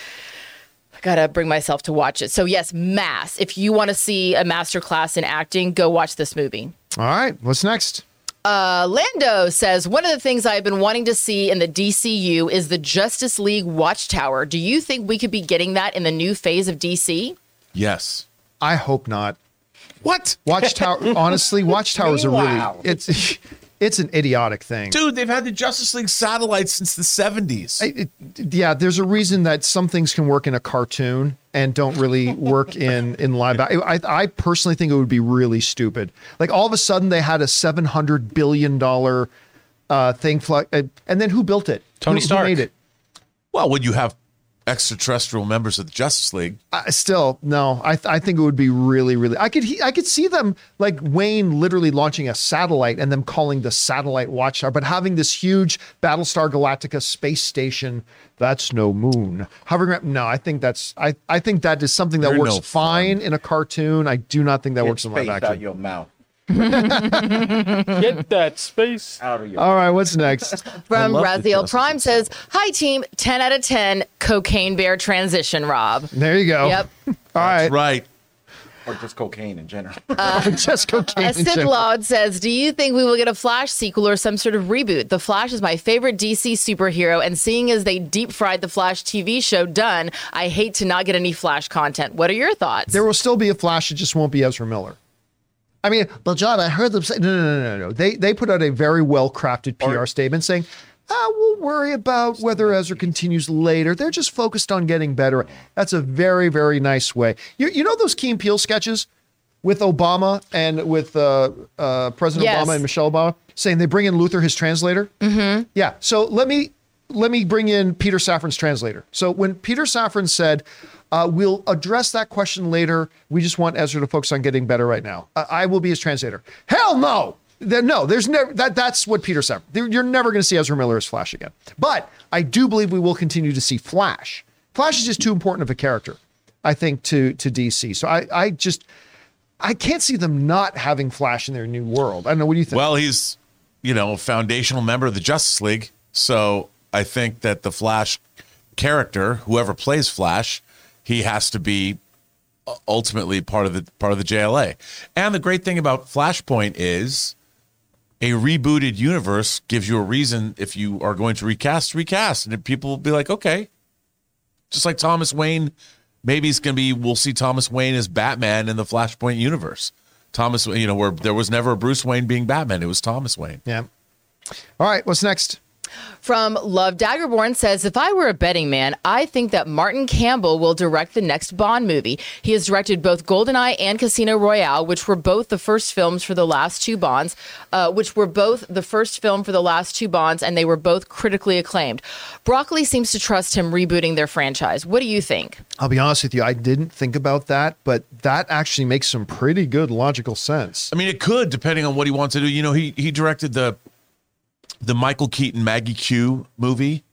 gotta bring myself to watch it. So yes, Mass. If you want to see a masterclass in acting, go watch this movie. All right, what's next? Uh, Lando says one of the things I've been wanting to see in the DCU is the Justice League Watchtower. Do you think we could be getting that in the new phase of DC? Yes. I hope not. What? Watchtower. honestly, Watchtowers are really. It's it's an idiotic thing. Dude, they've had the Justice League satellite since the 70s. It- it- yeah, there's a reason that some things can work in a cartoon and don't really work in in live. I, I I personally think it would be really stupid. Like all of a sudden they had a seven hundred billion dollar uh, thing, fl- and and then who built it? Tony Who- who Stark. made it? well, would you have extraterrestrial members of the Justice League, I still no. I th- I think it would be really really. I could he, I could see them like Wayne literally launching a satellite and them calling the satellite Watchtower, but having this huge Battlestar Galactica space station. That's no moon hovering around. No, I think that's I I think that is something that You're works no fine in a cartoon. I do not think that Get works in live space out action. your mouth. Get that space. Out of your All right, what's next? From Raziel Prime says, "Hi team, 10 out of 10 cocaine bear transition, Rob." There you go. Yep. All right. right? or just cocaine in general. Just cocaine. A in Sith general. Lord says, "Do you think we will get a Flash sequel or some sort of reboot? The Flash is my favorite DC superhero, and seeing as they deep fried the Flash TV show, done. I hate to not get any Flash content. What are your thoughts?" There will still be a Flash. It just won't be Ezra Miller. I mean, but John, I heard them say no, no, no, no, no. They they put out a very well crafted PR statement saying, ah, we'll worry about whether Ezra continues later. They're just focused on getting better. That's a very very nice way. You you know those Key and Peele sketches with Obama and with uh, uh, President Yes. Obama and Michelle Obama saying they bring in Luther, his translator. Mm-hmm. Yeah. So let me let me bring in Peter Safran's translator. So when Peter Safran said, uh, "We'll address that question later. We just want Ezra to focus on getting better right now. Uh, I will be his translator." Hell no. Then no, there's never that. That's what Peter Safran. You're never going to see Ezra Miller as Flash again. But I do believe we will continue to see Flash. Flash is just too important of a character, I think, to to DC. So I I just I can't see them not having Flash in their new world. I don't know. What do you think? Well, he's, you know, a foundational member of the Justice League. So I think that the Flash character, whoever plays Flash, he has to be uh, ultimately part of the part of the JLA. And the great thing about Flashpoint is a rebooted universe gives you a reason if you are going to recast, recast. And people will be like, okay. Just like Thomas Wayne, maybe it's going to be, we'll see Thomas Wayne as Batman in the Flashpoint universe. Thomas, you know, where there was never a Bruce Wayne being Batman, it was Thomas Wayne. yeah. All right. What's next? From Love Daggerborn says, if I were a betting man, I think that Martin Campbell will direct the next Bond movie. He has directed both GoldenEye and Casino Royale, which were both the first films for the last two Bonds, uh, which were both the first film for the last two Bonds, and they were both critically acclaimed. Broccoli seems to trust him rebooting their franchise. What do you think? I'll be honest with you. I didn't think about that, but that actually makes some pretty good logical sense. I mean, it could, depending on what he wants to do. You know, he he directed the the Michael Keaton Maggie Q movie.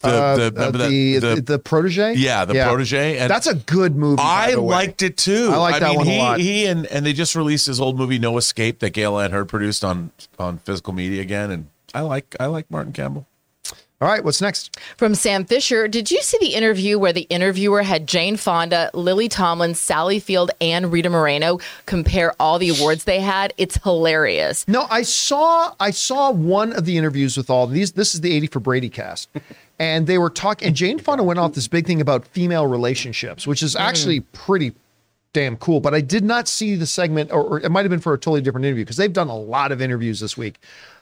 The, Uh, the, uh, the, that- the, the protege. yeah, the protege. And That's a good movie. I liked it too. I like that mean, one a he, lot. He and and they just released his old movie No Escape that Gale Anne Hurd produced on on physical media again, and I like I like Martin Campbell. All right. What's next? From Sam Fisher, did you see the interview where the interviewer had Jane Fonda, Lily Tomlin, Sally Field, and Rita Moreno compare all the awards they had? It's hilarious. No, I saw I saw one of the interviews with all these. This is the 80 for Brady cast. And they were talking and Jane Fonda went off this big thing about female relationships, which is actually mm-hmm. pretty damn cool. But I did not see the segment, or, or it might have been for a totally different interview because they've done a lot of interviews this week.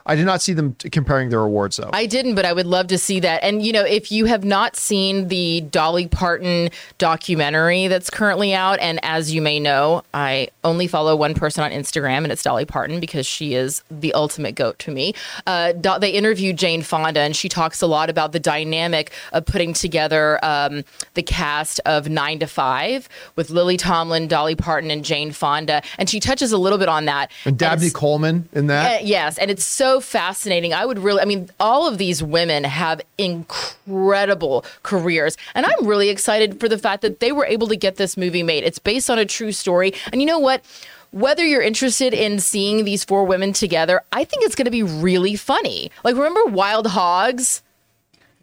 I did not see them t- comparing their awards though. I didn't, but I would love to see that. And, you know, if you have not seen the Dolly Parton documentary that's currently out, and as you may know, I only follow one person on Instagram, and it's Dolly Parton because she is the ultimate goat to me. Uh, Do- they interviewed Jane Fonda, and she talks a lot about the dynamic of putting together um, the cast of Nine to Five with Lily Tomlin, Dolly Parton, and Jane Fonda. And she touches a little bit on that. and Dabney it's- Coleman in that. uh, yes, and it's so fascinating. I would really, I mean, all of these women have incredible incredible careers. And I'm really excited for the fact that they were able to get this movie made. It's based on a true story. And you know what? Whether you're interested in seeing these four women together, I think it's going to be really funny. Like, remember Wild Hogs?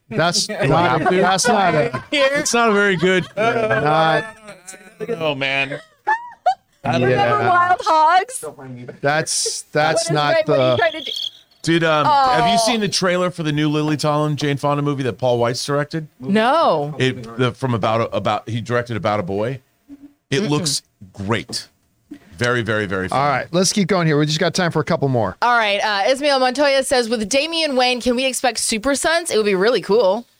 That's not, that's not it. It's not a very good. Uh, not, Oh man. Remember yeah, Wild Hogs? that's that's not right- what the. Trying? Did um have you Oh. seen the trailer for the new Lily Tomlin Jane Fonda movie that Paul Weitz directed? No. It the, from about a, about he directed about a boy. It looks great. Very very very. Fun. All right, let's keep going here. We just got time for a couple more. All right. Uh, Ismail Montoya says, with Damian Wayne, can we expect Super Sons? It would be really cool.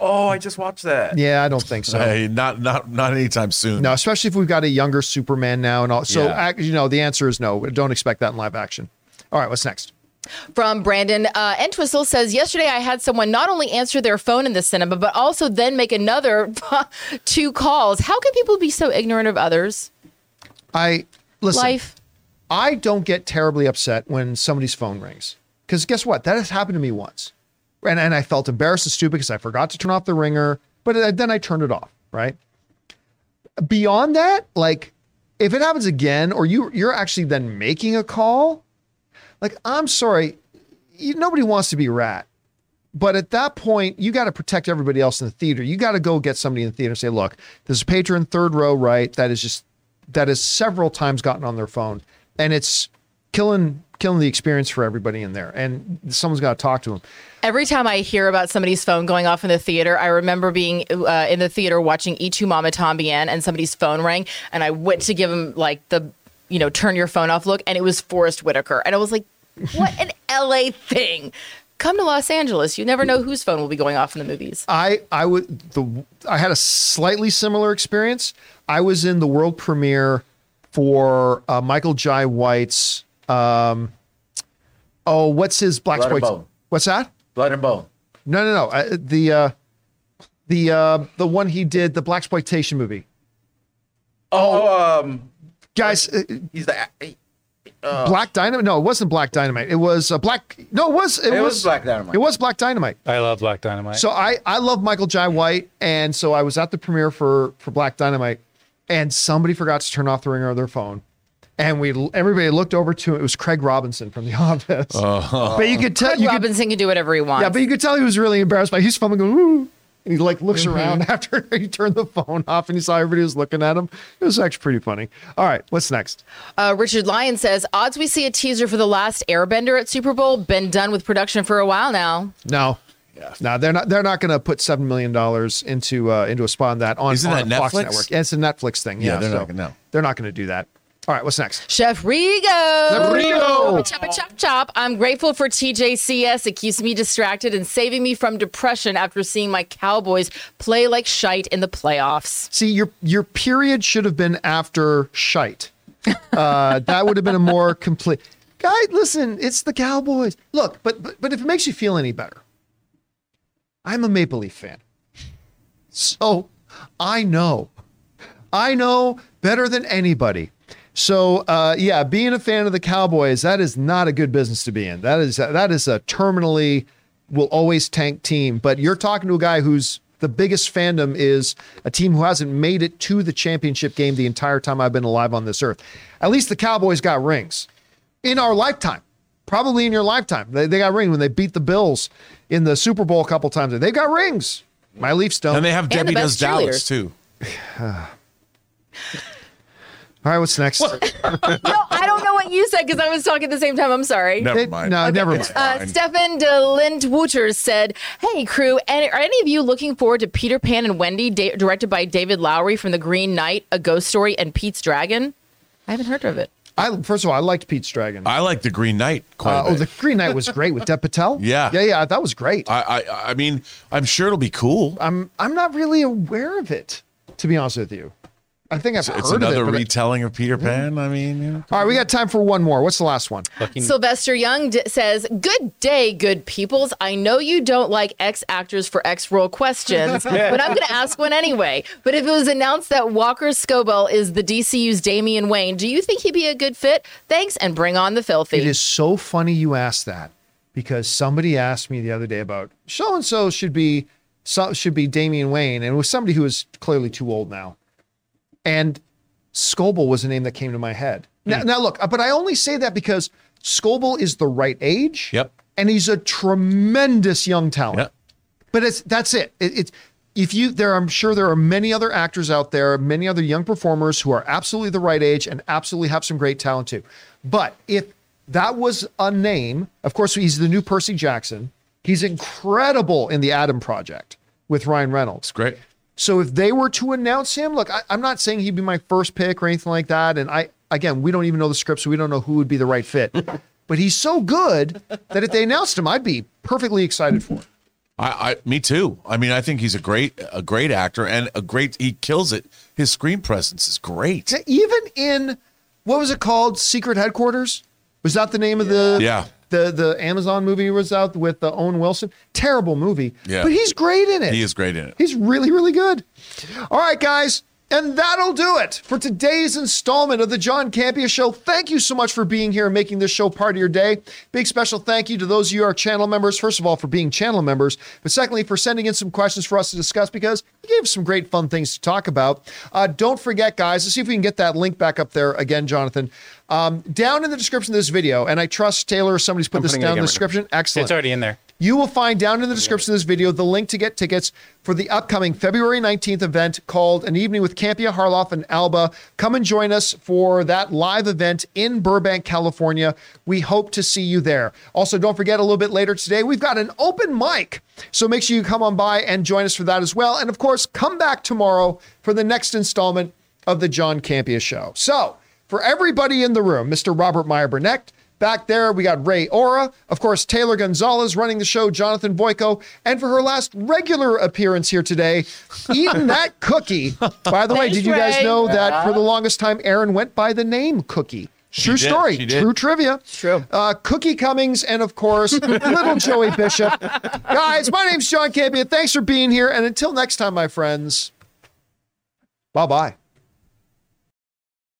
Oh, I just watched that. Yeah, I don't think so. Hey, not not not anytime soon. No, especially if we've got a younger Superman now and all. So, Yeah. you know, the answer is no. Don't expect that in live action. All right, what's next? From Brandon uh, Entwistle says, yesterday I had someone not only answer their phone in the cinema, but also then make another two calls. How can people be so ignorant of others? I listen. Life. I don't get terribly upset when somebody's phone rings because guess what? That has happened to me once, and and I felt embarrassed and stupid because I forgot to turn off the ringer, but then I turned it off. Right. Beyond that, like if it happens again, or you you're actually then making a call, like I'm sorry, you, nobody wants to be rat. But at that point, you got to protect everybody else in the theater. You got to go get somebody in the theater and say, look, there's a patron third row, right? That is just that has several times gotten on their phone. And it's killing killing the experience for everybody in there. And someone's got to talk to them. Every time I hear about somebody's phone going off in the theater, I remember being uh, in the theater watching Y Tu Mamá También and somebody's phone rang, and I went to give him like the, you know, turn your phone off look, and it was Forest Whitaker, and I was like, what an LA thing. Come to Los Angeles. You never know whose phone will be going off in the movies. I I would the I had a slightly similar experience. I was in the world premiere for uh, Michael Jai White's um oh what's his black Blood and exploit- Bone. What's that? Blood and Bone. No, no, no. Uh, the uh, the uh, the one he did the black exploitation movie. Oh, um, Guys, uh, he's the. It, Black Dynamite. No, it wasn't Black Dynamite. It was uh, Black. No, it was. It, was Black Dynamite. It was Black Dynamite. I love Black Dynamite. So I I love Michael Jai White, and so I was at the premiere for for Black Dynamite, and somebody forgot to turn off the ringer of their phone, and we everybody looked over to it. It was Craig Robinson from The Office, but you could tell Craig you could, Robinson can do whatever he wants. yeah, but you could tell he was really embarrassed by. He's fumbling, going, Ooh. And he like looks around after he turned the phone off, and he saw everybody was looking at him. It was actually pretty funny. All right, what's next? Uh, Richard Lyon says, odds we see a teaser for The Last Airbender at Super Bowl. Been done with production for a while now. No. No, they're not. They're not going to put seven million dollars into uh, into a spot on that on, Isn't on that a Fox Netflix? network. Yeah, it's a Netflix thing. Yeah, Yeah, they're so not gonna- no. They're not going to do that. All right, what's next? Chef Rigo. Rigo. Chop, chop, chop, chop. I'm grateful for TJCS. It keeps me distracted and saving me from depression after seeing my Cowboys play like shite in the playoffs. See, your your period should have been after shite. Uh, that would have been a more complete. Guy, listen, it's the Cowboys. Look, but, but but if it makes you feel any better, I'm a Maple Leaf fan, so I know, I know better than anybody. So uh, yeah, being a fan of the Cowboys, that is not a good business to be in. That is that is a terminally will always tank team. But you're talking to a guy who's the biggest fandom is a team who hasn't made it to the championship game the entire time I've been alive on this earth. At least the Cowboys got rings in our lifetime. Probably in your lifetime. They, they got rings when they beat the Bills in the Super Bowl a couple times. They've got rings. My Leafs don't. And they have the Debbie Does best Dallas too. All right, what's next? No, I don't know what you said because I was talking at the same time. I'm sorry. Never It- mind. no, never mind. Uh. Stefan de Lindwooters said, Hey, crew, and are any of you looking forward to Peter Pan and Wendy, da- directed by David Lowery from The Green Knight, A Ghost Story, and Pete's Dragon? I haven't heard of it. I first of all, I liked Pete's Dragon. I like the Green Knight quite Uh, a oh, the Green Knight was great with Dev Patel. Yeah. yeah, yeah. That was great. I, I I mean, I'm sure it'll be cool. I'm I'm not really aware of it, to be honest with you. I think I've it's heard another of it. retelling of Peter Pan. I mean, you know. all right, we got time for one more. What's the last one? Sylvester Young d- says, Good day, good peoples. I know you don't like ex actors for ex role questions, but I'm going to ask one anyway. But if it was announced that Walker Scobell is the DCU's Damian Wayne, do you think he'd be a good fit? Thanks, and bring on the filthy. It is so funny you asked that because somebody asked me the other day about so and so should be so, should be Damian Wayne, and it was somebody who was clearly too old now. And Scobell was a name that came to my head. Now, hmm. now look, uh, but I only say that because Scobell is the right age. Yep. And he's a tremendous young talent. Yep. But it's that's it. it. It's if you there, I'm sure there are many other actors out there, many other young performers who are absolutely the right age and absolutely have some great talent too. But if that was a name, of course, he's the new Percy Jackson. He's incredible in the Adam Project with Ryan Reynolds. Great. So if they were to announce him, look, I, I'm not saying he'd be my first pick or anything like that. And I, again, we don't even know the script, so we don't know who would be the right fit. but he's so good that if they announced him, I'd be perfectly excited for it. I, I, me too. I mean, I think he's a great, a great actor and a great. He kills it. His screen presence is great. Even in what was it called? Secret Headquarters. Was that the name of the Yeah. The the Amazon movie was out with uh, Owen Wilson? Terrible movie. Yeah. But he's great in it. He is great in it. He's really, really good. All right, guys. And that'll do it for today's installment of the John Campea Show. Thank you so much for being here and making this show part of your day. Big special thank you to those of you who are channel members. First of all, for being channel members, but secondly, for sending in some questions for us to discuss because you gave some great fun things to talk about. Uh, don't forget, guys, let's see if we can get that link back up there again, Jonathan. Um, down in the description of this video, and I trust Taylor or somebody's put I'm this down in the right now. description. Excellent. It's already in there. You will find down in the description of this video the link to get tickets for the upcoming February 19th event called An Evening with Campea, Harloff, and Alba. Come and join us for that live event in Burbank, California. We hope to see you there. Also, don't forget a little bit later today, we've got an open mic. So make sure you come on by and join us for that as well. And of course, come back tomorrow for the next installment of the John Campea Show. So, for everybody in the room, Mr. Robert Meyer Burnett, Back there, we got Ray Ora, of course, Taylor Gonzalez running the show, Jonathan Boyko, and for her last regular appearance here today, eating that cookie. By the way, did you guys Ray. know that for the longest time, Erin went by the name Cookie? True did, story, true trivia. true. Uh, Cookie Cummings, and of course, little Joey Bishop. Guys, my name's John Campea. Thanks for being here. And until next time, my friends, bye bye.